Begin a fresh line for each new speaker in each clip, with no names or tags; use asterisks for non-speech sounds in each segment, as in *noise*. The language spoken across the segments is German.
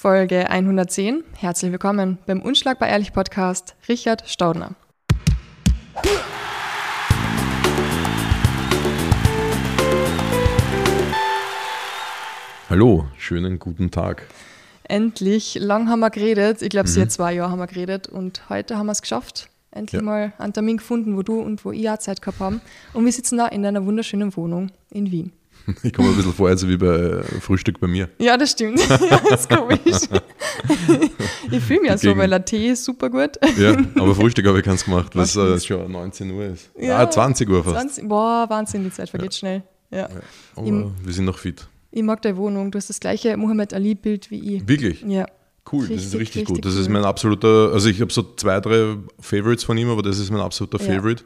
Folge 110. Herzlich willkommen beim Unschlagbar Ehrlich Podcast, Richard Staudner.
Hallo, schönen guten Tag.
Endlich, lang haben wir geredet. Ich glaube, mhm. seit zwei Jahren haben wir geredet und heute haben wir es geschafft. Endlich ja. mal einen Termin gefunden, wo du und wo ich auch Zeit gehabt haben. Und wir sitzen da in deiner wunderschönen Wohnung in Wien. *laughs*
Ich komme ein bisschen vor, also wie bei äh, Frühstück bei mir.
Ja, das stimmt. *laughs* ja, das ist komisch. *laughs* ich fühle mich ja so, weil der Tee ist super gut.
ja, aber Frühstück habe ich keins gemacht, weil es äh, schon 19 Uhr ist. Ja, ah, 20 Uhr fast.
20, boah, Wahnsinn, die Zeit vergeht ja. schnell. Ja. ja.
aber ich, wir sind noch fit.
Ich mag deine Wohnung. Du hast das gleiche Muhammad Ali-Bild wie ich.
Wirklich?
Ja.
Cool, richtig, das ist richtig, richtig gut. Das cool. ist mein absoluter, also ich habe so zwei, drei Favorites von ihm, aber das ist mein absoluter Favorite.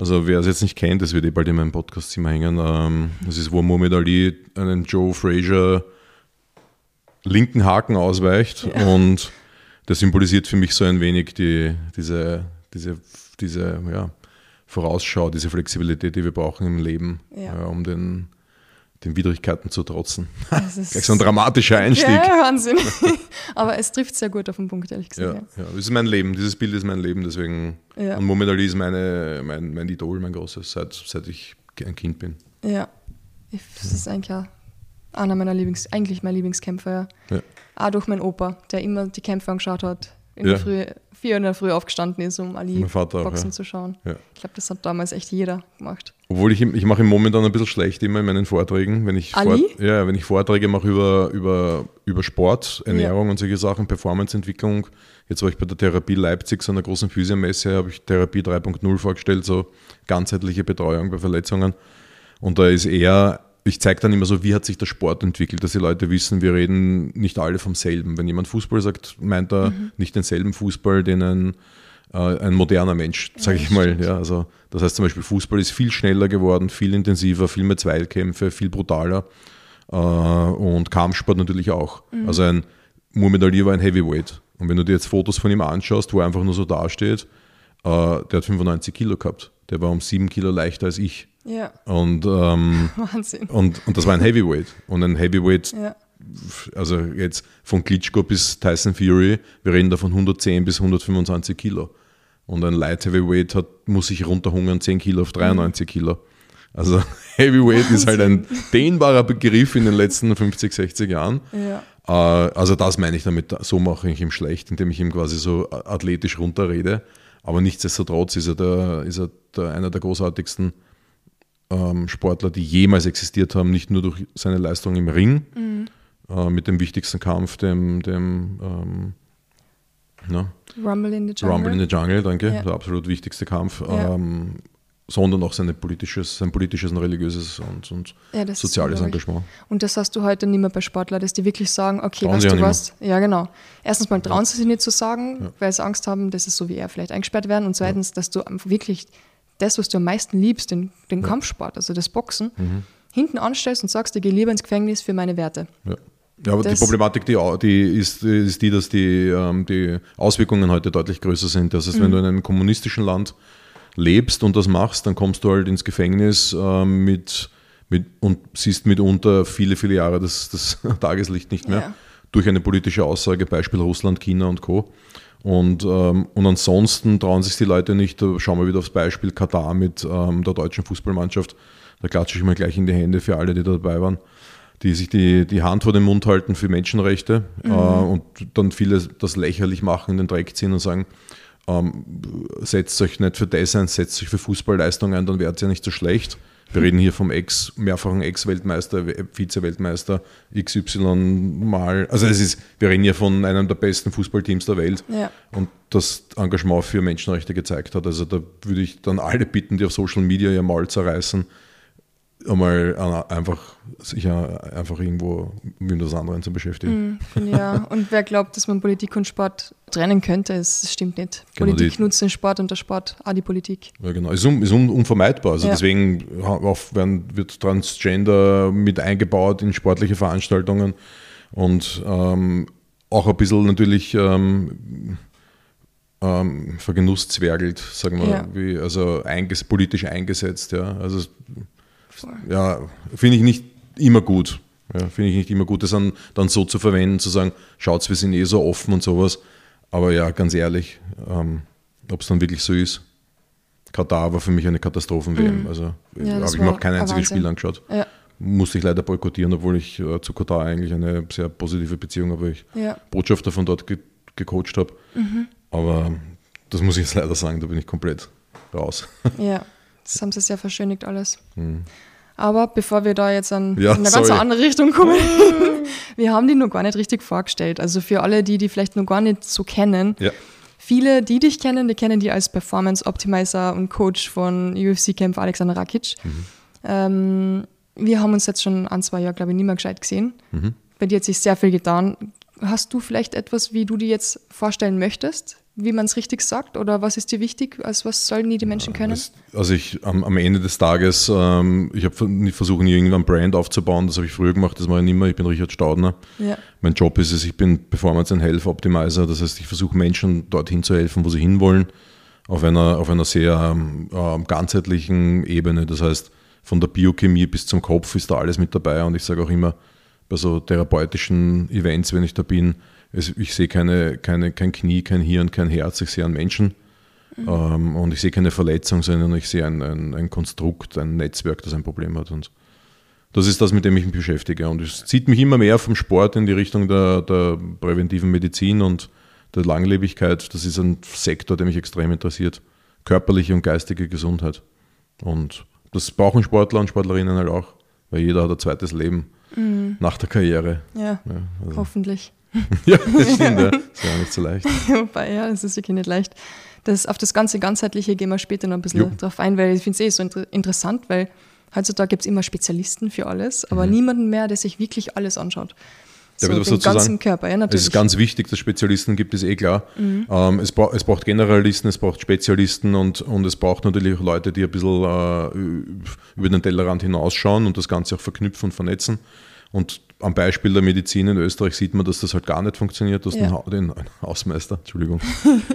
Also wer es jetzt nicht kennt, das wird eh bald in meinem Podcastzimmer hängen. Ähm, das ist, wo Muhammad Ali einen Joe Frazier linken Haken ausweicht ja. und das symbolisiert für mich so ein wenig die, diese, diese, diese ja, Vorausschau, diese Flexibilität, die wir brauchen im Leben, ja. äh, um den den Widrigkeiten zu trotzen. *laughs* Das ist Gleich so ein dramatischer Einstieg.
Ja, Wahnsinn. *laughs* Aber es trifft sehr gut auf den Punkt, ehrlich gesagt.
Ja, ja. das ist mein Leben. Dieses Bild ist mein Leben. Deswegen. Ja. Und Muhammad Ali ist meine, mein, mein Idol, mein großes, seit, seit ich ein Kind bin.
Ja, das ist eigentlich auch einer meiner Lieblings, eigentlich mein Lieblingskämpfer. Ja. ja. Auch durch meinen Opa, der immer die Kämpfe angeschaut hat in ja. der Früh, vier in der Früh aufgestanden ist, um Ali Boxen auch, ja. zu schauen. Ja. Ich glaube, das hat damals echt jeder gemacht.
Obwohl ich, ich mache im momentan ein bisschen schlecht immer in meinen Vorträgen, wenn ich,
Ali?
Vor, ja, wenn ich Vorträge mache über, über, über Sport, Ernährung und solche Sachen, Performanceentwicklung. Jetzt war ich bei der Therapie Leipzig, so einer großen Physiomesse, habe ich Therapie 3.0 vorgestellt, so ganzheitliche Betreuung bei Verletzungen. Und da ist eher ich zeige dann immer so, wie hat sich der Sport entwickelt, dass die Leute wissen, wir reden nicht alle vom selben. Wenn jemand Fußball sagt, meint er mhm. nicht denselben Fußball, den ein, äh, ein moderner Mensch, sage ja, ich mal. Ja, also das heißt zum Beispiel, Fußball ist viel schneller geworden, viel intensiver, viel mehr Zweilkämpfe, viel brutaler äh, und Kampfsport natürlich auch. Mhm. Also ein Muhammad Ali war ein Heavyweight. Und wenn du dir jetzt Fotos von ihm anschaust, wo er einfach nur so dasteht, äh, der hat 95 Kilo gehabt. Der war um 7 Kilo leichter als ich.
Ja.
Und, ähm, *laughs* Wahnsinn. Und, und das war ein Heavyweight. Und ein Heavyweight, ja. also jetzt von Klitschko bis Tyson Fury, wir reden da von 110 bis 125 Kilo. Und ein Light Heavyweight hat, muss sich runterhungern 10 Kilo auf 93 mhm. Kilo. Also *laughs* Heavyweight Wahnsinn. ist halt ein dehnbarer Begriff in den letzten 50, 60 Jahren. Ja. Äh, also das meine ich damit, so mache ich ihm schlecht, indem ich ihm quasi so athletisch runterrede. Aber nichtsdestotrotz ist er, der, ist er der, einer der großartigsten ähm, Sportler, die jemals existiert haben, nicht nur durch seine Leistung im Ring, mhm. äh, mit dem wichtigsten Kampf, dem, dem ähm,
na? Rumble in the Jungle.
Rumble in the Jungle, danke, ja. der absolut wichtigste Kampf. Ja. Ähm, sondern auch seine politisches, sein politisches und religiöses und, und ja, soziales Engagement.
Und das hast du heute nicht mehr bei Sportlern, dass die wirklich sagen, okay, trauen weißt du was? Ja, genau. Erstens mal trauen ja. sie sich nicht zu sagen, ja. weil sie Angst haben, dass sie so wie er vielleicht eingesperrt werden. Und zweitens, dass du wirklich das, was du am meisten liebst, den, den Kampfsport, also das Boxen, mhm. hinten anstellst und sagst, ich gehe lieber ins Gefängnis für meine Werte.
Ja. Ja, aber das die Problematik die, die ist, ist die, dass die, ähm, die Auswirkungen heute deutlich größer sind. Das heißt, mhm. wenn du in einem kommunistischen Land lebst und das machst, dann kommst du halt ins Gefängnis ähm, mit, mit, und siehst mitunter viele, viele Jahre das, das *laughs* Tageslicht nicht mehr. Ja. Durch eine politische Aussage, Beispiel Russland, China und Co. Und, ähm, und ansonsten trauen sich die Leute nicht. Schauen wir wieder aufs Beispiel Katar mit ähm, der deutschen Fußballmannschaft. Da klatsche ich mal gleich in die Hände für alle, die da dabei waren, die sich die, die Hand vor den Mund halten für Menschenrechte mhm. äh, und dann viele das lächerlich machen, in den Dreck ziehen und sagen, ähm, setzt euch nicht für das ein, setzt euch für Fußballleistung ein, dann werdet ihr nicht so schlecht. Wir reden hier vom Ex, mehrfachen Ex-Weltmeister, Vize-Weltmeister, XY mal. Also es ist, wir reden hier von einem der besten Fußballteams der Welt ja. und das Engagement für Menschenrechte gezeigt hat. Also da würde ich dann alle bitten, die auf Social Media ihr Maul zerreißen, einmal einfach sich einfach irgendwo mit etwas anderem zu beschäftigen.
Mm, ja, und wer glaubt, dass man Politik und Sport trennen könnte, es stimmt nicht. Genau, Politik die, nutzt den Sport und der Sport auch die Politik.
Ja, genau. Ist, un, ist un, unvermeidbar. Also ja. deswegen werden, wird Transgender mit eingebaut in sportliche Veranstaltungen und ähm, auch ein bisschen natürlich ähm, ähm, vergenusszwergelt, sagen wir, ja. wie, also einges politisch eingesetzt. Ja. Also ja, finde ich nicht immer gut. Ja, Finde ich nicht immer gut, das dann, dann so zu verwenden, zu sagen, schaut, wir sind eh so offen und sowas. Aber ja, ganz ehrlich, ähm, ob es dann wirklich so ist. Katar war für mich eine Katastrophen-WM. Mhm. Also ja, habe ich mir auch kein einziges Spiel angeschaut. Ja. Musste ich leider boykottieren, obwohl ich äh, zu Katar eigentlich eine sehr positive Beziehung habe, weil ich ja. Botschafter von dort ge gecoacht habe. Mhm. Aber das muss ich jetzt leider sagen, da bin ich komplett raus.
Ja, *laughs* das haben sie sehr verschönigt alles. Mhm. Aber bevor wir da jetzt an, ja, in eine ganz andere Richtung kommen, *laughs* *laughs* wir haben die noch gar nicht richtig vorgestellt. Also für alle, die die vielleicht noch gar nicht so kennen. Ja. Viele, die dich kennen, die kennen die als Performance Optimizer und Coach von UFC-Kämpfer Alexander Rakic. Mhm. Ähm, wir haben uns jetzt schon ein, zwei Jahre, glaube ich, nicht mehr gescheit gesehen. Mhm. Bei dir hat sich sehr viel getan. Hast du vielleicht etwas, wie du dir jetzt vorstellen möchtest? Wie man es richtig sagt? Oder was ist dir wichtig? Also was sollen die, die Menschen können?
Also ich am, am Ende des Tages, ähm, ich habe nicht versucht, irgendwann ein Brand aufzubauen, das habe ich früher gemacht, das mache ich nicht mehr. Ich bin Richard Staudner. Ja. Mein Job ist es, ich bin Performance and Health Optimizer, das heißt, ich versuche Menschen dorthin zu helfen, wo sie hinwollen, auf einer, auf einer sehr ähm, ganzheitlichen Ebene. Das heißt, von der Biochemie bis zum Kopf ist da alles mit dabei und ich sage auch immer, bei so therapeutischen Events, wenn ich da bin, ich sehe keine, keine, kein Knie, kein Hirn, kein Herz, ich sehe einen Menschen. Mhm. Ähm, und ich sehe keine Verletzung, sondern ich sehe ein, ein, ein, Konstrukt, ein Netzwerk, das ein Problem hat. Und das ist das, mit dem ich mich beschäftige. Und es zieht mich immer mehr vom Sport in die Richtung der, der präventiven Medizin und der Langlebigkeit. Das ist ein Sektor, der mich extrem interessiert. Körperliche und geistige Gesundheit. Und das brauchen Sportler und Sportlerinnen halt auch, weil jeder hat ein zweites Leben mhm. nach der Karriere.
Ja, ja also. hoffentlich. *laughs*
ja, das stimmt, ja. Das ist ja auch nicht so leicht. *laughs*
Wobei, ja, das ist wirklich nicht leicht. Das, auf das ganze Ganzheitliche gehen wir später noch ein bisschen jo. drauf ein, weil ich finde es eh so inter interessant, weil heutzutage gibt es immer Spezialisten für alles, aber mhm. niemanden mehr, der sich wirklich alles anschaut.
So, den ganzen sagen, Körper, ja, natürlich. Das ist ganz wichtig, dass es Spezialisten gibt, ist eh klar. Mhm. Ähm, es, bra es, braucht Generalisten, es braucht Spezialisten und, und es braucht natürlich auch Leute, die ein bisschen äh, über den Tellerrand hinausschauen und das Ganze auch verknüpfen und vernetzen. Und am Beispiel der Medizin in Österreich sieht man, dass das halt gar nicht funktioniert. Du hast ja. den, den, Hausmeister, Entschuldigung. *laughs*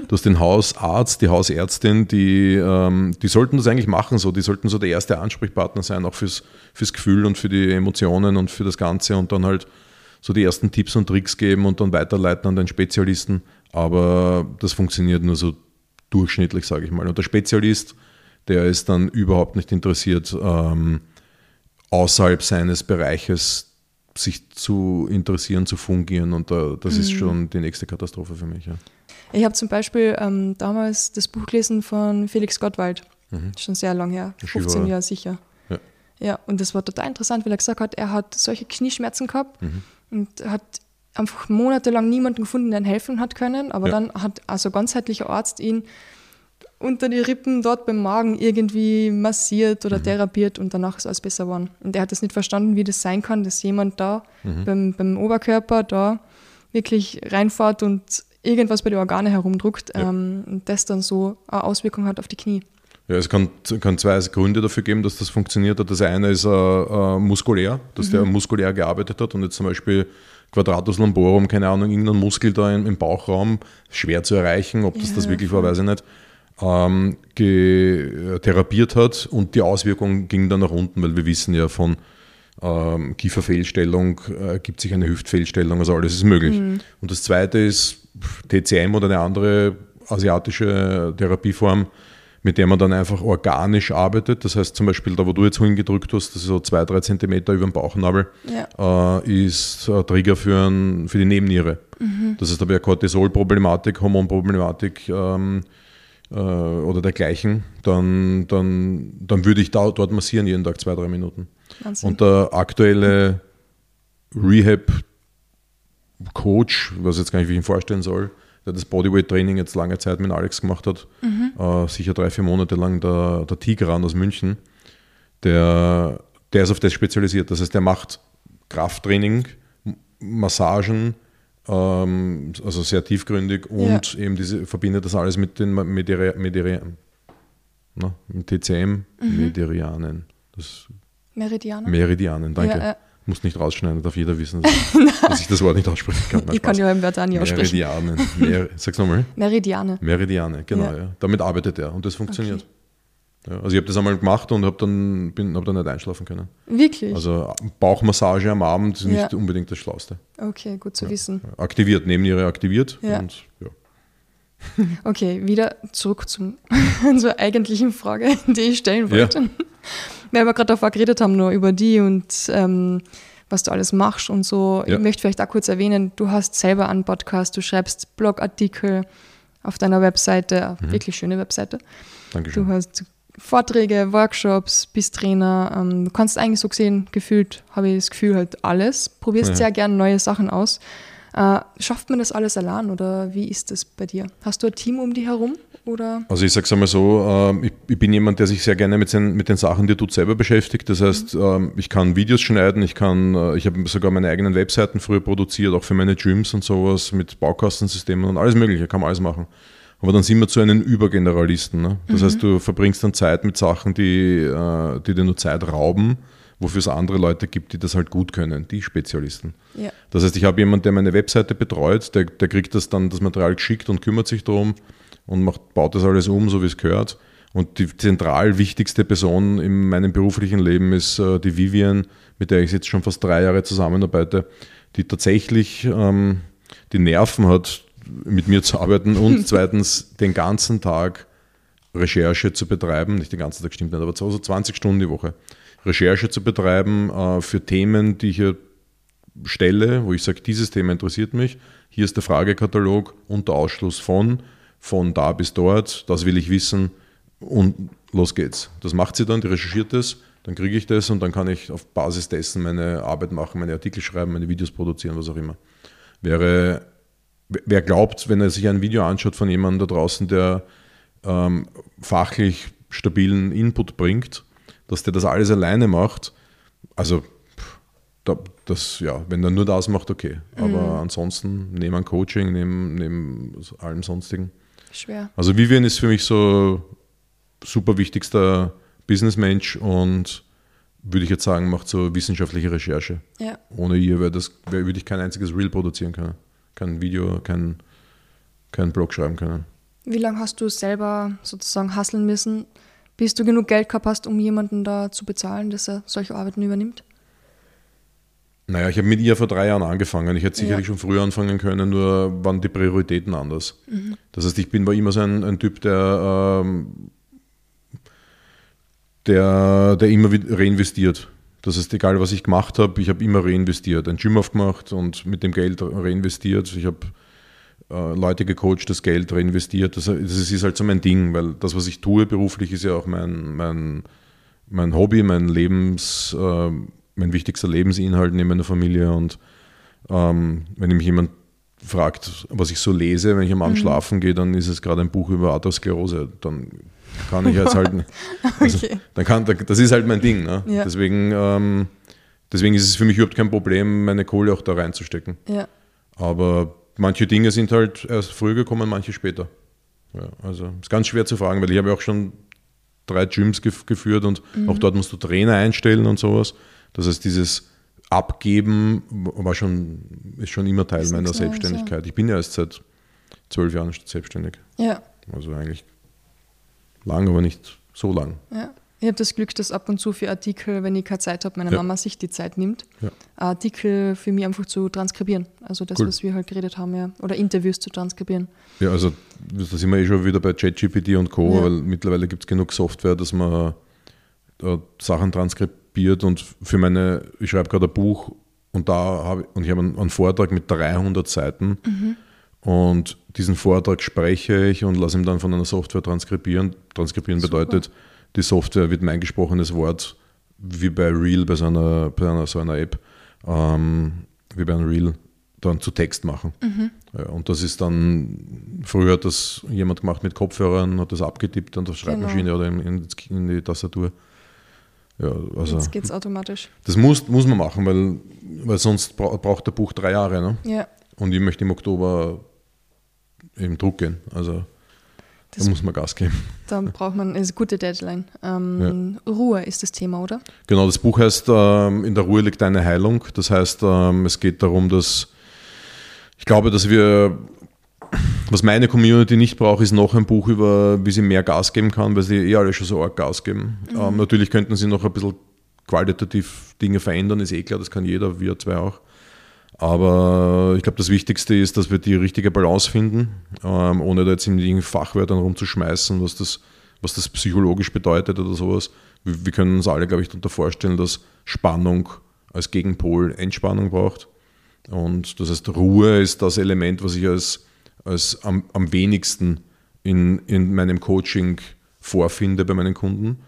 Du hast den Hausarzt, die Hausärztin, die, ähm, die sollten das eigentlich machen so. Die sollten so der erste Ansprechpartner sein, auch fürs, fürs Gefühl und für die Emotionen und für das Ganze und dann halt so die ersten Tipps und Tricks geben und dann weiterleiten an den Spezialisten. Aber das funktioniert nur so durchschnittlich, sage ich mal. Und der Spezialist, der ist dann überhaupt nicht interessiert, ähm, außerhalb seines Bereiches sich zu interessieren, zu fungieren. Und da, das mhm. ist schon die nächste Katastrophe für mich. Ja.
Ich habe zum Beispiel ähm, damals das Buch gelesen von Felix Gottwald. Mhm. Schon sehr lang her, 15 Jahre sicher. Ja. ja, und das war total interessant, weil er gesagt hat, er hat solche Knieschmerzen gehabt mhm. und hat einfach monatelang niemanden gefunden, der ihm helfen hat können. Aber ja. dann hat also ganzheitlicher Arzt ihn unter die Rippen dort beim Magen irgendwie massiert oder mhm. therapiert und danach ist alles besser geworden. Und er hat das nicht verstanden, wie das sein kann, dass jemand da mhm. beim, beim, Oberkörper da wirklich reinfährt und irgendwas bei den Organen herumdruckt ja. ähm, und das dann so eine Auswirkung hat auf die Knie.
Ja, es kann, kann zwei Gründe dafür geben, dass das funktioniert hat. Das eine ist äh, äh, muskulär, dass mhm. der muskulär gearbeitet hat und jetzt zum Beispiel Quadratus lumborum, keine Ahnung, irgendein Muskel da im, im Bauchraum, schwer zu erreichen, ob das ja, das wirklich war, weiß ich nicht ähm, therapiert hat und die Auswirkung ging dann nach unten, weil wir wissen ja von ähm, Kieferfehlstellung äh, gibt sich eine Hüftfehlstellung, also alles ist möglich. Mhm. Und das zweite ist TCM oder eine andere asiatische Therapieform, mit der man dann einfach organisch arbeitet. Das heißt zum Beispiel, da wo du jetzt hingedrückt hast, das ist so zwei, drei Zentimeter über dem Bauchnabel, ja. äh, ist ein Trigger für, ein, für die Nebenniere. Mhm. Das heißt, da wäre Cortisol-Problematik, Hormonproblematik, ähm, äh, oder dergleichen, dann, dann, dann würde ich da, dort massieren jeden Tag zwei, drei Minuten. Wahnsinn. Und der aktuelle Rehab-Coach, was jetzt gar nicht, wie ich ihn vorstellen soll, der das Bodyweight-Training jetzt lange Zeit mit Alex gemacht hat, mhm. äh, sicher drei, vier Monate lang, der, der Tigran aus München, der, der ist auf das spezialisiert. Das heißt, der macht Krafttraining, Massagen, ähm, also sehr tiefgründig und ja. eben diese verbindet das alles mit den Mediri Mediri na, mit TCM, mhm. Medirianen. Das
Meridianen?
Meridianen, danke. Ja, ja. Muss nicht rausschneiden, darf jeder wissen, dass, *laughs* dass ich das Wort nicht aussprechen kann.
ich kann ja im Wörter nicht aussprechen.
Meridianen. Mer sag's nochmal.
Meridiane.
Meridiane, genau. Ja. Damit arbeitet er und das funktioniert. Okay. Ja, also ich habe das einmal gemacht und habe dann, hab dann nicht einschlafen können.
Wirklich?
Also Bauchmassage am Abend ist nicht unbedingt das Schlauste.
Okay, gut zu wissen.
Aktiviert, Nebenniere aktiviert. Und, ja. *laughs*
Okay, wieder zurück zum, *laughs* zur eigentlichen Frage, *laughs* die ich stellen wollte. Ja. Weil wir gerade davor geredet haben, nur über die und ähm, was du alles machst und so. Ja. Ich möchte vielleicht auch kurz erwähnen, du hast selber einen Podcast, du schreibst Blogartikel auf deiner Webseite, mhm. wirklich schöne Webseite.
Dankeschön.
Du hast Vorträge, Workshops, bist Trainer. Ähm, du kannst eigentlich so gesehen, gefühlt, habe ich das Gefühl, halt alles. Probierst ja. sehr gerne neue Sachen aus. Äh, schafft man das alles allein oder wie ist das bei dir? Hast du ein Team um dich herum? Oder?
Also ich sage es einmal so, äh, ich, ich, bin jemand, der sich sehr gerne mit, den, mit den Sachen, die er tut, selber beschäftigt. Das heißt, mhm. äh, ich kann Videos schneiden, ich kann, äh, ich habe sogar meine eigenen Webseiten früher produziert, auch für meine Gyms und sowas, mit Baukastensystemen und alles mögliche, kann man alles machen. Aber dann sind wir zu einem Übergeneralisten. Ne? Das mhm. heißt, du verbringst dann Zeit mit Sachen, die, äh, die dir nur Zeit rauben, wofür es andere Leute gibt, die das halt gut können, die Spezialisten.
Ja.
Das heißt, ich habe jemanden, der meine Webseite betreut, der, der kriegt das dann das Material geschickt und kümmert sich darum und macht, baut das alles um, so wie es gehört. Und die zentral wichtigste Person in meinem beruflichen Leben ist äh, die Vivian, mit der ich jetzt schon fast drei Jahre zusammenarbeite, die tatsächlich ähm, die Nerven hat, mit mir zu arbeiten und *laughs* zweitens den ganzen Tag Recherche zu betreiben, nicht den ganzen Tag stimmt nicht, aber so 20 Stunden die Woche, Recherche zu betreiben äh, für Themen, die ich hier stelle, wo ich sage, dieses Thema interessiert mich, hier ist der Fragekatalog unter Ausschluss von, von da bis dort, das will ich wissen und los geht's. Das macht sie dann, die recherchiert das, dann kriege ich das und dann kann ich auf Basis dessen meine Arbeit machen, meine Artikel schreiben, meine Videos produzieren, was auch immer. Wäre wer glaubt, wenn er sich ein Video anschaut von jemandem da draußen, der ähm, fachlich stabilen Input bringt, dass der das alles alleine macht, also das, ja, wenn er nur das macht, okay. Aber mhm. ansonsten neben ein Coaching, neben, neben allem sonstigen.
Schwer.
Also Vivian ist für mich so super wichtigster Businessmensch und würde ich jetzt sagen, macht so wissenschaftliche Recherche.
Ja.
Ohne ihr würde ich kein einziges Reel produzieren können kein Video, kein, kein Blog schreiben können.
Wie lange hast du selber sozusagen hasseln müssen, bis du genug Geld gehabt hast, um jemanden da zu bezahlen, dass er solche Arbeiten übernimmt?
Naja, ich habe mit ihr vor drei Jahren angefangen. Ich hätte sicherlich ja. schon früher anfangen können, nur waren die Prioritäten anders. Mhm. Das heißt, ich bin war immer so ein, ein Typ, der, ähm, der, der immer reinvestiert. Das heißt, egal was ich gemacht habe, ich habe immer reinvestiert. Ein Gym aufgemacht und mit dem Geld reinvestiert. Ich habe äh, Leute gecoacht, das Geld reinvestiert. Das, das, ist halt so mein Ding, weil das, was ich tue beruflich, ist ja auch mein, mein, mein Hobby, mein Lebens, äh, mein wichtigster Lebensinhalt neben meiner Familie. Und ähm, wenn mich jemand fragt, was ich so lese, wenn ich am Abend mhm. schlafen gehe, dann ist es gerade ein Buch über Artersklerose. Dann kann ich jetzt halt. *laughs* Also, okay. dann kann, das ist halt mein Ding. Ne? Ja. Deswegen, ähm, deswegen ist es für mich überhaupt kein Problem, meine Kohle auch da reinzustecken.
Ja.
Aber manche Dinge sind halt erst früher gekommen, manche später. Ja, also ist ganz schwer zu fragen, weil ich habe ja auch schon drei Gyms gef geführt und mhm. auch dort musst du Trainer einstellen und sowas. Das heißt, dieses Abgeben war schon, ist schon immer Teil meiner Selbstständigkeit. Ja. Ich bin ja erst seit zwölf Jahren selbstständig.
Ja.
Also eigentlich lang, aber nicht so lang.
Ja. Ich habe das Glück, dass ab und zu für Artikel, wenn ich keine Zeit habe, meine ja. Mama sich die Zeit nimmt, ja. Artikel für mich einfach zu transkribieren. Also das, cool. was wir halt geredet haben, ja. Oder Interviews zu transkribieren.
Ja, also da sind wir eh schon wieder bei ChatGPT und Co., ja. weil mittlerweile gibt es genug Software, dass man äh, Sachen transkribiert und für meine, ich schreibe gerade ein Buch und da habe und ich habe einen, einen, Vortrag mit 300 Seiten. Mhm und diesen Vortrag spreche ich und lasse ihn dann von einer Software transkribieren. Transkribieren Super. bedeutet, die Software wird mein gesprochenes Wort, wie bei Real, bei so einer, bei einer, so einer App, ähm, wie bei einem Real, dann zu Text machen. Mhm. Ja, und das ist dann, früher hat das jemand gemacht mit Kopfhörern, hat das abgetippt an der Schreibmaschine genau. oder in, in, in, die Tastatur.
Ja, also, Jetzt geht es automatisch.
Das muss, muss man machen, weil, weil sonst braucht der Buch drei Jahre. Ne?
Ja.
Und ich möchte im Oktober im Druck gehen. Also da muss man Gas geben.
Da braucht man eine gute Deadline. Ähm, ja. Ruhe ist das Thema, oder?
Genau, das Buch heißt ähm, In der Ruhe liegt eine Heilung. Das heißt, ähm, es geht darum, dass ich glaube, dass wir was meine Community nicht braucht, ist noch ein Buch über, wie sie mehr Gas geben kann, weil sie eh alle schon so arg Gas geben. Mhm. Ähm, natürlich könnten sie noch ein bisschen qualitativ Dinge verändern, ist eh klar, das kann jeder, wir zwei auch. Aber ich glaube, das Wichtigste ist, dass wir die richtige Balance finden, ähm, ohne da jetzt in den Fachwörtern rumzuschmeißen, was das, was das psychologisch bedeutet oder sowas. Wir, wir können uns alle, glaube ich, darunter vorstellen, dass Spannung als Gegenpol Entspannung braucht. Und das heißt, Ruhe ist das Element, was ich als, als am, am wenigsten in, in meinem Coaching vorfinde bei meinen Kunden.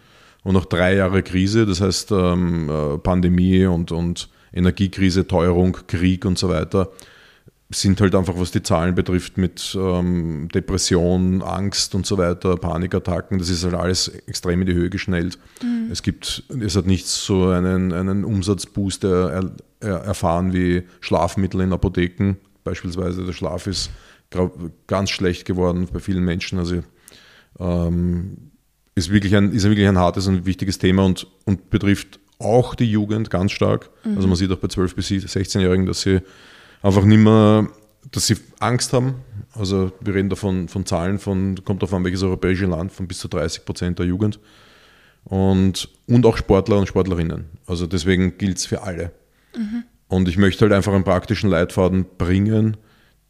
Und noch drei Jahre Krise, das heißt ähm, äh, Pandemie und, und Energiekrise, Teuerung, Krieg und so weiter, sind halt einfach, was die Zahlen betrifft, mit ähm, Depression, Angst und so weiter, Panikattacken, das ist halt alles extrem in die Höhe geschnellt. Mhm. Es gibt, es hat nicht so einen, einen Umsatzboost er, er, erfahren wie Schlafmittel in Apotheken. Beispielsweise der Schlaf ist ganz schlecht geworden bei vielen Menschen. Also ähm, ist wirklich ein, ist wirklich ein hartes und wichtiges Thema und, und betrifft auch die Jugend ganz stark. Mhm. Also man sieht auch bei 12- bis 16-Jährigen, dass sie einfach nicht mehr, dass sie Angst haben. Also wir reden da von, von Zahlen von, kommt auf an welches europäische Land, von bis zu 30 Prozent der Jugend. Und, und auch Sportler und Sportlerinnen. Also deswegen gilt es für alle. Mhm. Und ich möchte halt einfach einen praktischen Leitfaden bringen,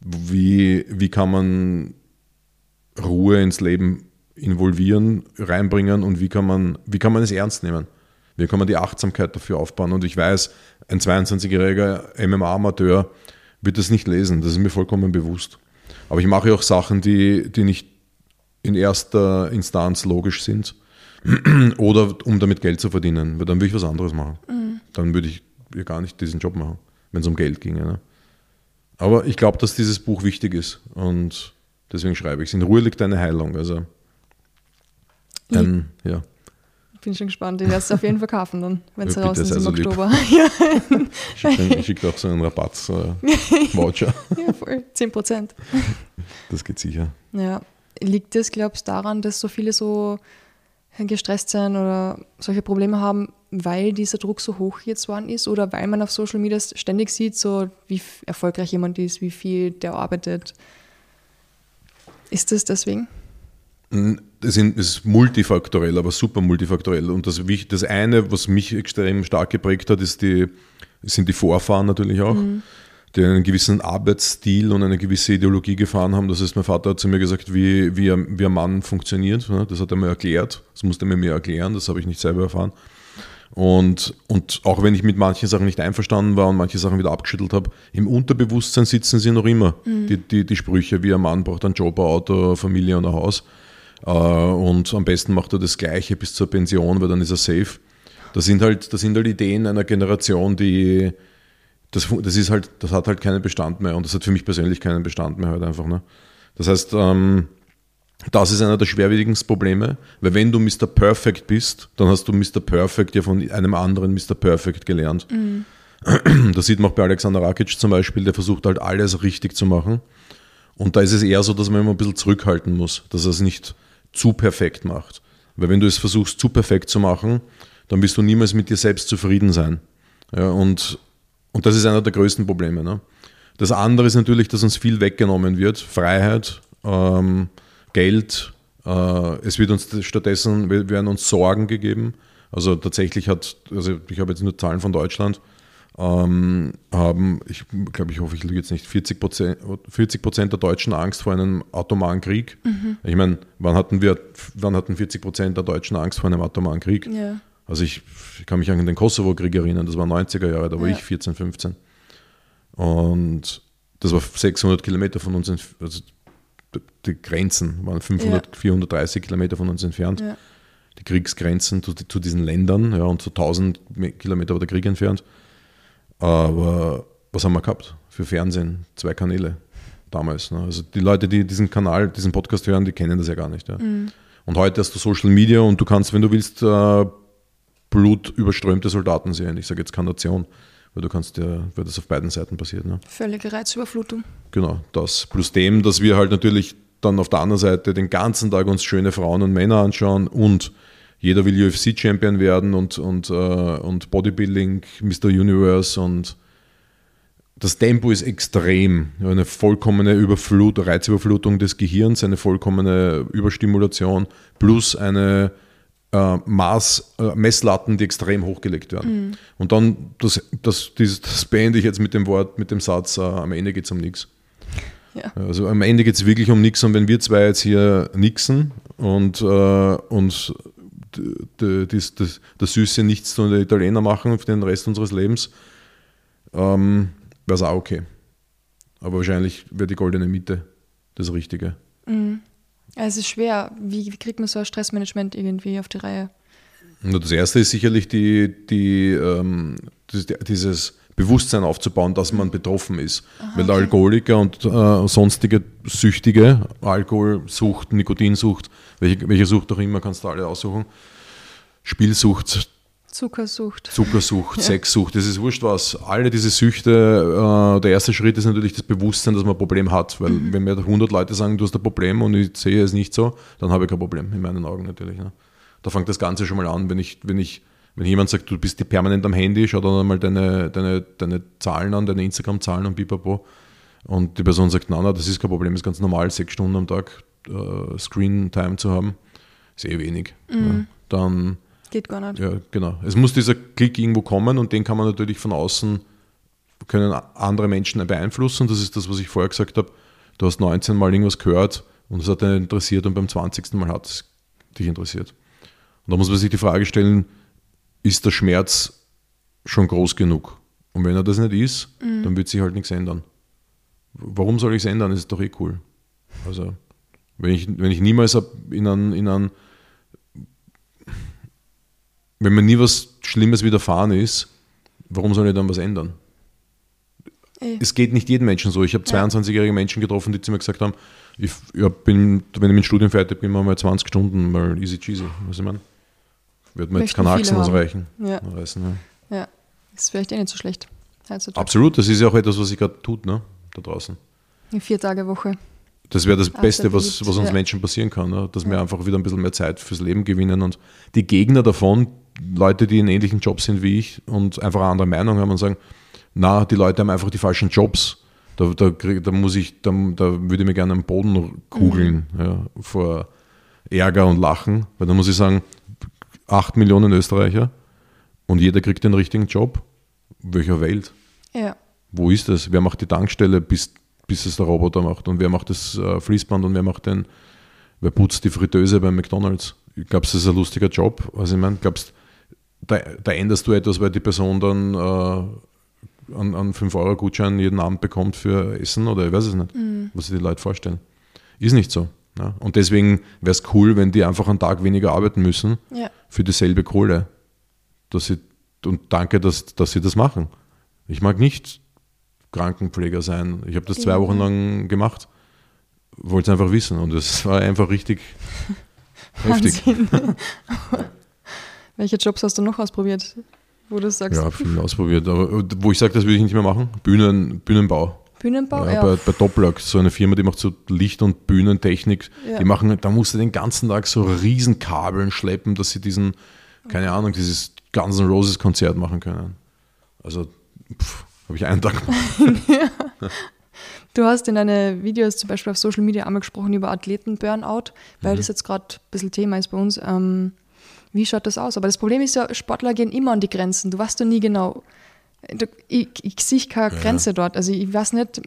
wie, wie kann man Ruhe ins Leben involvieren, reinbringen und wie kann man, wie kann man es ernst nehmen. Wie kann man die Achtsamkeit dafür aufbauen? Und ich weiß, ein 22-jähriger MMA-Amateur wird das nicht lesen, das ist mir vollkommen bewusst. Aber ich mache auch Sachen, die, die nicht in erster Instanz logisch sind. *clears throat* Oder um damit Geld zu verdienen, weil dann würde ich was anderes machen. Mhm. Dann würde ich ja gar nicht diesen Job machen, wenn es um Geld ginge. Ne? Aber ich glaube, dass dieses Buch wichtig ist und deswegen schreibe ich es. In Ruhe liegt eine Heilung. Also ein, ja.
Bin schon gespannt. Ich werde es auf jeden Fall kaufen dann, wenn es ja, raus ist im so Oktober. *laughs*
ich schicke auch so einen Rabatt-Voucher.
Äh, *laughs* ja, voll. 10 Prozent.
Das geht sicher.
Ja. Liegt das, glaubst du, daran, dass so viele so gestresst sind oder solche Probleme haben, weil dieser Druck so hoch jetzt worden ist oder weil man auf Social Media ständig sieht, so wie erfolgreich jemand ist, wie viel der arbeitet? Ist das deswegen?
Es ist multifaktorell, aber super multifaktorell. Und das, das eine, was mich extrem stark geprägt hat, ist die, sind die Vorfahren natürlich auch, mhm. die einen gewissen Arbeitsstil und eine gewisse Ideologie gefahren haben. Das heißt, mein Vater hat zu mir gesagt, wie, wie, ein, wie ein Mann funktioniert. Das hat er mir erklärt. Das musste er mir erklären, das habe ich nicht selber erfahren. Und, und auch wenn ich mit manchen Sachen nicht einverstanden war und manche Sachen wieder abgeschüttelt habe, im Unterbewusstsein sitzen sie noch immer. Mhm. Die, die, die Sprüche, wie ein Mann braucht einen Job, ein Auto, Familie und ein Haus. Äh, und am besten macht er das Gleiche bis zur Pension, weil dann ist er safe. Das sind halt, das sind halt Ideen einer Generation, die das, das ist halt, das hat halt keinen Bestand mehr und das hat für mich persönlich keinen Bestand mehr halt einfach. Ne? Das heißt, ähm, das ist einer der schwerwiegendsten Probleme, weil wenn du Mr. Perfect bist, dann hast du Mr. Perfect ja von einem anderen Mr. Perfect gelernt. Mhm. Das sieht man auch bei Alexander Rakic zum Beispiel, der versucht halt alles richtig zu machen. Und da ist es eher so, dass man immer ein bisschen zurückhalten muss, dass er es nicht zu perfekt macht. Weil wenn du es versuchst, zu perfekt zu machen, dann wirst du niemals mit dir selbst zufrieden sein. Ja, und, und das ist einer der größten Probleme. Ne? Das andere ist natürlich, dass uns viel weggenommen wird. Freiheit, ähm, Geld. Äh, es wird uns stattdessen werden uns Sorgen gegeben. Also tatsächlich hat, also ich habe jetzt nur Zahlen von Deutschland, ähm, haben, ich glaube, ich hoffe, ich lüge jetzt nicht, 40 Prozent 40 der Deutschen Angst vor einem atomaren Krieg. Mhm. Ich meine, wann hatten wir, wann hatten 40 Prozent der Deutschen Angst vor einem atomaren Krieg? Ja. Also ich, ich, kann mich an den Kosovo-Krieg erinnern, das war 90er Jahre, da war ja. ich 14, 15. Und das war 600 Kilometer von uns, also die Grenzen waren 500, ja. 430 Kilometer von uns entfernt. Die Kriegsgrenzen zu, zu, diesen Ländern, ja, und so 1000 Kilometer war der Krieg entfernt. Aber was haben wir gehabt für Fernsehen? Zwei Kanäle damals. Ne? Also die Leute, die diesen Kanal, diesen Podcast hören, die kennen das ja gar nicht. Ja. Mhm. Und heute hast du Social Media und du kannst, wenn du willst, äh, blutüberströmte Soldaten sehen. Ich sage jetzt keine Nation, weil du kannst ja, weil das auf beiden Seiten passiert. Ne?
Völlige Reizüberflutung.
Genau, das. Plus dem, dass wir halt natürlich dann auf der anderen Seite den ganzen Tag uns schöne Frauen und Männer anschauen und jeder will UFC-Champion werden und, und, äh, und Bodybuilding, Mr. Universe und das Tempo ist extrem. Eine vollkommene Überflut, Reizüberflutung des Gehirns, eine vollkommene Überstimulation plus eine äh, Maß, äh, Messlatten, die extrem hochgelegt werden. Mhm. Und dann, das, das, dieses, das beende ich jetzt mit dem Wort, mit dem Satz, äh, am Ende geht es um nichts. Ja. Also am Ende geht es wirklich um nichts und wenn wir zwei jetzt hier nixen und, äh, und das, das, das süße Nichts zu den Italiener machen für den Rest unseres Lebens, ähm, wäre es auch okay. Aber wahrscheinlich wäre die goldene Mitte das Richtige.
Mhm. es ist schwer. Wie, wie, kriegt man so ein Stressmanagement irgendwie auf die Reihe?
Das erste ist sicherlich die, die, ähm, dieses Bewusstsein aufzubauen, dass man betroffen ist. Aha, Weil okay. Alkoholiker und äh, sonstige Süchtige, Alkoholsucht, Nikotinsucht, welche, welche Sucht auch immer, kannst du alle aussuchen, Spielsucht,
Zuckersucht.
Zuckersucht, *laughs* ja. Sexsucht, das ist wurscht was. Alle diese Süchte, äh, der erste Schritt ist natürlich das Bewusstsein, dass man ein Problem hat. Weil mhm. wenn mir 100 Leute sagen, du hast ein Problem und ich sehe es nicht so, dann habe ich kein Problem, in meinen Augen natürlich. Ne? Da fängt das Ganze schon mal an, wenn ich, wenn ich wenn jemand sagt, du bist permanent am Handy, schau dann einmal deine, deine, deine Zahlen an, deine Instagram-Zahlen und pipapo. Und die Person sagt, nein, nein, das ist kein Problem, ist ganz normal, sechs Stunden am Tag äh, Screen-Time zu haben. Ist eh wenig. Mhm. Ja. Dann.
Geht gar nicht.
Ja, genau. Es muss dieser Klick irgendwo kommen und den kann man natürlich von außen, können andere Menschen beeinflussen. Das ist das, was ich vorher gesagt habe. Du hast 19 Mal irgendwas gehört und es hat dich interessiert und beim 20. Mal hat es dich interessiert. Und da muss man sich die Frage stellen, ist der Schmerz schon groß genug. Und wenn er das nicht ist, mhm. dann wird sich halt nichts ändern. Warum soll ich es ändern? Das ist doch eh cool. Also, wenn ich, wenn ich niemals in einen, in einen wenn mir nie was Schlimmes widerfahren ist, warum soll ich dann was ändern? Ey. Es geht nicht jedem Menschen so. Ich habe 22-jährige Menschen getroffen, die zu mir gesagt haben, ich ja, bin, wenn ich mit dem Studium fertig bin, mal 20 Stunden mal easy cheesy. Was ich meine? Wird mir jetzt kein Achsen ausreichen.
Ja. Reißen, ja. ja, ist vielleicht eh nicht so schlecht.
Absolut, das ist ja auch etwas, was sich gerade tut, ne? da draußen.
Eine Vier-Tage-Woche.
Das wäre das Beste, was, was uns ja. Menschen passieren kann, ne? dass ja. wir einfach wieder ein bisschen mehr Zeit fürs Leben gewinnen. Und die Gegner davon, Leute, die in ähnlichen Jobs sind wie ich und einfach eine andere Meinung haben und sagen, na, die Leute haben einfach die falschen Jobs. Da, da, da muss ich, da, da würde ich mir gerne am Boden kugeln mhm. ja, vor Ärger und Lachen. Weil da muss ich sagen, 8 Millionen Österreicher und jeder kriegt den richtigen Job. Welcher Welt?
Ja.
Wo ist das? Wer macht die Tankstelle, bis, bis es der Roboter macht? Und wer macht das äh, Fließband und wer macht den, wer putzt die Fritteuse bei McDonalds? Glaubst du, das ist ein lustiger Job? Also ich meine, glaubst da, da änderst du etwas, weil die Person dann äh, an, an 5-Euro-Gutschein jeden Abend bekommt für Essen oder ich weiß es nicht, mhm. was sich die Leute vorstellen. Ist nicht so. Ja? Und deswegen wäre es cool, wenn die einfach einen Tag weniger arbeiten müssen ja. für dieselbe Kohle. Dass sie, und danke, dass, dass sie das machen. Ich mag nicht Krankenpfleger sein. Ich habe das zwei Wochen lang gemacht. Wollte es einfach wissen und es *laughs* war einfach richtig *laughs* heftig. *laughs*
Welche Jobs hast du noch ausprobiert,
wo du sagst? Ja, viel ausprobiert. Aber wo ich sage, das würde ich nicht mehr machen, Bühnen, Bühnenbau.
Bühnenbau?
Ja, ja. Bei, bei Dopplag, so eine Firma, die macht so Licht- und Bühnentechnik. Ja. Die machen, da musst du den ganzen Tag so Riesenkabeln schleppen, dass sie diesen, keine Ahnung, dieses Guns N' Roses Konzert machen können. Also, habe ich einen Tag gemacht.
ja. *laughs* Du hast in deinen Videos zum Beispiel auf Social Media einmal gesprochen über Athleten-Burnout, weil mhm. das jetzt gerade ein bisschen Thema ist bei uns. Ähm, wie schaut das aus? Aber das Problem ist ja, Sportler gehen immer an die Grenzen. Du weißt ja nie genau, ich, ich sehe keine ja. Grenze dort. Also ich weiß nicht,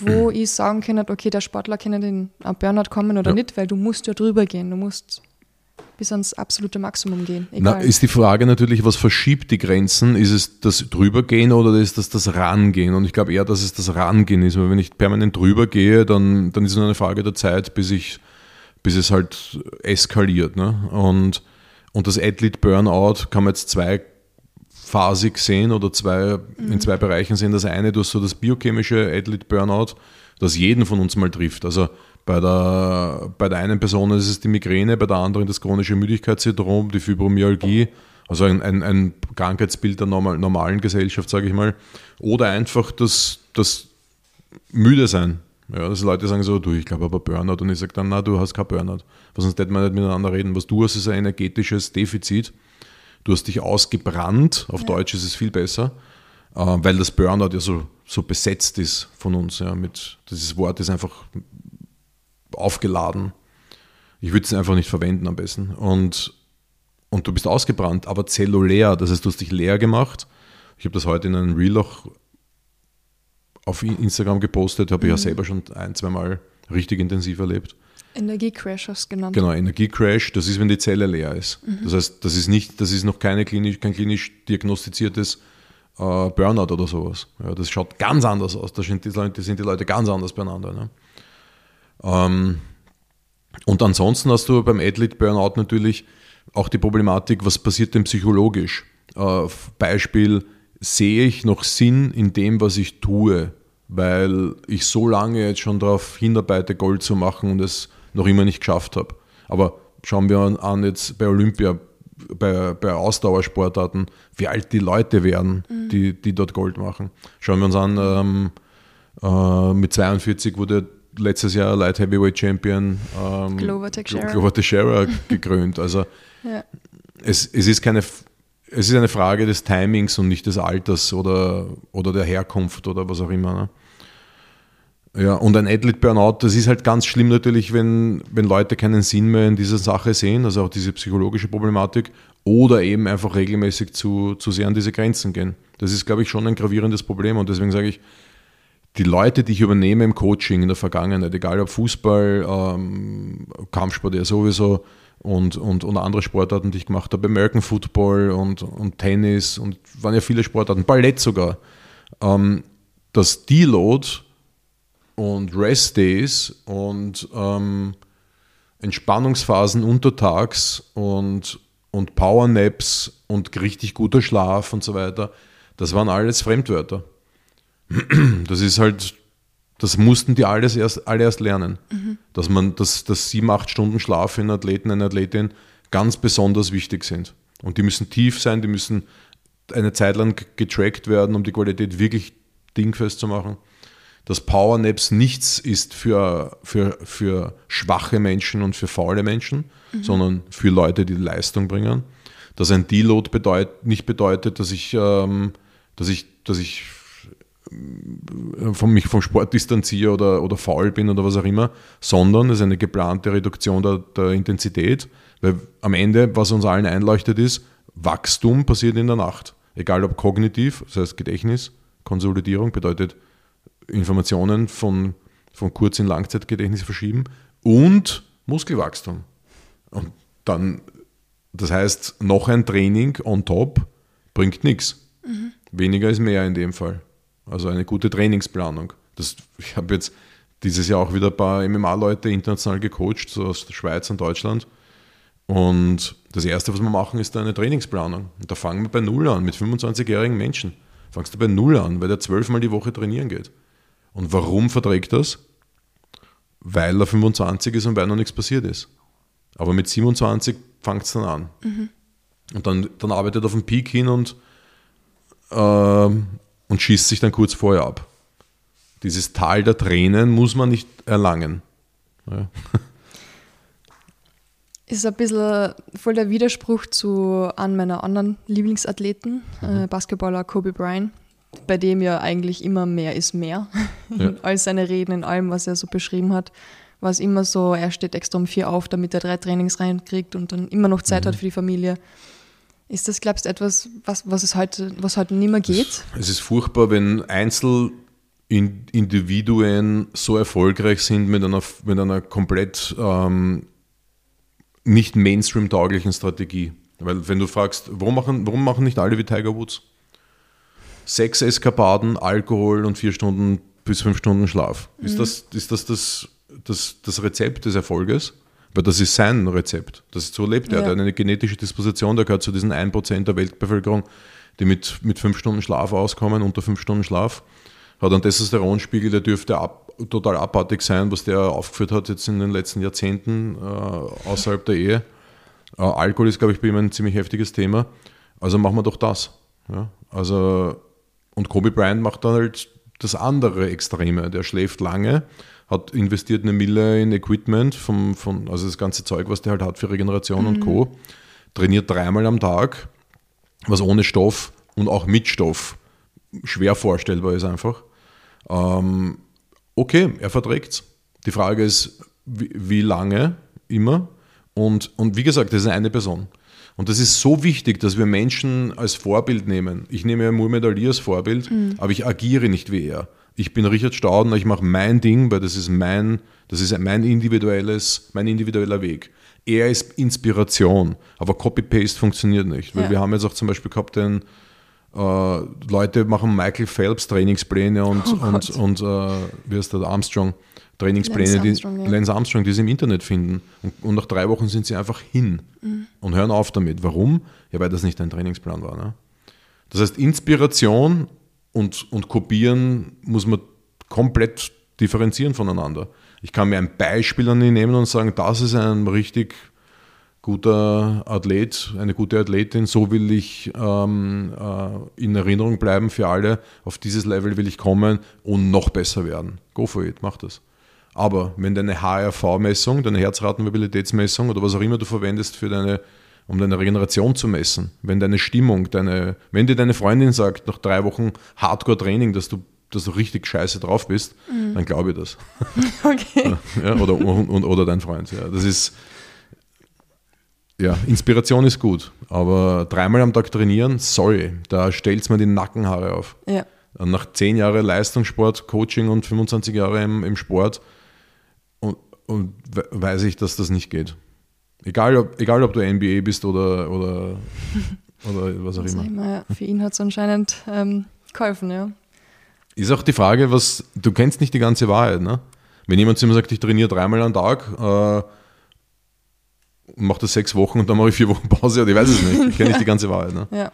wo *clears throat* ich sagen kann, okay, der Sportler kann in den Burnout kommen oder ja. nicht, weil du musst ja drüber gehen. Du musst bis ans absolute Maximum gehen.
Na, ist die Frage natürlich, was verschiebt die Grenzen? Ist es das Drübergehen oder ist das das Rangehen? Und ich glaube eher, dass es das Rangehen ist, weil wenn ich permanent drüber gehe, dann, dann ist es nur eine Frage der Zeit, bis, ich, bis es halt eskaliert. Ne? Und, und das Athlete Burnout kann man jetzt zwei phasig sehen oder zwei, mhm. in zwei Bereichen sehen. Das eine, du hast so das biochemische Athlete Burnout, das jeden von uns mal trifft. Also bei der, bei der einen Person ist es die Migräne, bei der anderen das chronische Müdigkeitssyndrom, die Fibromyalgie, also ein, ein, ein Krankheitsbild der normal, normalen Gesellschaft, sage ich mal. Oder einfach das, das Müde sein. Ja, dass Leute sagen so, du, ich glaube aber Burnout. Und ich sage dann, na, du hast kein Burnout. Was sonst hätten wir nicht miteinander reden. Was du hast, ist ein energetisches Defizit du hast dich ausgebrannt, auf ja. Deutsch ist es viel besser. weil das Burnout ja so, so besetzt ist von uns. Ja, mit, dieses Wort ist einfach aufgeladen. Ich würde es einfach nicht verwenden am besten. Und, und du bist ausgebrannt, aber zellulär, das heißt, du hast dich leer gemacht. Ich habe das heute in einem Reel auch auf Instagram gepostet, habe mhm. ich ja selber schon ein, zwei Mal richtig intensiv erlebt.
Energiecrash hast du genannt.
Genau, Energiecrash, das ist, wenn die Zelle leer ist. Mhm. Das heißt, das ist nicht, das ist noch keine klinisch, kein klinisch diagnostiziertes äh, Burnout oder sowas. Ja, das schaut ganz anders aus. Da sind die, Leute, sind die Leute ganz anders beieinander. Ne? Ähm, und ansonsten hast du beim Athlete Burnout natürlich auch die Problematik, was passiert denn psychologisch? Äh, Beispiel, sehe ich noch Sinn in dem, was ich tue, weil ich so lange jetzt schon darauf hinarbeite, Gold zu machen und es noch immer nicht geschafft habe. Aber schauen wir an jetzt bei Olympia, bei, bei Ausdauersportarten, wie alt die Leute werden, mhm. die, die dort Gold machen. Schauen wir uns an, ähm, äh, mit 42 wurde letztes Jahr Light Heavyweight Champion ähm, Glover Teixeira, Glover Teixeira *laughs* gekrönt. Also ja. es, es ist keine es ist eine Frage des Timings und nicht des Alters oder, oder der Herkunft oder was auch immer. Ne? Ja, und ein Athlete Burnout, das ist halt ganz schlimm natürlich, wenn, wenn Leute keinen Sinn mehr in dieser Sache sehen, also auch diese psychologische Problematik, oder eben einfach regelmäßig zu, zu sehr an diese Grenzen gehen. Das ist, glaube ich, schon ein gravierendes Problem und deswegen sage ich, die Leute, die ich übernehme im Coaching in der Vergangenheit, egal ob Fußball, ähm, Kampfsport ja sowieso und, und, und andere Sportarten, die ich gemacht habe, American Football und, und Tennis und waren ja viele Sportarten, Ballett sogar, ähm, das Deload und Rest Days und ähm, Entspannungsphasen untertags und, und Power Naps und richtig guter Schlaf und so weiter, das waren alles Fremdwörter. *clears throat* Das ist halt, das mussten die alles erst, alle erst lernen. Mhm. Dass man, dass, dass sieben, acht Stunden Schlaf einen Athleten, eine Athletin ganz besonders wichtig sind. Und die müssen tief sein, die müssen eine Zeit lang getrackt werden, um die Qualität wirklich dingfest zu machen dass Powernaps nichts ist für, für, für schwache Menschen und für faule Menschen, mhm. sondern für Leute, die Leistung bringen. Dass ein Deload bedeut, nicht bedeutet, dass ich, ähm, dass ich, dass ich von mich vom Sport distanziere oder, oder faul bin oder was auch immer, sondern es ist eine geplante Reduktion der, der Intensität, weil am Ende, was uns allen einleuchtet ist, Wachstum passiert in der Nacht. Egal ob kognitiv, das heißt Gedächtnis, Konsolidierung bedeutet Informationen von, von Kurz- in Langzeitgedächtnis verschieben und Muskelwachstum. Und dann, das heißt, noch ein Training on top bringt nichts. Mhm. Weniger ist mehr in dem Fall. Also eine gute Trainingsplanung. Das, ich habe jetzt dieses Jahr auch wieder ein paar MMA-Leute international gecoacht, so aus der Schweiz und Deutschland. Und das Erste, was wir machen, ist eine Trainingsplanung. Und da fangen wir bei Null an, mit 25-jährigen Menschen. Fangst du bei Null an, weil der zwölfmal die Woche trainieren geht. Und warum verträgt das? Weil er 25 ist und weil noch nichts passiert ist. Aber mit 27 fängt es dann an. Mhm. Und dann, dann arbeitet er auf den Peak hin und, äh, und schießt sich dann kurz vorher ab. Dieses Tal der Tränen muss man nicht erlangen. Ja. *laughs*
Ist ein bisschen voll der Widerspruch zu einem meiner anderen Lieblingsathleten, mhm. äh, Basketballer Kobe Bryant bei dem ja eigentlich immer mehr ist mehr. Ja. *laughs* All seine Reden, in allem, was er so beschrieben hat, war es immer so, er steht extra um vier auf, damit er drei Trainings reinkriegt und dann immer noch Zeit mhm. hat für die Familie. Ist das, glaubst du, etwas, was, was, es heute, was heute nicht mehr geht?
Es ist furchtbar, wenn Einzelindividuen so erfolgreich sind mit einer, mit einer komplett ähm, nicht Mainstream-tauglichen Strategie. Weil wenn du fragst, warum machen, warum machen nicht alle wie Tiger Woods? sechs Eskapaden, Alkohol und vier Stunden bis fünf Stunden Schlaf. Mhm. Ist das, ist das, das, das das Rezept des Erfolges? Weil das ist sein Rezept. Das so lebt er. Ja. Er hat eine genetische Disposition, der gehört zu diesen 1% der Weltbevölkerung, die mit, mit fünf Stunden Schlaf auskommen, unter fünf Stunden Schlaf. Hat einen Testosteronspiegel, der dürfte ab, total abartig sein, was der aufgeführt hat jetzt in den letzten Jahrzehnten äh, außerhalb der Ehe. Äh, Alkohol ist, glaube ich, bei ihm ein ziemlich heftiges Thema. Also machen wir doch das. Ja? Also und Kobe Bryant macht dann halt das andere Extreme. Der schläft lange, hat investiert eine Mille in Equipment, vom, von, also das ganze Zeug, was der halt hat für Regeneration mhm. und Co. Trainiert dreimal am Tag, was ohne Stoff und auch mit Stoff schwer vorstellbar ist einfach. Ähm, okay, er verträgt es. Die Frage ist, wie, wie, lange immer. Und, und wie gesagt, das ist eine Person. Und das ist so wichtig, dass wir Menschen als Vorbild nehmen. Ich nehme Muhammad Ali als Vorbild, mhm. aber ich agiere nicht wie er. Ich bin Richard Staudner, ich mache mein Ding, weil das ist mein, das ist mein individuelles, mein individueller Weg. Er ist Inspiration, aber Copy-Paste funktioniert nicht. Weil ja. wir haben jetzt auch zum Beispiel gehabt den, äh, Leute machen Michael Phelps Trainingspläne und, oh und, und äh, wie heißt der, Armstrong Trainingspläne, Lance Armstrong, die ja. Lance Armstrong, die sie im Internet finden. Und, und, nach drei Wochen sind sie einfach hin mhm. und hören auf damit. Warum? Ja, weil das nicht ein Trainingsplan war. Ne? Das heißt, Inspiration und, und Kopieren muss man komplett differenzieren voneinander. Ich kann mir ein Beispiel an ihn nehmen und sagen, das ist ein richtig guter Athlet, eine gute Athletin, so will ich ähm, äh, in Erinnerung bleiben für alle, auf dieses Level will ich kommen und noch besser werden. Go for it, mach das. Aber wenn deine HRV-Messung, deine Herzratenmobilitätsmessung oder was auch immer du verwendest für deine, um deine Regeneration zu messen, wenn deine Stimmung, deine, wenn dir deine Freundin sagt, nach drei Wochen Hardcore-Training, dass du dass du richtig scheiße drauf bist, mhm. dann glaube ich das. *laughs* Okay. Ja, oder, und, oder dein Freund. Ja. Das ist, ja, Inspiration ist gut, aber dreimal am Tag trainieren, sorry, da stellt es mir die Nackenhaare auf. Ja. Nach zehn Jahren Leistungssport, Coaching und 25 Jahre im, im Sport und, und weiß ich, dass das nicht geht. Egal ob, egal ob du NBA bist oder, oder, *laughs* oder was auch immer.
immer. Für ihn hat es anscheinend ähm, geholfen, ja.
Ist auch die Frage, was, du kennst nicht die ganze Wahrheit, ne? Wenn jemand zu mir sagt, ich trainiere dreimal am Tag, äh, mache das sechs Wochen und dann mache ich vier Wochen Pause. Oder ich weiß es nicht. Ich kenne nicht die *laughs* ganze Wahrheit. Ne? Ja.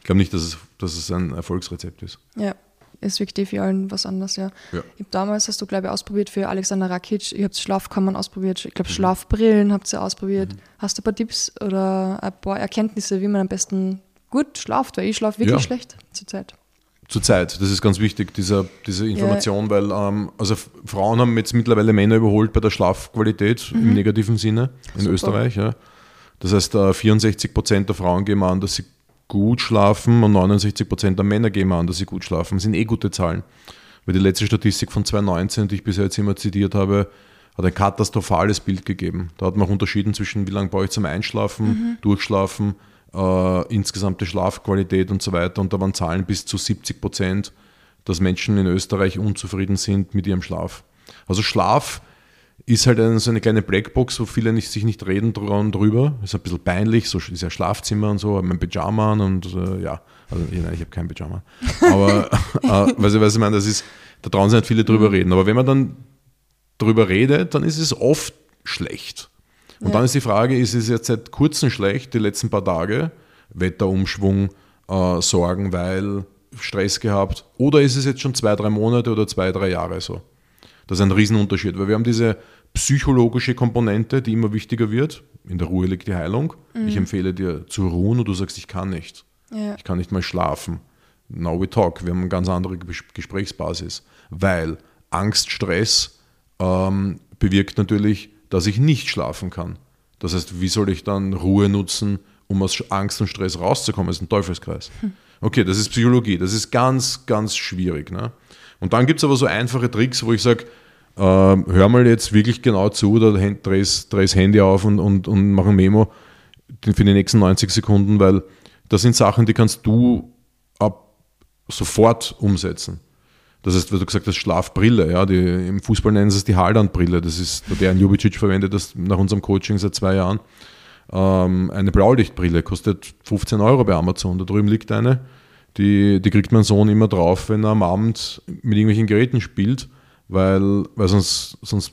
Ich glaube nicht, dass es, dass es ein Erfolgsrezept ist.
Ja, es wirkt eh für allen was anderes, ja. ja. Ich damals hast du, glaube ich, ausprobiert für Alexander Rakic. Ich habe Schlafkammern ausprobiert. Ich glaube, mhm. Schlafbrillen habt ihr ausprobiert. Mhm. Hast du ein paar Tipps oder ein paar Erkenntnisse, wie man am besten gut schlaft? Weil ich schlafe wirklich ja. schlecht zurzeit.
Zurzeit, das ist ganz wichtig, dieser, diese Information, ja. weil ähm, also Frauen haben jetzt mittlerweile Männer überholt bei der Schlafqualität mhm. im negativen Sinne in Super. Österreich. Ja. Das heißt, äh, 64 Prozent der Frauen geben an, dass sie gut schlafen und 69 Prozent der Männer geben an, dass sie gut schlafen. Das sind eh gute Zahlen. Weil die letzte Statistik von 2019, die ich bisher jetzt immer zitiert habe, hat ein katastrophales Bild gegeben. Da hat man auch unterschieden zwischen, wie lange brauche ich zum Einschlafen, mhm. Durchschlafen äh, insgesamte Schlafqualität und so weiter. Und da waren Zahlen bis zu 70 Prozent, dass Menschen in Österreich unzufrieden sind mit ihrem Schlaf. Also Schlaf ist halt eine, so eine kleine Blackbox, wo viele nicht, sich nicht reden drüber. Ist ein bisschen peinlich, so ist ja Schlafzimmer und so, mein Pyjama an und äh, ja, also nein, ich habe kein Pyjama. Aber *laughs* äh, was, was ich meine, das ist, da trauen sich nicht viele drüber reden. Aber wenn man dann drüber redet, dann ist es oft schlecht. Und ja. dann ist die Frage, ist es jetzt seit kurzem schlecht, die letzten paar Tage, Wetterumschwung, äh, Sorgen, weil Stress gehabt, oder ist es jetzt schon zwei, drei Monate oder zwei, drei Jahre so? Das ist ein Riesenunterschied, weil wir haben diese psychologische Komponente, die immer wichtiger wird. In der Ruhe liegt die Heilung. Mhm. Ich empfehle dir zu ruhen und du sagst, ich kann nicht. Ja. Ich kann nicht mal schlafen. Now we talk. Wir haben eine ganz andere Gesprächsbasis, weil Angst, Stress ähm, bewirkt natürlich dass ich nicht schlafen kann. Das heißt, wie soll ich dann Ruhe nutzen, um aus Angst und Stress rauszukommen? Das ist ein Teufelskreis. Hm. Okay, das ist Psychologie. Das ist ganz, ganz schwierig. Ne? Und dann gibt es aber so einfache Tricks, wo ich sage, äh, hör mal jetzt wirklich genau zu oder dreh das Handy auf und, und, und mach ein Memo für die nächsten 90 Sekunden, weil das sind Sachen, die kannst du ab sofort umsetzen. Das heißt, wie du gesagt hast, Schlafbrille, ja, die, im Fußball nennen sie es die Haaland-Brille. Das ist, der Jubicic verwendet das nach unserem Coaching seit zwei Jahren. Ähm, eine Blaulichtbrille kostet 15 Euro bei Amazon. Da drüben liegt eine. Die, die kriegt mein Sohn immer drauf, wenn er am Abend mit irgendwelchen Geräten spielt, weil, weil sonst, sonst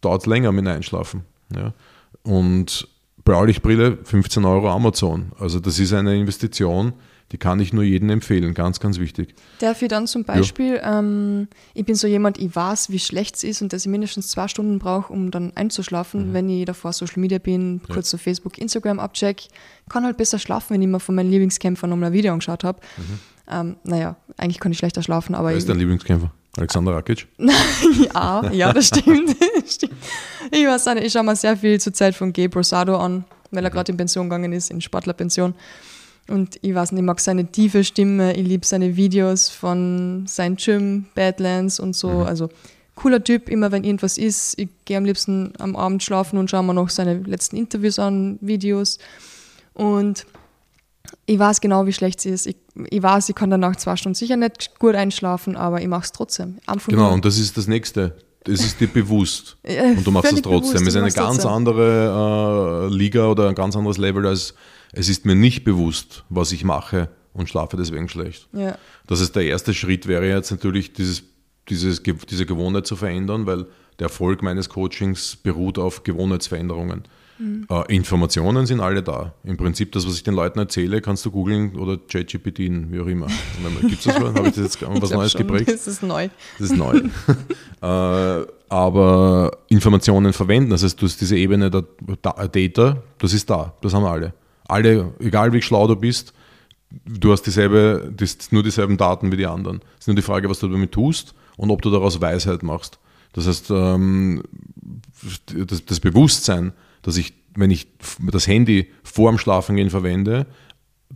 dauert es länger mit Einschlafen. Ja. Und Blaulichtbrille, 15 Euro Amazon. Also das ist eine Investition, die kann ich nur jedem empfehlen, ganz, ganz wichtig.
Darf ich dann zum Beispiel, ja. ähm, ich bin so jemand, ich weiß, wie schlecht es ist und dass ich mindestens zwei Stunden brauche, um dann einzuschlafen, mhm. wenn ich davor Social Media bin, ja. kurz so Facebook, Instagram abcheck, kann halt besser schlafen, wenn ich mir von meinen Lieblingskämpfern nochmal ein Video angeschaut habe. Mhm. Ähm, naja, eigentlich kann ich schlechter schlafen, aber.
Wer ist dein Lieblingskämpfer? Alexander Rakic? *laughs*
ja, ja, das stimmt. *laughs* ich weiß nicht, ich schaue mir sehr viel zur Zeit von Gabe Rosado an, weil er mhm. gerade in Pension gegangen ist, in Sportlerpension. Und ich weiß nicht, ich mag seine tiefe Stimme, ich liebe seine Videos von sein Gym, Badlands und so. Mhm. Also cooler Typ, immer wenn irgendwas ist. Ich gehe am liebsten am Abend schlafen und schaue mir noch seine letzten Interviews an, Videos. Und ich weiß genau, wie schlecht sie ist. Ich, ich weiß, ich kann danach zwei Stunden sicher nicht gut einschlafen, aber ich mache es trotzdem.
Genau, und das ist das Nächste. Das ist dir bewusst. *laughs* und du machst es trotzdem. Es ist eine ganz trotzdem. andere äh, Liga oder ein ganz anderes Level als es ist mir nicht bewusst, was ich mache und schlafe deswegen schlecht. Ja. Das ist der erste Schritt, wäre jetzt natürlich dieses, dieses, diese Gewohnheit zu verändern, weil der Erfolg meines Coachings beruht auf Gewohnheitsveränderungen. Mhm. Äh, Informationen sind alle da. Im Prinzip, das, was ich den Leuten erzähle, kannst du googeln oder ChatGPT, wie auch immer. Gibt es das? Habe ich das jetzt *laughs* was Neues schon, geprägt?
Das ist neu.
Das ist neu. *laughs* äh, aber Informationen verwenden, das heißt, du hast diese Ebene der Data, das ist da, das haben alle alle, egal wie schlau du bist, du hast dieselbe, nur dieselben Daten wie die anderen. Es ist nur die Frage, was du damit tust und ob du daraus Weisheit machst. Das heißt, ähm, das, das, Bewusstsein, dass ich, wenn ich das Handy vor dem Schlafengehen verwende,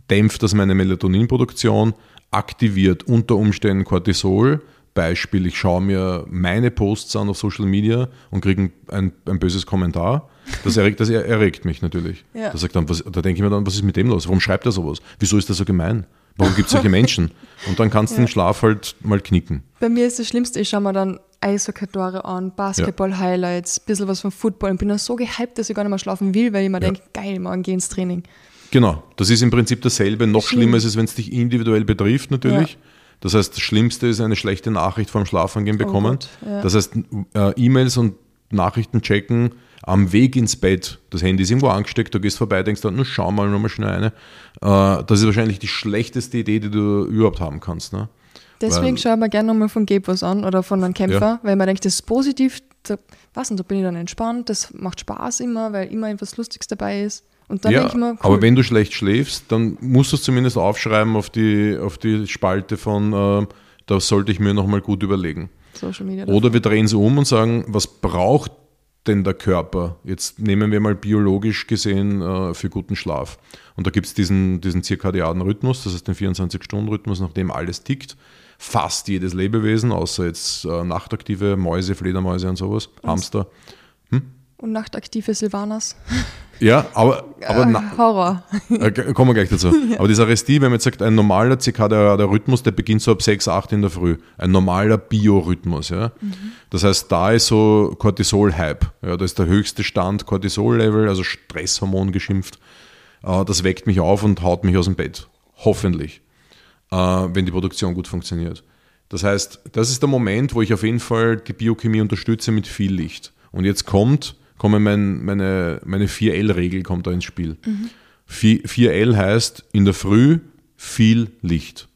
dämpft das meine Melatoninproduktion, aktiviert unter Umständen Cortisol, Beispiel, ich schaue mir meine Posts an auf Social Media und kriege ein, ein böses Kommentar. Das erregt, das erregt mich natürlich. Ja. Da, sagt dann, was, da denke ich mir dann, was ist mit dem los? Warum schreibt er sowas? Wieso ist er so gemein? Warum gibt es solche Menschen? Und dann kannst du ja. den Schlaf halt mal knicken.
Bei mir ist das Schlimmste, ich schaue mir dann Eishockey-Tore an, Basketball-Highlights, ein bisschen was vom Football und bin dann so gehypt, dass ich gar nicht mehr schlafen will, weil ich mir ja. denke, geil, morgen geh ins Training.
Genau, das ist im Prinzip dasselbe. Noch Schlimm. schlimmer ist es, wenn es dich individuell betrifft natürlich. Ja. Das heißt, das Schlimmste ist eine schlechte Nachricht vom Schlafengehen oh bekommen. Oh ja. Das heißt, äh, E-Mails und Nachrichten checken am Weg ins Bett. Das Handy ist irgendwo angesteckt, du gehst vorbei, denkst dann, schau mal nochmal schnell eine. Äh, das ist wahrscheinlich die schlechteste Idee, die du überhaupt haben kannst. Ne?
Deswegen schaue ich mir gerne nochmal von Gabe was an oder von einem Kämpfer, ja. weil man denkt, das ist positiv. Da, was, und da bin ich dann entspannt, das macht Spaß immer, weil immer etwas Lustiges dabei ist. Und dann
ja, denke ich mir, cool. aber wenn du schlecht schläfst, dann musst du es zumindest aufschreiben auf die, auf die Spalte von, äh, da sollte ich mir nochmal gut überlegen. Social Media Oder wir drehen es um und sagen, was braucht denn der Körper? Jetzt nehmen wir mal biologisch gesehen äh, für guten Schlaf. Und da gibt es diesen, diesen zirkadianen Rhythmus, das heißt den 24-Stunden-Rhythmus, nach dem alles tickt. Fast jedes Lebewesen, außer jetzt äh, nachtaktive Mäuse, Fledermäuse und sowas, Hamster.
Hm? Und nachtaktive Silvanas. *laughs*
Ja, aber. aber
äh, Horror.
Äh, kommen wir gleich dazu. ja. *laughs* Aber dieser Restie, wenn man jetzt sagt, ein normaler zirkadianer Rhythmus, der beginnt so ab 6, 8 in der Früh. Ein normaler Biorhythmus. Ja? Mhm. Das heißt, da ist so Cortisol-Hype. Ja, da ist der höchste Stand Cortisol-Level, also Stresshormon geschimpft. Äh, das weckt mich auf und haut mich aus dem Bett. Hoffentlich. Äh, wenn die Produktion gut funktioniert. Das heißt, das ist der Moment, wo ich auf jeden Fall die Biochemie unterstütze mit viel Licht. Und jetzt kommt kommen mein, meine, meine 4L-Regel kommt da ins Spiel. Mhm. 4L heißt in der Früh viel Licht.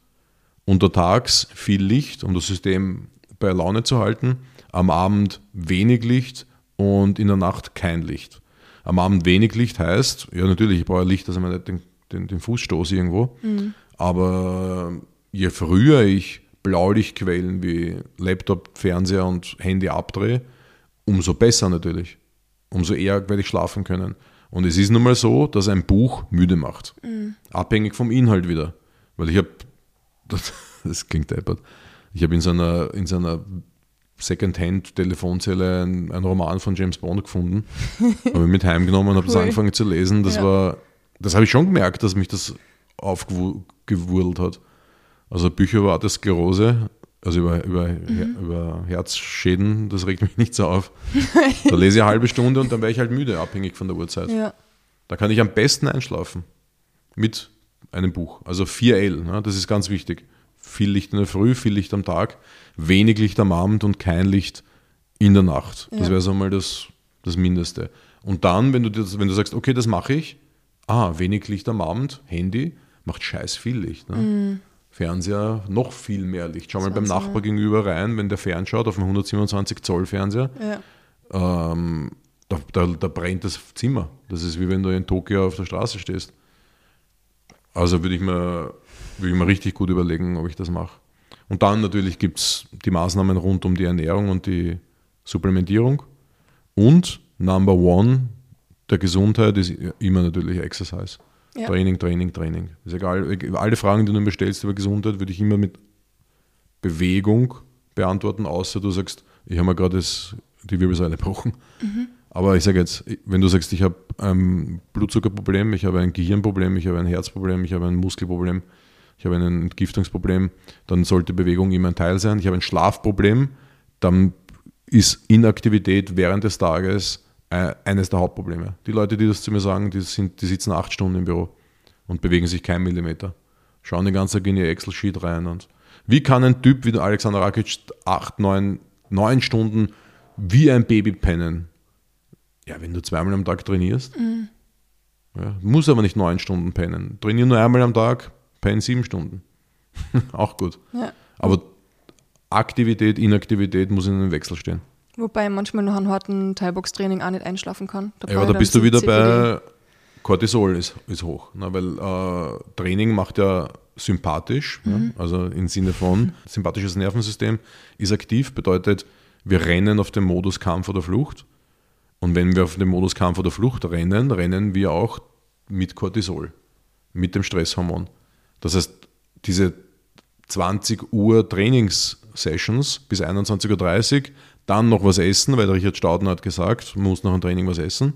Untertags viel Licht, um das System bei Laune zu halten. Am Abend wenig Licht und in der Nacht kein Licht. Am Abend wenig Licht heißt, ja natürlich, ich brauche Licht, dass ich mir nicht den, den, den Fuß stoße irgendwo. Mhm. Aber je früher ich Blaulichtquellen wie Laptop, Fernseher und Handy abdrehe, umso besser natürlich umso eher werde ich schlafen können. Und es ist nun mal so, dass ein Buch müde macht. Mhm. Abhängig vom Inhalt wieder. Weil ich habe, *laughs* das, das, klingt deppert, ich habe in so einer, in so einer Secondhand-Telefonzelle einen, einen, Roman von James Bond gefunden, *laughs* habe ich mit heimgenommen und habe cool. das angefangen zu lesen. Das ja. war, das habe ich schon gemerkt, dass mich das aufgewurlt hat. Also Bücher war das Sklerose also über, über, mhm. über Herzschäden, das regt mich *laughs* nicht so auf. *laughs* Da lese ich eine halbe Stunde und dann wäre ich halt müde, abhängig von der Uhrzeit. Ja. Da kann ich am besten einschlafen mit einem Buch. Also 4L, ne? das ist ganz wichtig. Viel Licht in der Früh, viel Licht am Tag, wenig Licht am Abend und kein Licht in der Nacht. Das wäre so mal das, das Mindeste. Und dann, wenn du, das, wenn du sagst, okay, das mache ich, ah, wenig Licht am Abend, Handy, macht scheiß viel Licht. Ne? Mhm. Fernseher noch viel mehr Licht. Schau mal beim Nachbar gegenüber rein, wenn der fernschaut auf einem 127 Zoll Fernseher. Ja. Ähm, da, da, da, brennt das Zimmer. Das ist wie wenn du in Tokio auf der Straße stehst. Also würde ich, mir, würde ich mir richtig gut überlegen, ob ich das mache. Und dann natürlich gibt es die Maßnahmen rund um die Ernährung und die Supplementierung. Und Number One der Gesundheit ist immer natürlich Exercise. Ja. Training, Training, Training. Ist egal. Alle Fragen, die du mir stellst über Gesundheit, würde ich immer mit Bewegung beantworten, außer du sagst, ich habe mir gerade die Wirbelsäule gebrochen. Mhm. Aber ich sage jetzt, wenn du sagst, ich habe ein Blutzuckerproblem, ich habe ein Gehirnproblem, ich habe ein Herzproblem, ich habe ein Muskelproblem, ich habe ein Entgiftungsproblem, dann sollte Bewegung immer ein Teil sein. Ich habe ein Schlafproblem, dann ist Inaktivität während des Tages eines der Hauptprobleme. Die Leute, die das zu mir sagen, die, sind, die sitzen acht Stunden im Büro und bewegen sich keinen Millimeter. Schauen den ganzen Tag in ihr Excel-Sheet rein. Und wie kann ein Typ wie Alexander Rakic acht, neun, neun Stunden wie ein Baby pennen? Ja, wenn du zweimal am Tag trainierst. Mhm. Ja, muss aber nicht neun Stunden pennen. Trainier nur einmal am Tag, penn sieben Stunden. *laughs* Auch gut. Ja. Aber Aktivität, Inaktivität muss in einem Wechsel stehen.
Wobei manchmal noch ein harten Thai-Box-Training auch nicht einschlafen kann.
Da ja, aber da bist du wieder bei Cortisol ist, ist hoch. Ne? Weil äh, Training macht ja sympathisch, mhm. ja? also im Sinne von *laughs* sympathisches Nervensystem ist aktiv, bedeutet, wir rennen auf dem Modus Kampf oder Flucht. Und wenn wir auf dem Modus Kampf oder Flucht rennen, rennen wir auch mit Cortisol, mit dem Stresshormon. Das heißt, diese 20 Uhr Trainingssessions bis 21.30 Uhr dann noch was essen, weil der Richard Staudner hat gesagt, man muss nach dem Training was essen.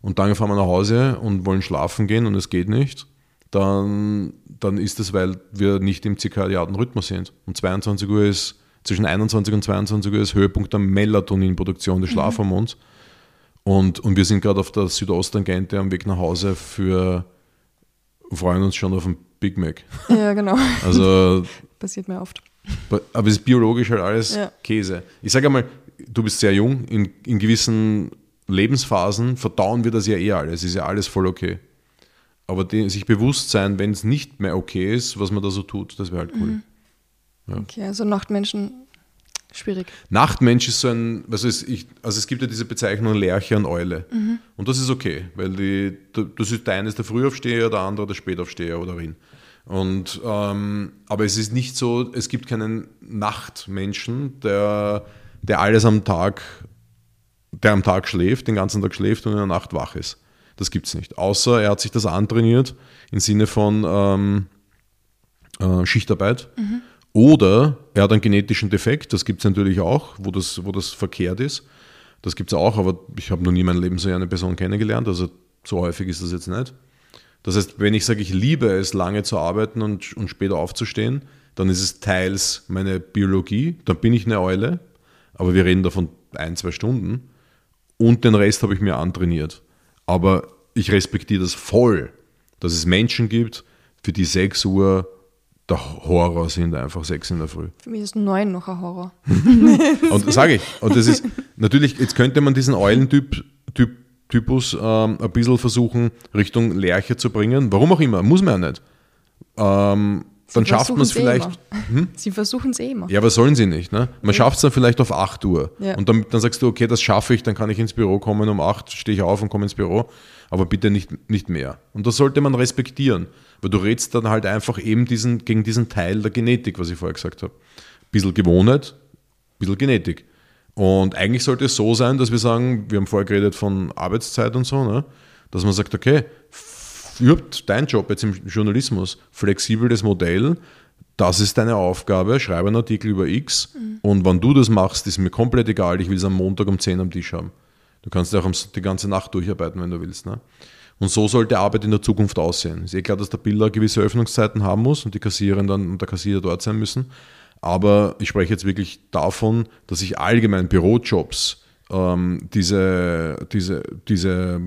Und dann fahren wir nach Hause und wollen schlafen gehen und es geht nicht. Dann, dann ist es, weil wir nicht im zirkadianen Rhythmus sind. Um 22 Uhr ist, zwischen 21 und 22 Uhr ist Höhepunkt der Melatoninproduktion des mhm. Schlafhormons. Mhm. Und, und wir sind gerade auf der Südosttangente am Weg nach Hause für, freuen uns schon auf ein Big Mac.
Ja, genau.
Also, *laughs*
Passiert mir oft.
Aber es ist biologisch halt alles ja. Käse. Ich sage einmal, du bist sehr jung, in, in gewissen Lebensphasen verdauen wir das ja eh alles, ist ja alles voll okay. Aber die, sich bewusst sein, wenn es nicht mehr okay ist, was man da so tut, das wäre halt cool. Mhm.
Ja. Okay, also Nachtmenschen schwierig.
Nachtmensch ist so ein, also es, ich, also es gibt ja diese Bezeichnung Lerche und Eule. Mhm. Und das ist okay, weil die, das ist der eine ist der Frühaufsteher, der andere der Spätaufsteher oder Rin. Und, ähm, aber es ist nicht so, es gibt keinen Nachtmenschen, der, der alles am Tag, der am Tag schläft, den ganzen Tag schläft und in der Nacht wach ist. Das gibt es nicht. Außer er hat sich das antrainiert im Sinne von ähm, äh, Schichtarbeit. Mhm. Oder er hat einen genetischen Defekt, das gibt es natürlich auch, wo das, wo das verkehrt ist. Das gibt es auch, aber ich habe noch nie in meinem Leben so eine Person kennengelernt, also so häufig ist das jetzt nicht. Das heißt, wenn ich sage, ich liebe es, lange zu arbeiten und, und später aufzustehen, dann ist es teils meine Biologie, dann bin ich eine Eule, aber wir reden davon ein, zwei Stunden und den Rest habe ich mir antrainiert. Aber ich respektiere das voll, dass es Menschen gibt, für die 6 Uhr der Horror sind einfach 6 in der Früh.
Für mich ist 9 noch ein Horror. *laughs*
und sage ich, und das ist natürlich, jetzt könnte man diesen Eulentyp typ Typus ähm, ein bisschen versuchen, Richtung Lerche zu bringen. Warum auch immer, muss man ja nicht. Ähm, dann schafft man es vielleicht.
Hm? *laughs* Sie versuchen es eh immer.
Ja, aber sollen sie nicht. Ne? Man ja. schafft es dann vielleicht auf 8 Uhr. Ja. Und dann, dann sagst du, okay, das schaffe ich, dann kann ich ins Büro kommen. Um 8 stehe ich auf und komme ins Büro. Aber bitte nicht, nicht mehr. Und das sollte man respektieren. Weil du redest dann halt einfach eben diesen, gegen diesen Teil der Genetik, was ich vorher gesagt habe. Ein bisschen Gewohnheit, ein bisschen Genetik. Und eigentlich sollte es so sein, dass wir sagen, wir haben vorher geredet von Arbeitszeit und so, ne? dass man sagt, okay, überhaupt dein Job jetzt im Journalismus, flexibles Modell, das ist deine Aufgabe, schreibe einen Artikel über X mhm. und wenn du das machst, ist mir komplett egal, ich will es am Montag um 10 am Tisch haben. Du kannst ja auch die ganze Nacht durcharbeiten, wenn du willst. Ne? Und so sollte Arbeit in der Zukunft aussehen. Ist eh klar, dass der Biller gewisse Öffnungszeiten haben muss und die Kassiererin dann und der Kassierer dort sein müssen. Aber ich spreche jetzt wirklich davon, dass sich allgemein Bürojobs ähm, diese, diese, diese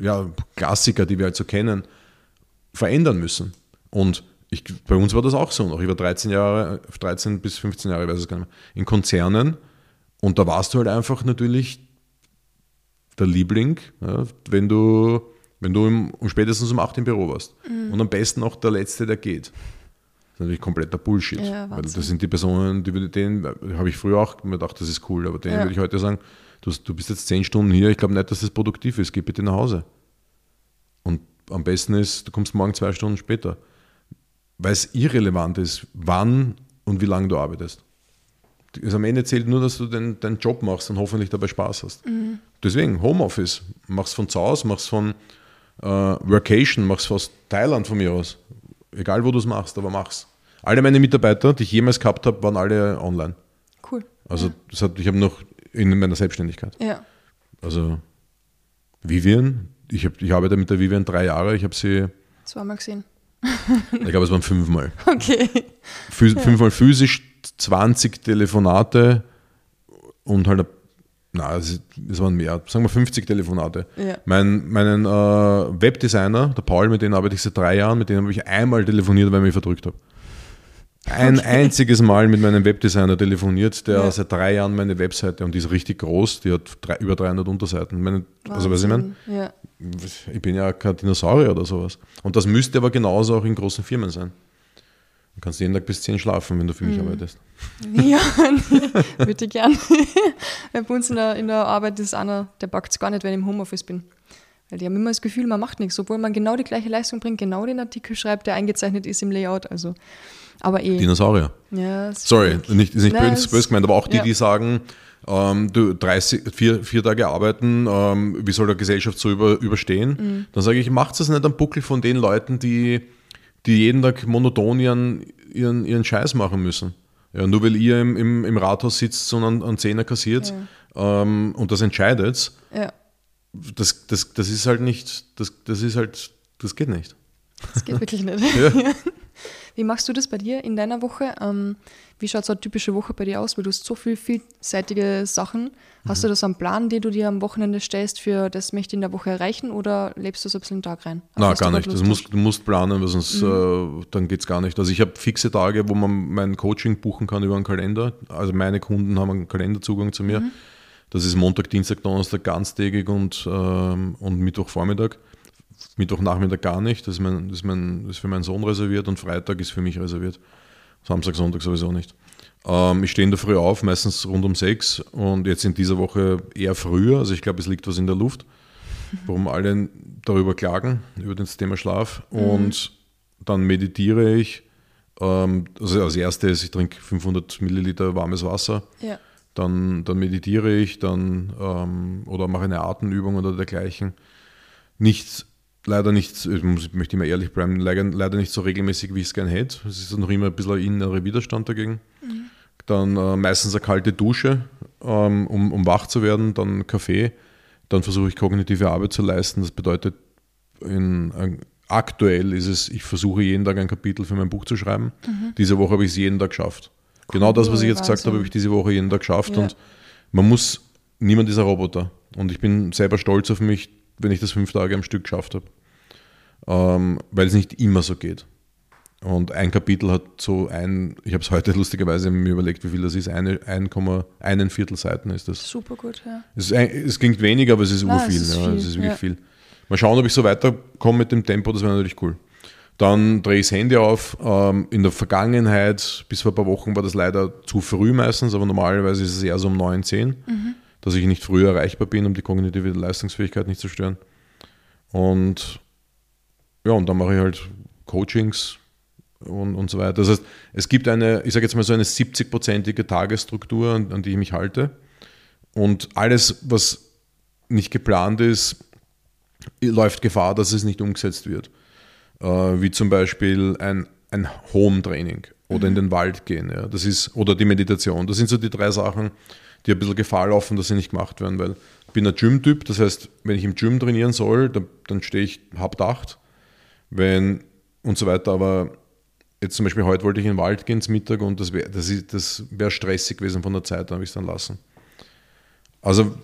ja, Klassiker, die wir halt so kennen, verändern müssen. Und ich, bei uns war das auch so noch. Ich war 13 Jahre, 13 bis 15 Jahre, ich weiß es gar nicht mehr, in Konzernen. Und da warst du halt einfach natürlich der Liebling, ja, wenn du, wenn du im, um spätestens um 8 im Büro warst. Mhm. Und am besten auch der Letzte, der geht natürlich kompletter Bullshit. Ja, weil das sind die Personen, die denen habe ich früher auch mir gedacht, das ist cool, aber denen ja. würde ich heute sagen, du, du bist jetzt zehn Stunden hier, ich glaube nicht, dass das produktiv ist, geh bitte nach Hause. Und am besten ist, du kommst morgen zwei Stunden später. Weil es irrelevant ist, wann und wie lange du arbeitest. Also am Ende zählt nur, dass du den, deinen Job machst und hoffentlich dabei Spaß hast. Mhm. Deswegen, Homeoffice, machst von zu Hause, machst von äh, Workation, mach's aus Thailand von mir aus. Egal, wo du es machst, aber mach's. Alle meine Mitarbeiter, die ich jemals gehabt habe, waren alle online.
Cool.
Also ja. das hat, ich habe noch in meiner Selbstständigkeit.
Ja.
Also Vivian, ich, hab, ich arbeite mit der Vivian drei Jahre, ich habe sie
zweimal gesehen.
ich glaube, es waren fünfmal. *laughs*
Okay.
Phys ja. Fünfmal physisch, 20 Telefonate und halt, na, es, waren mehr, sagen wir 50 Telefonate.
Ja.
Mein, meinen äh, Webdesigner, der Paul, mit dem arbeite ich seit drei Jahren, mit dem habe ich einmal telefoniert, weil ich mich verdrückt habe. Ein okay. einziges Mal mit meinem Webdesigner telefoniert, der ja. seit drei Jahren meine Webseite, und die ist richtig groß, die hat drei, über 300 Unterseiten. Meine, also, was ich meine?
Ja.
Ich bin ja kein Dinosaurier oder sowas. Und das müsste aber genauso auch in großen Firmen sein. Du kannst jeden Tag bis 10 schlafen, wenn du für mich mhm. arbeitest. *laughs*
Ja, *laughs* würde ich gern. *laughs* Bei uns in der, in der Arbeit ist einer, der packt es gar nicht, wenn ich im Homeoffice bin. Weil die haben immer das Gefühl, man macht nichts, obwohl man genau die gleiche Leistung bringt, genau den Artikel schreibt, der eingezeichnet ist im Layout. Also, aber eh.
Dinosaurier.
Ja,
Sorry, nicht, ist nicht Nein, böse, böse gemeint, aber auch die, ja. die sagen, ähm, du 30, vier, vier Tage arbeiten, ähm, wie soll der Gesellschaft so über, überstehen? Mhm. Dann sage ich, macht es nicht am Buckel von den Leuten, die, die jeden Tag monoton ihren, ihren, ihren Scheiß machen müssen. Ja, nur weil ihr im, im, im Rathaus sitzt und einen, einen Zehner kassiert ja. ähm, und das entscheidet,
ja.
das, das, das ist halt nicht, das, das ist halt, das geht nicht.
Das geht wirklich nicht.
Ja. *laughs*
Wie machst du das bei dir in deiner Woche? Ähm, wie schaut so eine typische Woche bei dir aus? Weil du hast so viel vielseitige Sachen. Hast mhm. du da so einen Plan, den du dir am Wochenende stellst, für das möchte ich in der Woche erreichen oder lebst du so ein bisschen den Tag rein?
Nein, gar nicht. Das musst, du musst planen, weil sonst mhm. äh, dann geht es gar nicht. Also ich habe fixe Tage, wo man mein Coaching buchen kann über einen Kalender. Also meine Kunden haben einen Kalenderzugang zu mir. Mhm. Das ist Montag, Dienstag, Donnerstag ganztägig und, ähm, und Mittwochvormittag. Mittwochnachmittag gar nicht, das ist, mein, das, ist mein, das ist für meinen Sohn reserviert und Freitag ist für mich reserviert. Samstag, Sonntag sowieso nicht. Ähm, ich stehe in der Früh auf, meistens rund um sechs und jetzt in dieser Woche eher früher. Also ich glaube, es liegt was in der Luft, warum alle darüber klagen, über das Thema Schlaf. Mhm. Und dann meditiere ich. Ähm, also als erstes, ich trinke 500 Milliliter warmes Wasser.
Ja.
Dann, dann meditiere ich, dann ähm, oder mache eine Atemübung oder dergleichen. Nicht leider nicht, ich möchte immer ehrlich bleiben, leider nicht so regelmäßig, wie ich es gerne hätte. Es ist noch immer ein bisschen ein innerer Widerstand dagegen. Mhm. Dann äh, meistens eine kalte Dusche, ähm, um, um wach zu werden, dann Kaffee. Dann versuche ich kognitive Arbeit zu leisten. Das bedeutet, in, äh, aktuell ist es, ich versuche jeden Tag ein Kapitel für mein Buch zu schreiben. Mhm. Diese Woche habe ich es jeden Tag geschafft. Cool, genau das, was ich jetzt Wahnsinn. gesagt habe, habe ich diese Woche jeden Tag geschafft. Ja. Und man muss, niemand ist ein Roboter. Und ich bin selber stolz auf mich, wenn ich das fünf Tage am Stück geschafft habe. Ähm, weil es nicht immer so geht. Und ein Kapitel hat so ein, ich habe es heute *laughs* lustigerweise mir überlegt, wie viel das ist, eine, ein, einen Viertel Seiten ist das.
Super gut, ja.
Es, ein, es klingt weniger, aber es ist urviel. Es ist, ja, es ist wirklich ja. viel. Mal schauen, ob ich so weiterkomme mit dem Tempo, das wäre natürlich cool. Dann drehe ich das Handy auf. Ähm, in der Vergangenheit, bis vor ein paar Wochen, war das leider zu früh meistens, aber normalerweise ist es eher so um 9, 10. Mhm dass ich nicht früher erreichbar bin, um die kognitive Leistungsfähigkeit nicht zu stören. Und ja, und dann mache ich halt Coachings und, und so weiter. Das heißt, es gibt eine, ich sage jetzt mal so eine 70-prozentige Tagesstruktur, an, an die ich mich halte. Und alles, was nicht geplant ist, läuft Gefahr, dass es nicht umgesetzt wird. Äh, wie zum Beispiel ein, ein Home-Training oder in mhm. den Wald gehen. Ja. Das ist, oder die Meditation. Das sind so die drei Sachen, die ein bisschen Gefahr laufen, dass sie nicht gemacht werden, weil ich bin ein Gym-Typ, das heißt, wenn ich im Gym trainieren soll, dann, dann stehe ich halb acht, wenn und so weiter, aber jetzt zum Beispiel heute wollte ich in den Wald gehen zum Mittag und das wäre das das wär stressig gewesen von der Zeit, dann habe ich es dann lassen. Also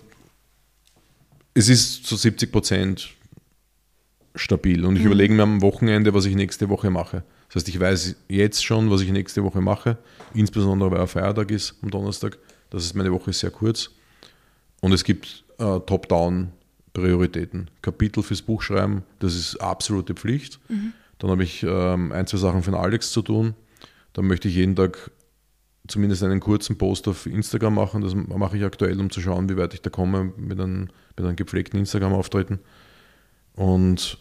es ist zu 70 Prozent stabil und ich mhm. überlege mir am Wochenende, was ich nächste Woche mache. Das heißt, ich weiß jetzt schon, was ich nächste Woche mache, insbesondere weil ein Feiertag ist am Donnerstag. Das ist meine Woche sehr kurz. Und es gibt äh, Top-Down-Prioritäten. Kapitel fürs Buch schreiben, das ist absolute Pflicht. Mhm. Dann habe ich ähm, ein, zwei Sachen für den Alex zu tun. Dann möchte ich jeden Tag zumindest einen kurzen Post auf Instagram machen. Das mache ich aktuell, um zu schauen, wie weit ich da komme mit einem, mit einem gepflegten Instagram-Auftreten. Und,